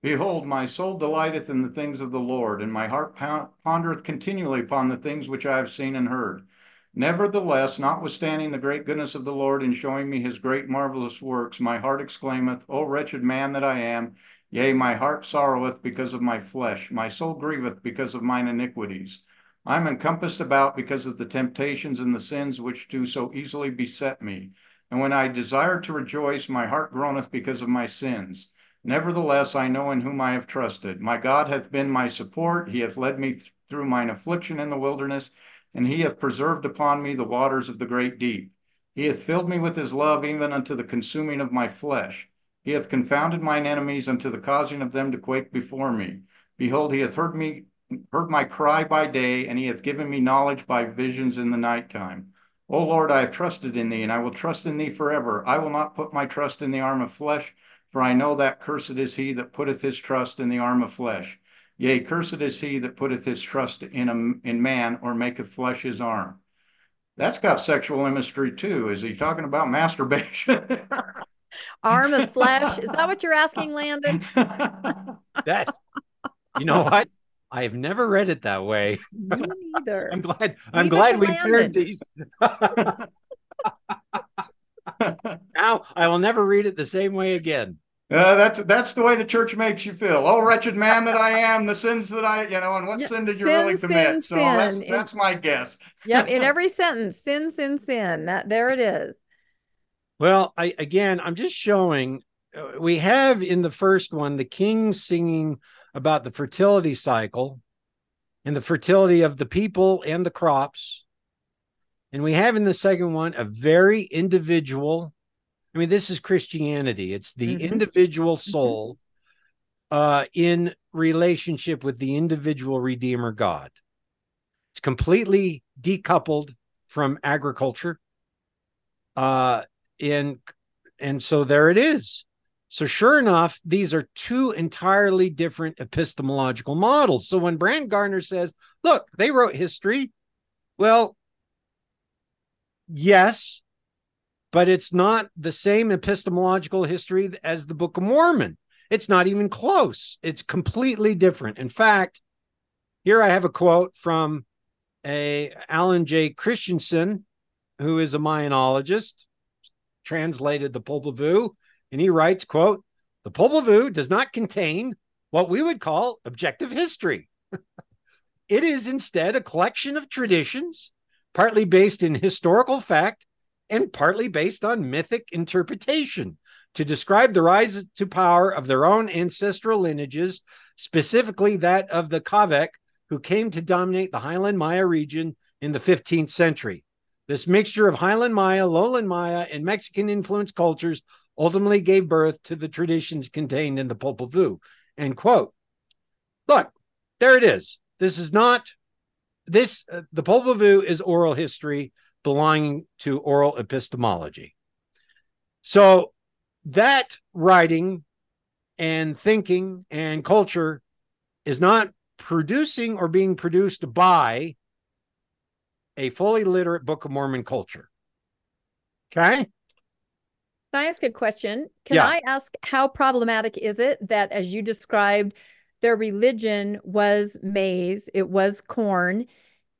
Speaker 2: Behold, my soul delighteth in the things of the Lord, and my heart pondereth continually upon the things which I have seen and heard. Nevertheless, notwithstanding the great goodness of the Lord in showing me his great marvelous works, my heart exclaimeth, O wretched man that I am! Yea, my heart sorroweth because of my flesh, my soul grieveth because of mine iniquities. I am encompassed about because of the temptations and the sins which do so easily beset me. And when I desire to rejoice, my heart groaneth because of my sins. Nevertheless, I know in whom I have trusted. My God hath been my support. He hath led me th- through mine affliction in the wilderness, and he hath preserved upon me the waters of the great deep. He hath filled me with his love, even unto the consuming of my flesh. He hath confounded mine enemies unto the causing of them to quake before me. Behold, he hath heard me, heard my cry by day, and he hath given me knowledge by visions in the night time. O Lord, I have trusted in thee, and I will trust in thee forever. I will not put my trust in the arm of flesh, for I know that cursed is he that putteth his trust in the arm of flesh. Yea, cursed is he that putteth his trust in a, in man, or maketh flesh his arm. That's got sexual imagery too. Is he talking about [laughs] masturbation?
Speaker 1: Arm of flesh. Is that what you're asking, Landon? [laughs]
Speaker 3: That, you know what? I have never read it that way. [laughs]
Speaker 1: Me neither.
Speaker 3: I'm glad. I'm
Speaker 1: Leave
Speaker 3: glad we
Speaker 1: Landon.
Speaker 3: paired these. [laughs] now I will never read it the same way again.
Speaker 2: Uh, that's that's the way the church makes you feel. Oh, wretched man that I am, the sins that I, you know, and what
Speaker 1: Yeah,
Speaker 2: sin did you
Speaker 1: sin,
Speaker 2: really commit?
Speaker 1: sin,
Speaker 2: so that's
Speaker 1: sin.
Speaker 2: that's my guess.
Speaker 1: Yep, in [laughs] every sentence, sin, sin, sin. That there it is.
Speaker 3: Well, I again, I'm just showing. uh, We have in the first one the king singing about the fertility cycle and the fertility of the people and the crops. And we have in the second one a very individual. I mean, this is Christianity. It's the
Speaker 1: Mhm.
Speaker 3: individual soul uh, in relationship with the individual Redeemer God. It's completely decoupled from agriculture. Uh, and and so there it is. So sure enough, these are two entirely different epistemological models. So when Brant Gardner says, "Look, they wrote history," well, yes, but it's not the same epistemological history as the Book of Mormon. It's not even close. It's completely different. In fact, here I have a quote from a Allen J. Christenson, who is a Mayanologist, translated the Vuh, and he writes, quote, the Popol Vuh does not contain what we would call objective history. [laughs] it is instead a collection of traditions, partly based in historical fact and partly based on mythic interpretation to describe the rise to power of their own ancestral lineages, specifically that of the Kavek, who came to dominate the Highland Maya region in the 15th century. This mixture of Highland Maya, Lowland Maya, and Mexican influenced cultures ultimately gave birth to the traditions contained in the Popol Vuh. End quote. Look, there it is. This is not this. Uh, the Popol Vuh is oral history belonging to oral epistemology. So that writing and thinking and culture is not producing or being produced by a fully literate Book of Mormon culture. Okay.
Speaker 1: Can I ask a question? Can
Speaker 3: Yeah.
Speaker 1: I ask how problematic is it that, as you described, their religion was maize, it was corn,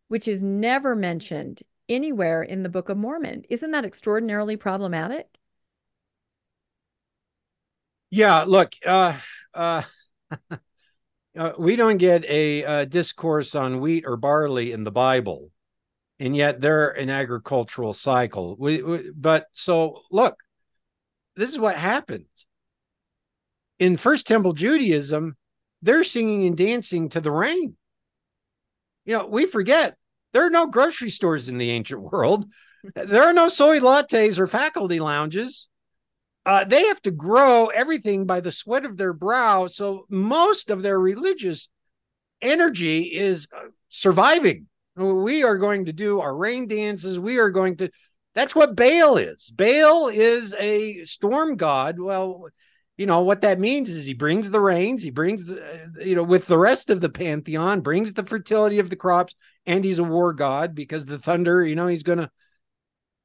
Speaker 1: which is never mentioned anywhere in the Book of Mormon? Isn't that extraordinarily problematic?
Speaker 3: Yeah, look, uh, uh, [laughs] uh, we don't get a, uh discourse on wheat or barley in the Bible, and yet they're an agricultural cycle. We, we, but so look, this is what happens in First Temple Judaism. They're singing and dancing to the rain. You know, we forget there are no grocery stores in the ancient world. [laughs] There are no soy lattes or faculty lounges uh, they have to grow everything by the sweat of their brow. So most of their religious energy is uh, surviving. We are going to do our rain dances. We are going to. That's what Baal is. Baal is a storm god. Well, you know what that means is he brings the rains. He brings the, you know, with the rest of the pantheon, brings the fertility of the crops, and he's a war god because the thunder. You know, he's going to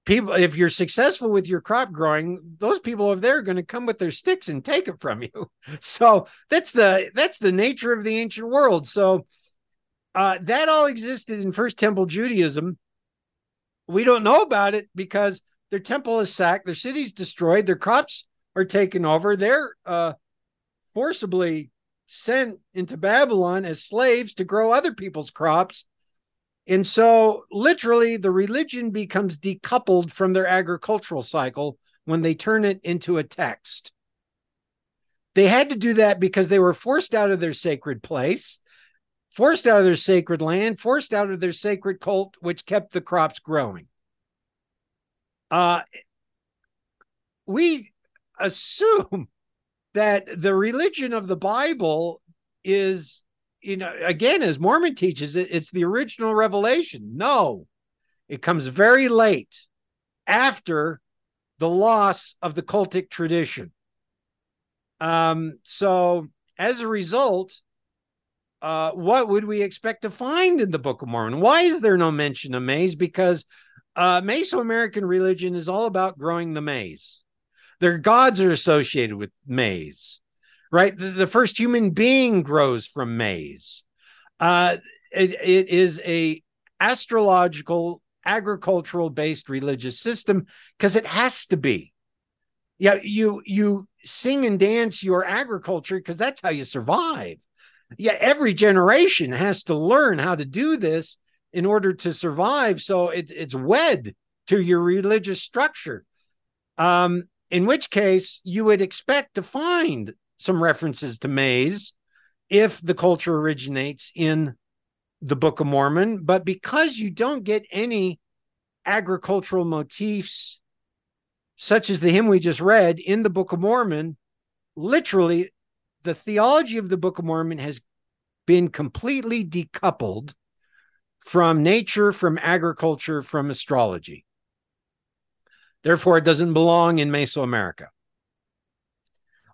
Speaker 3: people if you're successful with your crop growing those people over there are going to come with their sticks and take it from [laughs] you so that's the that's the nature of the ancient world so uh, that all existed in first temple judaism we don't know about it because their temple is sacked their city's destroyed their crops are taken over. They're uh, forcibly sent into babylon as slaves to grow other people's crops. And so, literally, the religion becomes decoupled from their agricultural cycle when they turn it into a text. They had to do that because they were forced out of their sacred place, forced out of their sacred land, forced out of their sacred cult, which kept the crops growing. Uh, we assume that the religion of the Bible is you know, again, as Mormon teaches it, it's the original revelation. No, it comes very late after the loss of the cultic tradition. Um, so as a result, uh, what would we expect to find in the Book of Mormon? Why is there no mention of maize? Because uh, Mesoamerican religion is all about growing the maize. Their gods are associated with maize right? The, the first human being grows from maize. Uh, it, it is a astrological, agricultural based religious system because it has to be. Yeah, you you sing and dance your agriculture because that's how you survive. Yeah, every generation has to learn how to do this in order to survive. So it, it's wed to your religious structure. Um, in which case, you would expect to find some references to maize if the culture originates in the Book of Mormon. But because you don't get any agricultural motifs, such as the hymn we just read in the Book of Mormon, literally the theology of the Book of Mormon has been completely decoupled from nature, from agriculture, from astrology. Therefore, it doesn't belong in Mesoamerica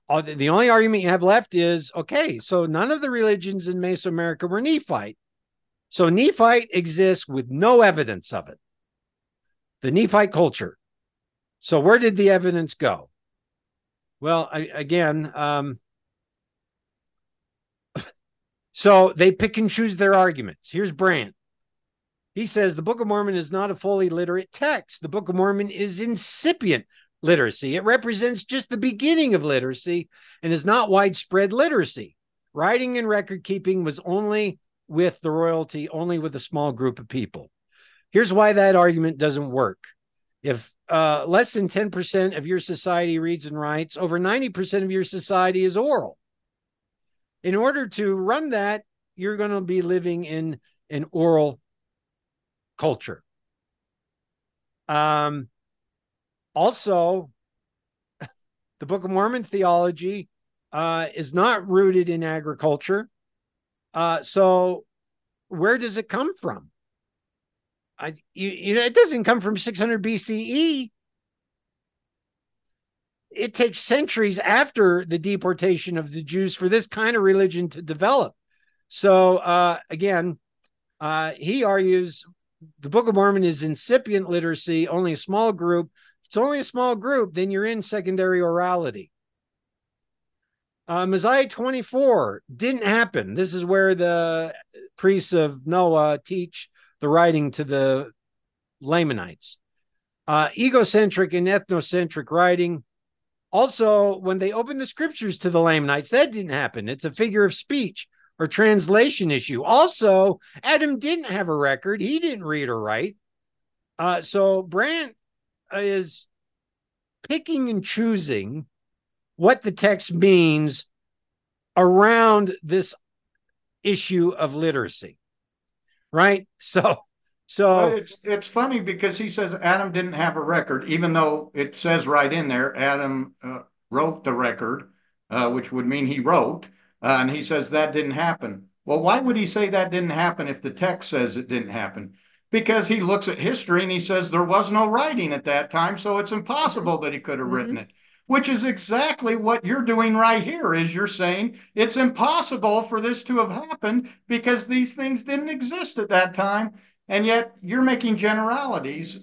Speaker 3: the only argument you have left is okay, so none of the religions in Mesoamerica were Nephite. So Nephite exists with no evidence of it. The Nephite culture. So where did the evidence go? Well, I, again, um, so they pick and choose their arguments. Here's Brandt. He says the Book of Mormon is not a fully literate text. The Book of Mormon is incipient literacy. It represents just the beginning of literacy and is not widespread literacy. writing and record keeping was only with the royalty, only with a small group of people. Here's why that argument doesn't work. If uh, less than 10% of your society reads and writes, over 90% of your society is oral. In order to run that, you're going to be living in an oral culture. Um, also, [laughs] the Book of Mormon theology uh, is not rooted in agriculture. Uh, so, where does it come from? I, you, you know, it doesn't come from 600 BCE. It takes centuries after the deportation of the Jews for this kind of religion to develop. So, uh, again, uh, he argues the Book of Mormon is incipient literacy, only a small group. If it's only a small group, then you're in secondary orality. Uh, Mosiah 24 didn't happen. This is where the priests of Noah teach the writing to the Lamanites. Uh, egocentric and ethnocentric writing. Also, when they opened the scriptures to the Lamanites, that didn't happen. It's a figure of speech or translation issue. Also, Adam didn't have a record, he didn't read or write. Uh, so Brant is picking and choosing what the text means around this issue of literacy right? [laughs] So, so
Speaker 2: it's it's funny because he says Adam didn't have a record, even though it says right in there Adam uh, wrote the record, uh, which would mean he wrote, uh, and he says that didn't happen. Well, why would he say that didn't happen if the text says it didn't happen? Because he looks at history and he says there was no writing at that time, so it's impossible that he could have written it. Which is exactly what you're doing right here. Is you're saying it's impossible for this to have happened because these things didn't exist at that time, and yet you're making generalities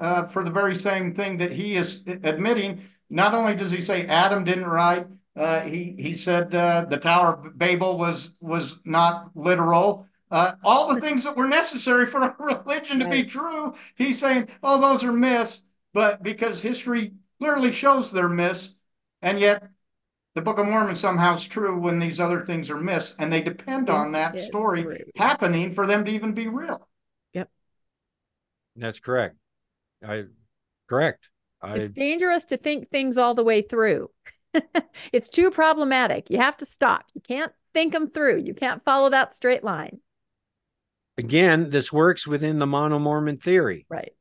Speaker 2: uh, for the very same thing that he is admitting. Not only does he say Adam didn't write, uh, he he said uh, the Tower of Babel was was not literal. Uh, all the things that were necessary for [laughs] a religion to be true, he's saying, oh, those are myths. But because history clearly shows they're myths, and yet the Book of Mormon somehow is true when these other things are myths, and they depend on that story happening for them to even be real.
Speaker 3: That's correct. I correct. I
Speaker 1: It's dangerous to think things all the way through. [laughs] it's too problematic. You have to stop. You can't think them through. You can't follow that straight line.
Speaker 3: again, this works within the mono Mormon theory.
Speaker 1: Right.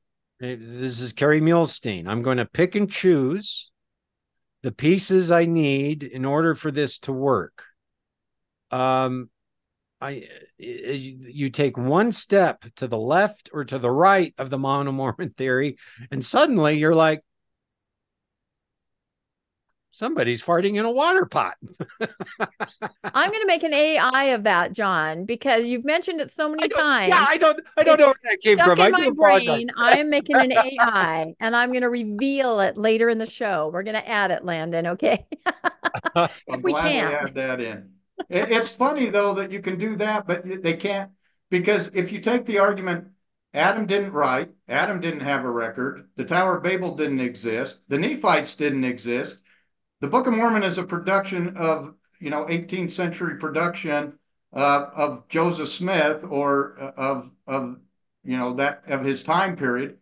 Speaker 3: Uh, This is Kerry Muhlestein. I'm going to pick and choose the pieces I need in order for this to work. Um, I eh, eh, you you take one step to the left or to the right of the mono Mormon [laughs] theory, and suddenly you're like, somebody's farting in a water pot. [laughs]
Speaker 1: I'm going to make an AI of that, John, because you've mentioned it so many times.
Speaker 3: Yeah, I don't, I don't know where that came
Speaker 1: Stuck
Speaker 3: from. I
Speaker 1: in my brain. I am making an [laughs] AI and I'm going to reveal it later in the show. We're going to add it, Landon. Okay.
Speaker 2: I'm
Speaker 1: if we
Speaker 2: glad they
Speaker 1: can.
Speaker 2: add that in. It, it's funny though that you can do that, but they can't because if you take the argument, Adam didn't write, Adam didn't have a record, the Tower of Babel didn't exist, the Nephites didn't exist. The Book of Mormon is a production of you know 18th century production uh, of Joseph Smith or uh, of of you know that of his time period.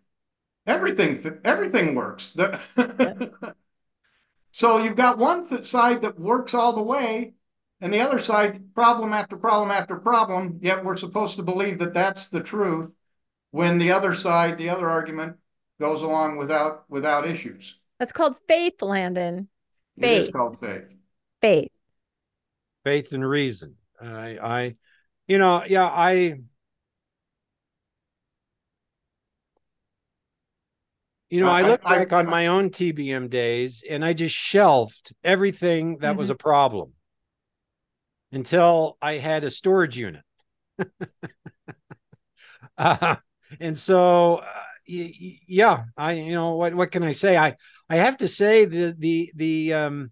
Speaker 2: Everything everything works. [laughs] So you've got one side that works all the way, and the other side, problem after problem after problem. Yet we're supposed to believe that that's the truth, when the other side, the other argument, goes along without without issues.
Speaker 1: That's called faith, Landon.
Speaker 2: It is
Speaker 1: Faith.
Speaker 2: called faith.
Speaker 1: Faith.
Speaker 3: faith and reason. I, I, you know, yeah, I, you know, I
Speaker 2: I-
Speaker 3: look
Speaker 2: I-
Speaker 3: back on my own TBM days and I just shelved everything that was mm-hmm. a problem until I had a storage unit. [laughs] uh, and so, uh, yeah, I, you know, what, what can I say? I, I have to say the, the, the, um,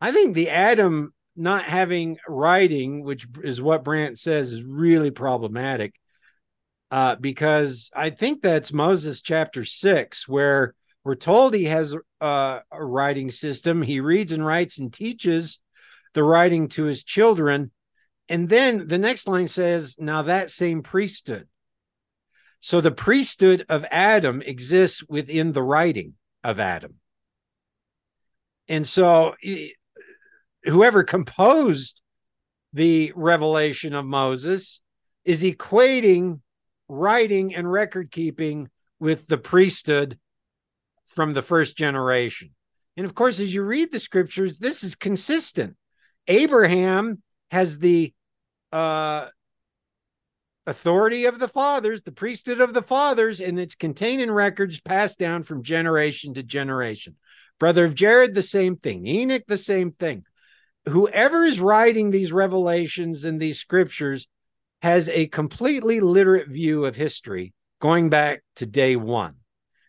Speaker 3: I think the Adam not having writing, which is what Brant says, is really problematic. Uh, because I think that's Moses chapter six, where we're told he has uh, a writing system. He reads and writes and teaches, the writing to his children. And then the next line says, Now that same priesthood. So the priesthood of Adam exists within the writing of Adam. And so whoever composed the revelation of Moses is equating writing and record keeping with the priesthood from the first generation. And of course, as you read the scriptures, this is consistent. Abraham has the uh, authority of the fathers, the priesthood of the fathers, and it's contained in records passed down from generation to generation. Brother of Jared, the same thing. Enoch, the same thing. Whoever is writing these revelations and these scriptures has a completely literate view of history going back to day one.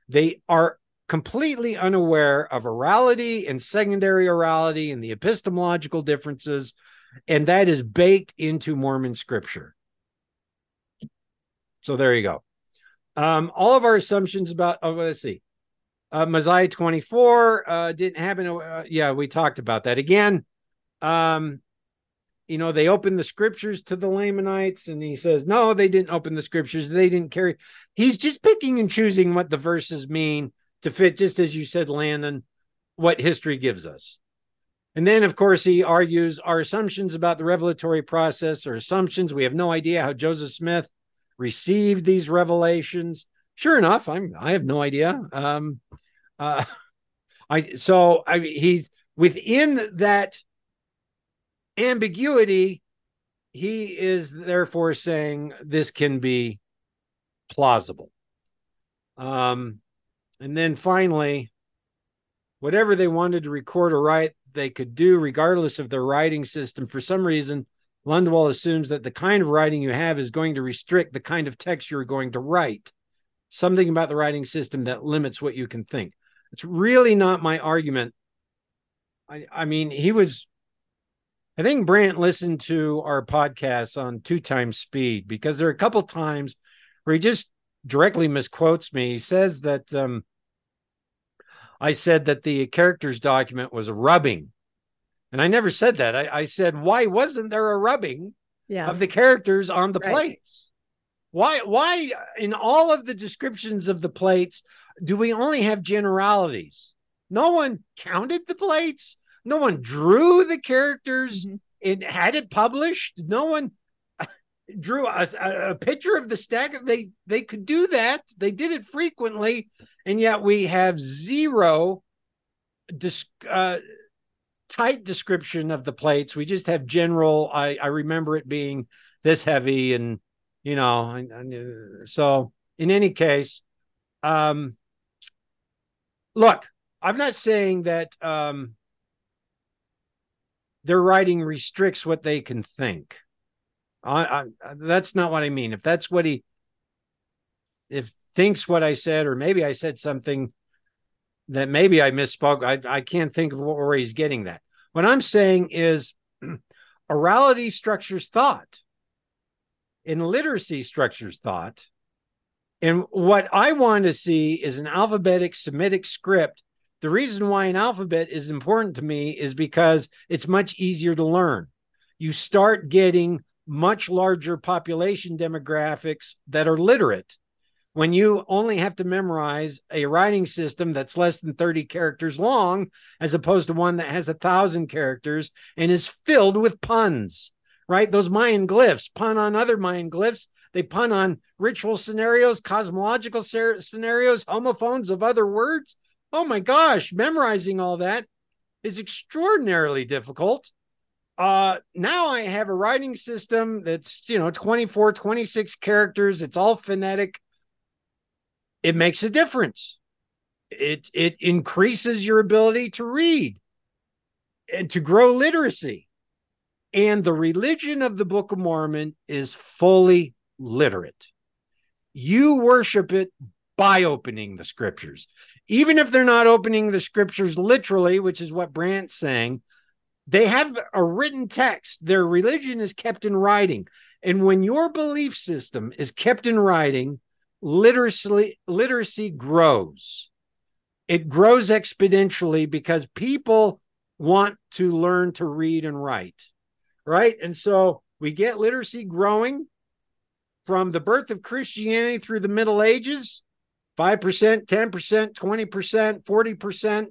Speaker 3: They are completely unaware of orality and secondary orality and the epistemological differences, and that is baked into Mormon scripture. So there you go. Um, all of our assumptions about, oh, let's see. Uh, Mosiah 24 uh, didn't happen. Uh, yeah, we talked about that again. Um, you know, they opened the scriptures to the Lamanites, and he says, no, they didn't open the scriptures. They didn't carry. He's just picking and choosing what the verses mean to fit, just as you said, Landon, what history gives us. And then, of course, he argues our assumptions about the revelatory process are assumptions. We have no idea how Joseph Smith received these revelations. Sure enough, I'm I have no idea. Um, uh, [laughs] I so I he's within that ambiguity, he is therefore saying this can be plausible. Um, and then finally, whatever they wanted to record or write, they could do regardless of their writing system. For some reason, Lundwall assumes that the kind of writing you have is going to restrict the kind of text you're going to write. Something about the writing system that limits what you can think. It's really not my argument. I, I mean, he was I think Brant listened to our podcast on two times speed because there are a couple times where he just directly misquotes me. He says that um, I said that the characters document was a rubbing. And I never said that. I, I said, why wasn't there a rubbing
Speaker 1: yeah.
Speaker 3: of the characters on the
Speaker 1: Right.
Speaker 3: plates? Why, why in all of the descriptions of the plates do we only have generalities? No one counted the plates. No one drew the characters
Speaker 1: Mhm.
Speaker 3: and had it published. No one drew a, a, picture of the stack. They they could do that. They did it frequently, and yet we have zero dis, uh, tight description of the plates. We just have general. I I remember it being this heavy, and you know, and, and, uh, so in any case, um, look, I'm not saying that um their writing restricts what they can think. I, I, that's not what I mean. If that's what he, if thinks what I said, or maybe I said something that maybe I misspoke. I, I can't think of where he's getting that. What I'm saying is [clears throat] orality structures thought, and literacy structures thought. And what I want to see is an alphabetic Semitic script the reason why an alphabet is important to me is because it's much easier to learn. You start getting much larger population demographics that are literate. When you only have to memorize a writing system that's less than 30 characters long, as opposed to one that has a thousand characters and is filled with puns, right? Those Mayan glyphs pun on other Mayan glyphs. They pun on ritual scenarios, cosmological ser- scenarios, homophones of other words oh my gosh, memorizing all that is extraordinarily difficult. Uh, now I have a writing system that's, you know, 24, 26 characters. It's all phonetic. It makes a difference. It, it increases your ability to read and to grow literacy. And the religion of the Book of Mormon is fully literate. You worship it by opening the scriptures even if they're not opening the scriptures literally, which is what Brant's saying, they have a written text. Their religion is kept in writing. And when your belief system is kept in writing, literacy, literacy grows. It grows exponentially because people want to learn to read and write, right? And so we get literacy growing from the birth of Christianity through the Middle Ages 5%, 10%, 20%, 40%.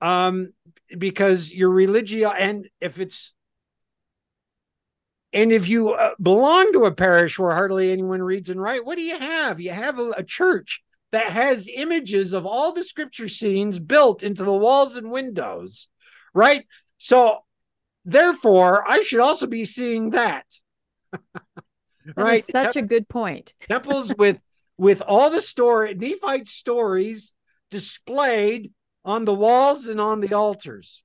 Speaker 3: Um, because your religion, and if it's, and if you uh, belong to a parish where hardly anyone reads and writes, what do you have? You have a, a church that has images of all the scripture scenes built into the walls and windows, right? So, therefore, I should also be seeing that. [laughs]
Speaker 1: right? such a good point. [laughs]
Speaker 3: Temples with with all the story Nephite stories displayed on the walls and on the altars.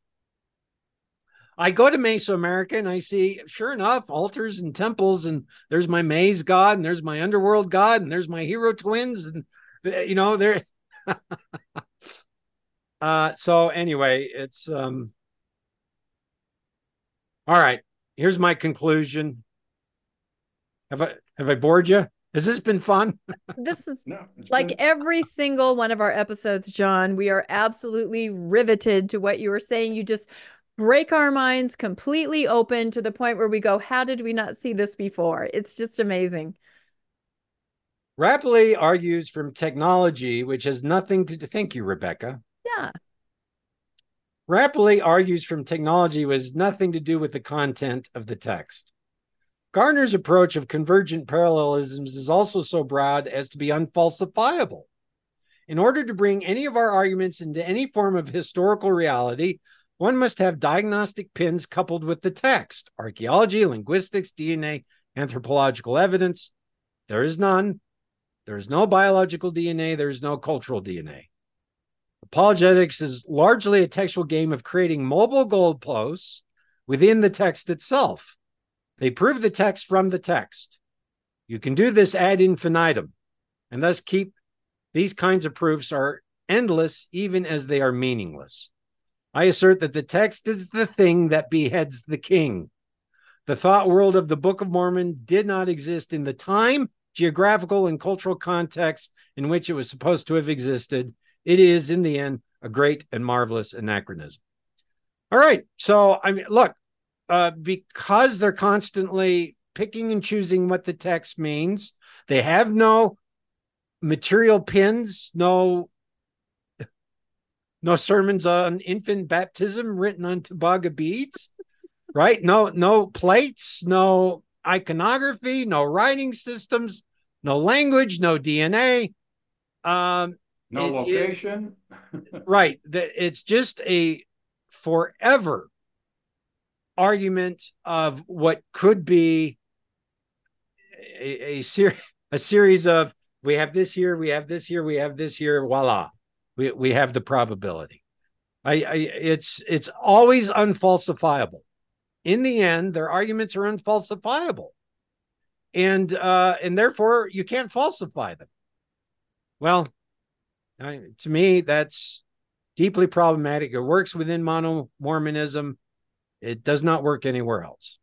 Speaker 3: I go to Mesoamerica and I see, sure enough, altars and temples, and there's my maize god, and there's my underworld god, and there's my hero twins, and you know, they're [laughs] uh so anyway, it's um all right. Here's my conclusion. Have I have I bored you? Has this been fun?
Speaker 1: This is [laughs] no, like been... every single one of our episodes, John. We are absolutely riveted to what you were saying. You just break our minds completely open to the point where we go, How did we not see this before? It's just amazing.
Speaker 3: Rappleye argues from technology, which has nothing to thank you, Rebecca.
Speaker 1: Yeah.
Speaker 3: Rappleye argues from technology was nothing to do with the content of the text. Gardner's approach of convergent parallelisms is also so broad as to be unfalsifiable. In order to bring any of our arguments into any form of historical reality, one must have diagnostic pins coupled with the text archaeology, linguistics, DNA, anthropological evidence. There is none. There is no biological DNA. There is no cultural DNA. Apologetics is largely a textual game of creating mobile goalposts within the text itself. They prove the text from the text. You can do this ad infinitum and thus keep these kinds of proofs are endless even as they are meaningless. I assert that the text is the thing that beheads the king. The thought world of the Book of Mormon did not exist in the time, geographical, and cultural context in which it was supposed to have existed. It is, in the end, a great and marvelous anachronism. All right. So, I mean, look, uh, because they're constantly picking and choosing what the text means. They have no material pins, no no sermons on infant baptism written on Tumbaga beads, right? No no plates, no iconography, no writing systems, no language, no DNA. Um,
Speaker 2: no location.
Speaker 3: Is, [laughs] right. It's just a forever argument of what could be a, a, ser- a series of we have this here, we have this here, we have this here, voila, we, we have the probability. I, I it's it's always unfalsifiable. In the end, their arguments are unfalsifiable, and uh, and therefore you can't falsify them. Well, I, to me, that's deeply problematic. It works within mono Mormonism. It does not work anywhere else.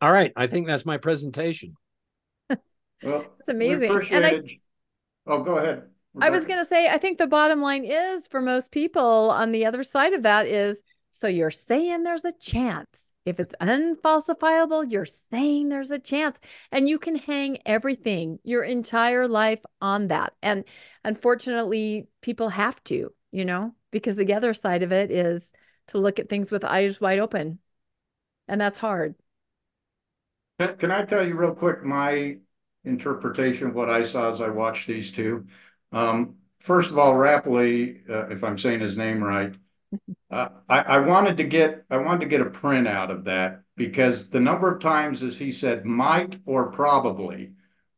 Speaker 3: All right. I think that's my presentation.
Speaker 2: well, [laughs]
Speaker 1: it's amazing. And I,
Speaker 2: oh, go ahead.
Speaker 1: I was going to say, I think the bottom line is for most people on the other side of that is so you're saying there's a chance. If it's unfalsifiable, you're saying there's a chance. And you can hang everything, your entire life on that. And unfortunately, people have to, you know, because the other side of it is to look at things with eyes wide open. And that's hard.
Speaker 2: Can I tell you real quick my interpretation of what I saw as I watched these two? Um, first of all, Rappleye, uh, if I'm saying his name right, [laughs] uh, I, I, wanted to get I wanted to get a print out of that because the number of times as he said might or probably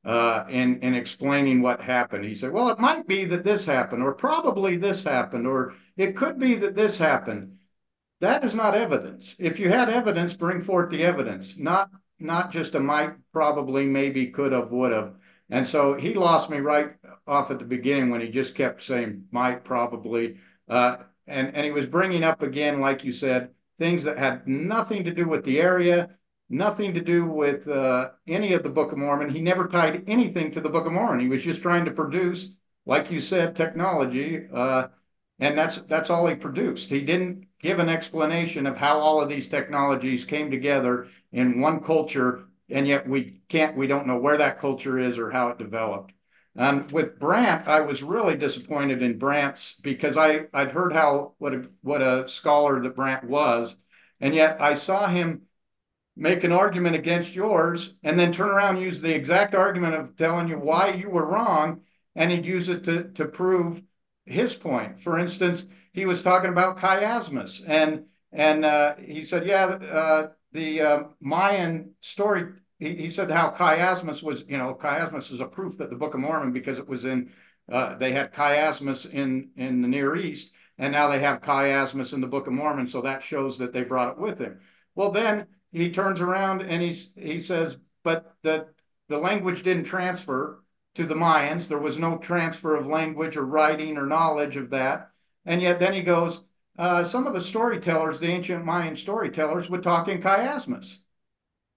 Speaker 2: uh, in in explaining what happened, he said, "Well, it might be that this happened, or probably this happened, or it could be that this happened." That is not evidence. If you had evidence, bring forth the evidence, not not just a might, probably, maybe, could have, would have. And so he lost me right off at the beginning when he just kept saying might, probably. Uh, and, and he was bringing up again, like you said, things that had nothing to do with the area, nothing to do with uh, any of the Book of Mormon. He never tied anything to the Book of Mormon. He was just trying to produce, like you said, technology. Uh, And that's that's all he produced. He didn't give an explanation of how all of these technologies came together in one culture, and yet we can't, we don't know where that culture is or how it developed. And with Brant, I was really disappointed in Brant's because I I'd heard how what a what a scholar that Brant was, and yet I saw him make an argument against yours and then turn around and use the exact argument of telling you why you were wrong, and he'd use it to to prove his point. For instance, he was talking about chiasmus, and and uh, he said, yeah, uh, the uh, Mayan story. He, he said how chiasmus was, you know, chiasmus is a proof that the Book of Mormon, because it was in, uh, they had chiasmus in in the Near East, and now they have chiasmus in the Book of Mormon, so that shows that they brought it with them. Well, then he turns around and he he says, but the the language didn't transfer to the Mayans. There was no transfer of language or writing or knowledge of that. And yet then he goes, uh, some of the storytellers, the ancient Mayan storytellers, would talk in chiasmus.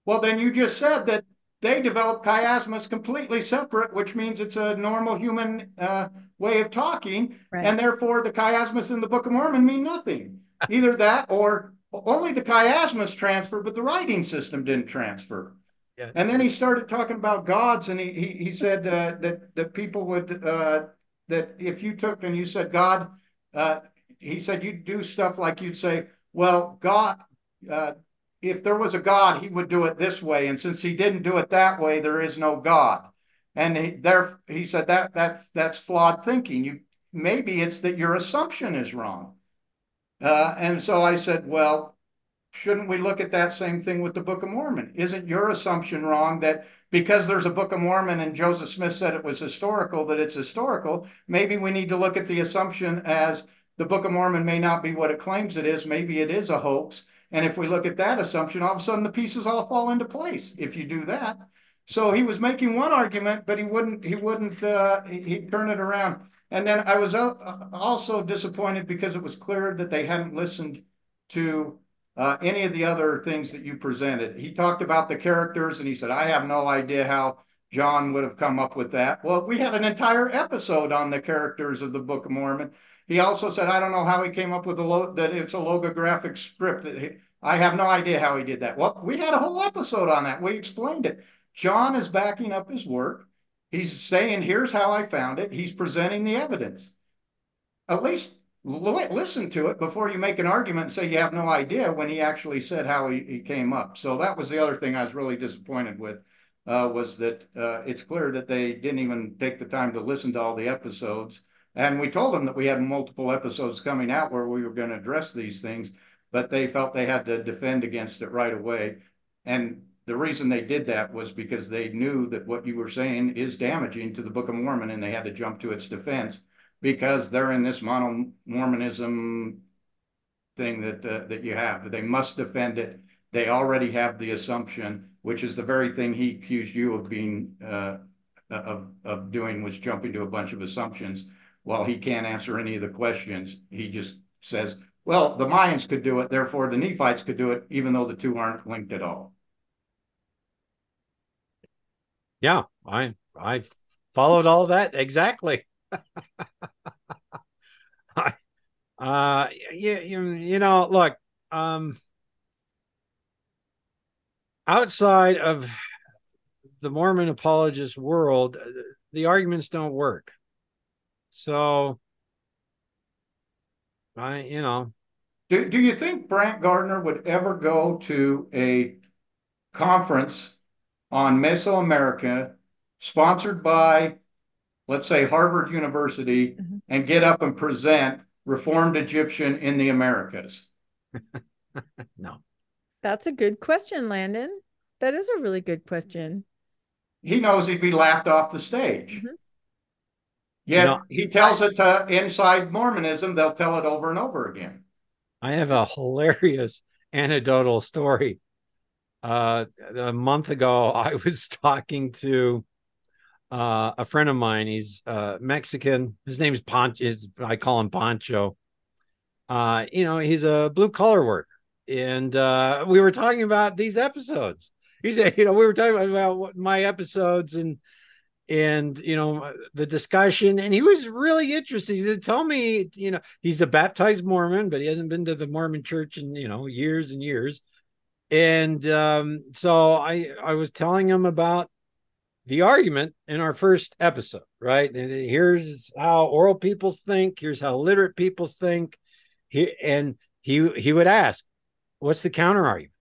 Speaker 2: Well, then you just said that they developed chiasmus completely separate, which means it's a normal human uh, way of talking, right. and therefore the chiasmus in the Book of Mormon mean nothing. Either that or only the chiasmus transferred, but the writing system didn't transfer. Yeah. And then he started talking about gods, and he he, he said uh, that that people would uh, that if you took and you said God, uh, he said you'd do stuff like you'd say, well, God, uh, if there was a God, he would do it this way, and since he didn't do it that way, there is no God. And he, there, he said that that that's flawed thinking. You maybe it's that your assumption is wrong. Uh, and so I said, well, shouldn't we look at that same thing with the Book of Mormon? Isn't your assumption wrong that because there's a Book of Mormon and Joseph Smith said it was historical, that it's historical? Maybe we need to look at the assumption as the Book of Mormon may not be what it claims it is. Maybe it is a hoax. And if we look at that assumption, all of a sudden the pieces all fall into place if you do that. So he was making one argument, but he wouldn't. He wouldn't. Uh, he'd turn it around. And then I was also disappointed because it was clear that they hadn't listened to uh, any of the other things that you presented. He talked about the characters and he said, I have no idea how John would have come up with that. Well, we had an entire episode on the characters of the Book of Mormon. He also said, I don't know how he came up with the that it's a logographic script. I have no idea how he did that. Well, we had a whole episode on that. We explained it. John is backing up his work. He's saying, here's how I found it. He's presenting the evidence. At least listen to it before you make an argument and say you have no idea when he actually said how he, he came up. So that was the other thing I was really disappointed with uh, was that uh, it's clear that they didn't even take the time to listen to all the episodes. And we told them that we had multiple episodes coming out where we were going to address these things, but they felt they had to defend against it right away. And the reason they did that was because they knew that what you were saying is damaging to the Book of Mormon and they had to jump to its defense because they're in this mono Mormonism thing that uh, that you have. They must defend it. They already have the assumption, which is the very thing he accused you of being uh, of of doing, was jumping to a bunch of assumptions. While he can't answer any of the questions, he just says, "Well, the Mayans could do it, therefore the Nephites could do it, even though the two aren't linked at all."
Speaker 3: Yeah, I I followed all that exactly. [laughs] uh, you, you, you know, look, um, outside of the Mormon apologist world, the arguments don't work. So, I, you know.
Speaker 2: Do, do you think Brant Gardner would ever go to a conference on Mesoamerica sponsored by let's say Harvard University, mm-hmm. And get up and present Reformed Egyptian in the Americas? [laughs]
Speaker 3: no.
Speaker 1: That's a good question, Landon. That is a really good question.
Speaker 2: He knows he'd be laughed off the stage. Mm-hmm. Yet you know, he tells I, it to inside Mormonism, they'll tell it over and over again.
Speaker 3: I have a hilarious anecdotal story. Uh, a month ago, I was talking to uh, a friend of mine. He's uh, Mexican. His name's Poncho. I call him Poncho. Uh, you know, he's a blue collar worker, and uh, we were talking about these episodes. He said, you know, we were talking about my episodes, and and you know the discussion and he was really interested he said tell me you know he's a baptized mormon but he hasn't been to the mormon church in you know years and years and um, so i i was telling him about the argument in our first episode right and here's how oral peoples think here's how literate peoples think he, and he he would ask what's the counter argument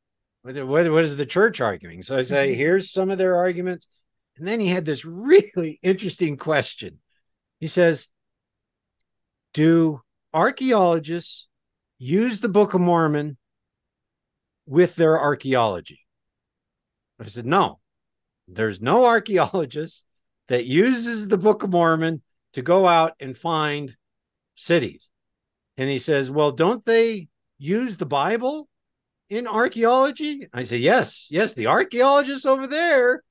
Speaker 3: what, what, what is the church arguing so i say mm-hmm. here's some of their arguments and then he had this [laughs] really interesting question. He says, Do archaeologists use the Book of Mormon with their archaeology? I said, No, there's no [laughs] archaeologist that uses the Book of Mormon to go out and find cities. And he says, Well, don't they use the Bible in archaeology? I say, Yes, yes, the archaeologists over there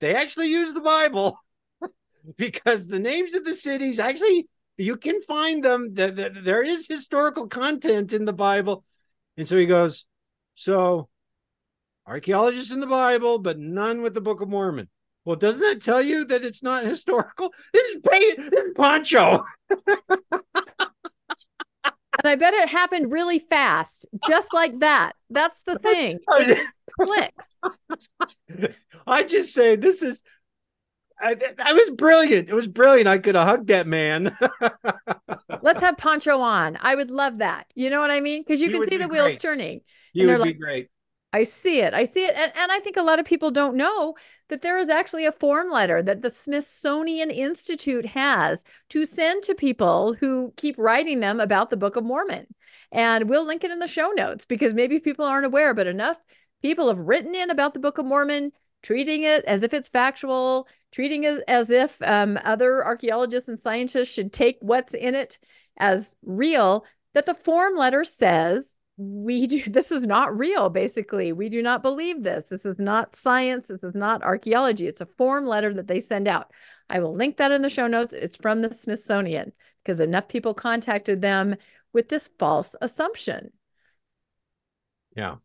Speaker 3: they actually use the Bible [laughs] because the names of the cities actually you can find them. There is historical content in the Bible. And so he goes, So archaeologists in the Bible, but none with the Book of Mormon. Well, doesn't that tell you that it's not historical? [laughs] This is, this Poncho.
Speaker 1: and I bet it happened really fast, just like that. That's the thing. [laughs] Oh, clicks.
Speaker 3: I just say this is. I, that was brilliant. It was brilliant. I could have hugged that man. [laughs]
Speaker 1: Let's have Poncho on. I would love that. You know what I mean? Because you he can see the wheels turning.
Speaker 3: He would like, be great.
Speaker 1: I see it. I see it. And, and I think a lot of people don't know that there is actually a form letter that the Smithsonian Institute has to send to people who keep writing them about the Book of Mormon. And we'll link it in the show notes because maybe people aren't aware, but enough people have written in about the Book of Mormon, treating it as if it's factual, treating it as if um, other archaeologists and scientists should take what's in it as real. That the form letter says we do [laughs] this is not real basically. We do not believe this. This is not science. This is not archaeology. It's a form letter that they send out. I will link that in the show notes. It's from the smithsonian because enough people contacted them with this false assumption.
Speaker 3: Yeah.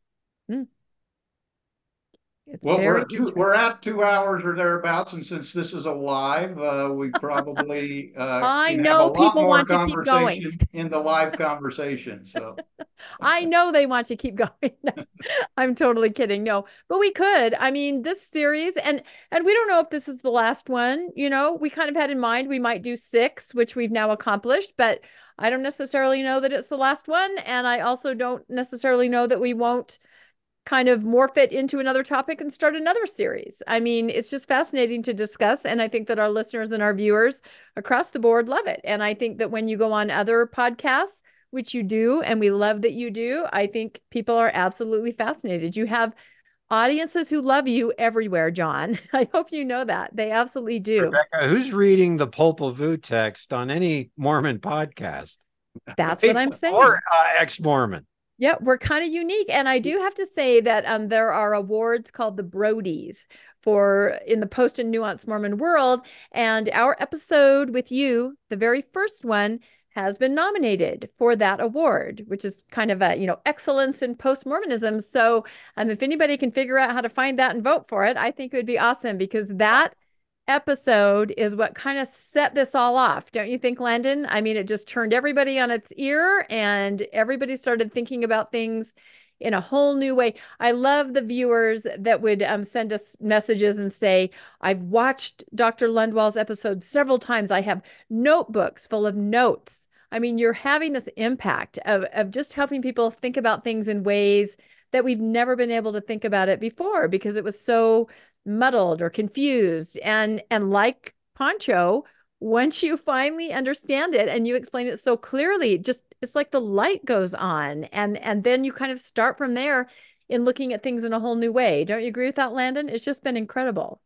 Speaker 2: It's well, we're at, two, we're at two hours or thereabouts, and since this is a live, uh, we probably uh, [laughs]
Speaker 1: I know people want to keep going
Speaker 2: in the live conversation. So [laughs]
Speaker 1: I know they want to keep [laughs] going. I'm totally kidding. No, but we could. I mean, this series, and and we don't know if this is the last one. You know, we kind of had in mind we might do six, which we've now accomplished, but I don't necessarily know that it's the last one, and I also don't necessarily know that we won't kind of morph it into another topic and start another series. I mean, it's just fascinating to discuss. And I think that our listeners and our viewers across the board love it. And I think that when you go on other podcasts, which you do, and we love that you do, I think people are absolutely fascinated. You have audiences who love you everywhere, John. [laughs] I hope you know that. They absolutely do.
Speaker 3: Rebecca, who's reading the Vuh text on any Mormon podcast?
Speaker 1: That's what I'm saying.
Speaker 3: Or uh, ex Mormon.
Speaker 1: Yeah, we're kind of unique. And I do have to say that um, there are awards called the Brodies for in the post and nuance Mormon world. And our episode with you, the very first one, has been nominated for that award, which is kind of a, you know, excellence in post Mormonism. So um, if anybody can figure out how to find that and vote for it, I think it would be awesome because that episode is what kind of set this all off, don't you think, Landon? I mean, it just turned everybody on its ear and everybody started thinking about things in a whole new way. I love the viewers that would um, send us messages and say, I've watched Dr. Lundwall's episode several times. I have notebooks full of notes. I mean, you're having this impact of, of just helping people think about things in ways that we've never been able to think about it before because it was so muddled or confused. And and like poncho once you finally understand it and you explain it so clearly just it's like the light goes on. And and then you kind of start from there in looking at things in a whole new way. Don't you agree with that landon? It's just been incredible.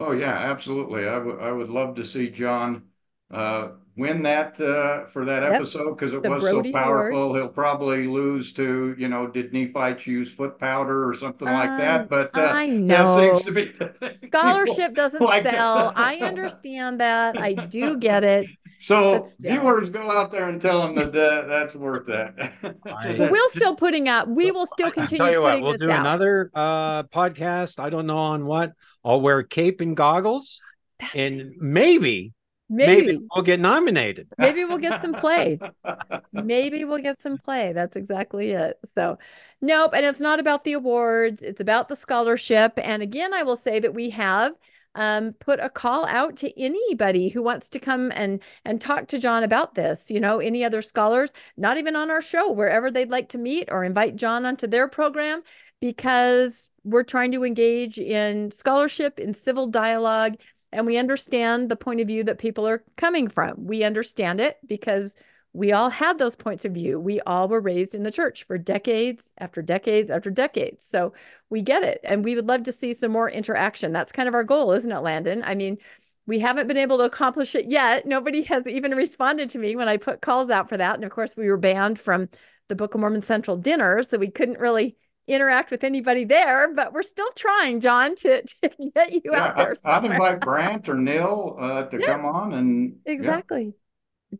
Speaker 2: Oh yeah absolutely. I would I would love to see john uh, win that uh, for that yep. episode because it the was Brody so powerful. Award. He'll probably lose to, you know, did Nephites use foot powder or something like that? Um, but uh,
Speaker 1: I know that seems to be [laughs] scholarship doesn't like sell. I understand that. I do get it.
Speaker 2: So viewers go out there and tell them that uh, that's worth that. [laughs]
Speaker 1: we'll still putting out. We will still continue.
Speaker 3: I'll tell you
Speaker 1: what,
Speaker 3: we'll do
Speaker 1: out.
Speaker 3: another uh, podcast. I don't know on what. I'll wear a cape and goggles
Speaker 1: That's
Speaker 3: and
Speaker 1: easy.
Speaker 3: maybe,
Speaker 1: maybe,
Speaker 3: maybe we'll get nominated.
Speaker 1: maybe we'll get some play. [laughs] Maybe we'll get some play. That's exactly it. So, nope. And it's not about the awards, it's about the scholarship. And again, I will say that we have um, put a call out to anybody who wants to come and and talk to John about this. You know, any other scholars, not even on our show, wherever they'd like to meet or invite John onto their program, because we're trying to engage in scholarship, in civil dialogue, and we understand the point of view that people are coming from. We understand it because we all had those points of view. We all were raised in the church for decades after decades after decades. So we get it. And we would love to see some more interaction. That's kind of our goal, isn't it, Landon? I mean, we haven't been able to accomplish it yet. Nobody has even responded to me when I put calls out for that. And of course, we were banned from the Book of Mormon Central dinner. So we couldn't really interact with anybody there, but we're still trying, John, to, [laughs] to get you
Speaker 2: Yeah,
Speaker 1: out there.
Speaker 2: I- I'd invite Brant or Neal uh, to
Speaker 1: Yeah.
Speaker 2: come on and.
Speaker 1: Exactly.
Speaker 2: And-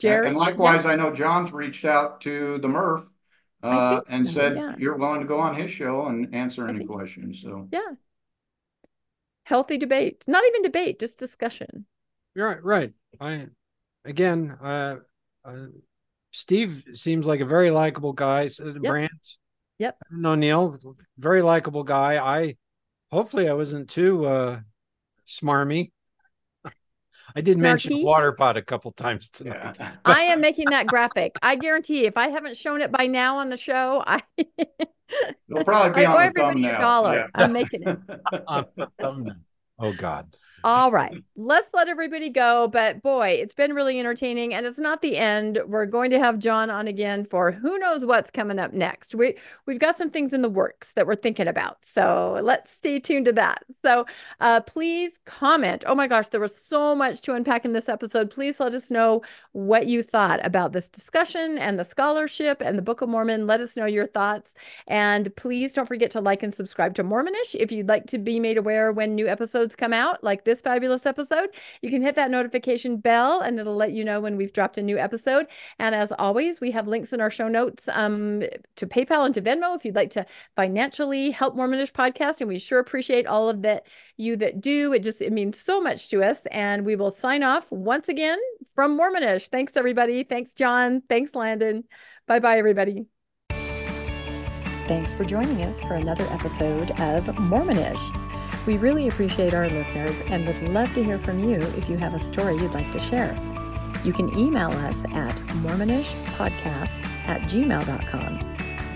Speaker 1: Jerry.
Speaker 2: And
Speaker 1: yeah.
Speaker 2: likewise, I know John's reached out to the Murph uh,
Speaker 1: think
Speaker 2: and
Speaker 1: so,
Speaker 2: said
Speaker 1: yeah.
Speaker 2: you're willing to go on his show and answer any
Speaker 1: think-
Speaker 2: questions. So
Speaker 1: Yeah. Healthy debate. Not even debate, just discussion.
Speaker 3: Right, right. I again, uh, uh Steve seems like a very likable guy. So the Brant.
Speaker 1: Yep.
Speaker 3: I don't know Neal, very likable guy. I hopefully I wasn't too uh smarmy. I did mention
Speaker 1: Snarky?
Speaker 3: water pot a couple times tonight.
Speaker 2: yeah. [laughs]
Speaker 1: I am making that graphic. I guarantee if I haven't shown it by now on the show, I
Speaker 2: It'll probably be
Speaker 1: I
Speaker 2: on
Speaker 1: owe
Speaker 2: the
Speaker 1: everybody a dollar.
Speaker 2: Yeah.
Speaker 1: I'm making it.
Speaker 3: On [laughs] [laughs] oh God.
Speaker 1: All right, let's let everybody go. But boy, it's been really entertaining, and it's not the end. We're going to have John on again for who knows what's coming up next. We we've got some things in the works that we're thinking about, so let's stay tuned to that. So uh, please comment. Oh my gosh, there was so much to unpack in this episode. Please let us know what you thought about this discussion and the scholarship and the Book of Mormon. Let us know your thoughts, and please don't forget to like and subscribe to Mormonish if you'd like to be made aware when new episodes come out, like this fabulous episode. You can hit that notification bell and it'll let you know when we've dropped a new episode. And as always, we have links in our show notes um, to PayPal and to Venmo if you'd like to financially help Mormonish podcast. And we sure appreciate all of that you that do. It just it means so much to us. And we will sign off once again from Mormonish. Thanks, everybody. Thanks, John. Thanks, Landon. Bye bye, everybody. Thanks for joining us for another episode of Mormonish. We really appreciate our listeners and would love to hear from you if you have a story you'd like to share. You can email us at mormonishpodcast at gmail.com.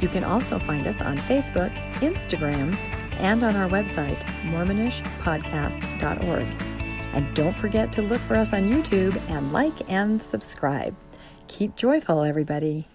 Speaker 1: You can also find us on Facebook, Instagram, and on our website, mormonishpodcast.org. And don't forget to look for us on YouTube and like and subscribe. Keep joyful, everybody.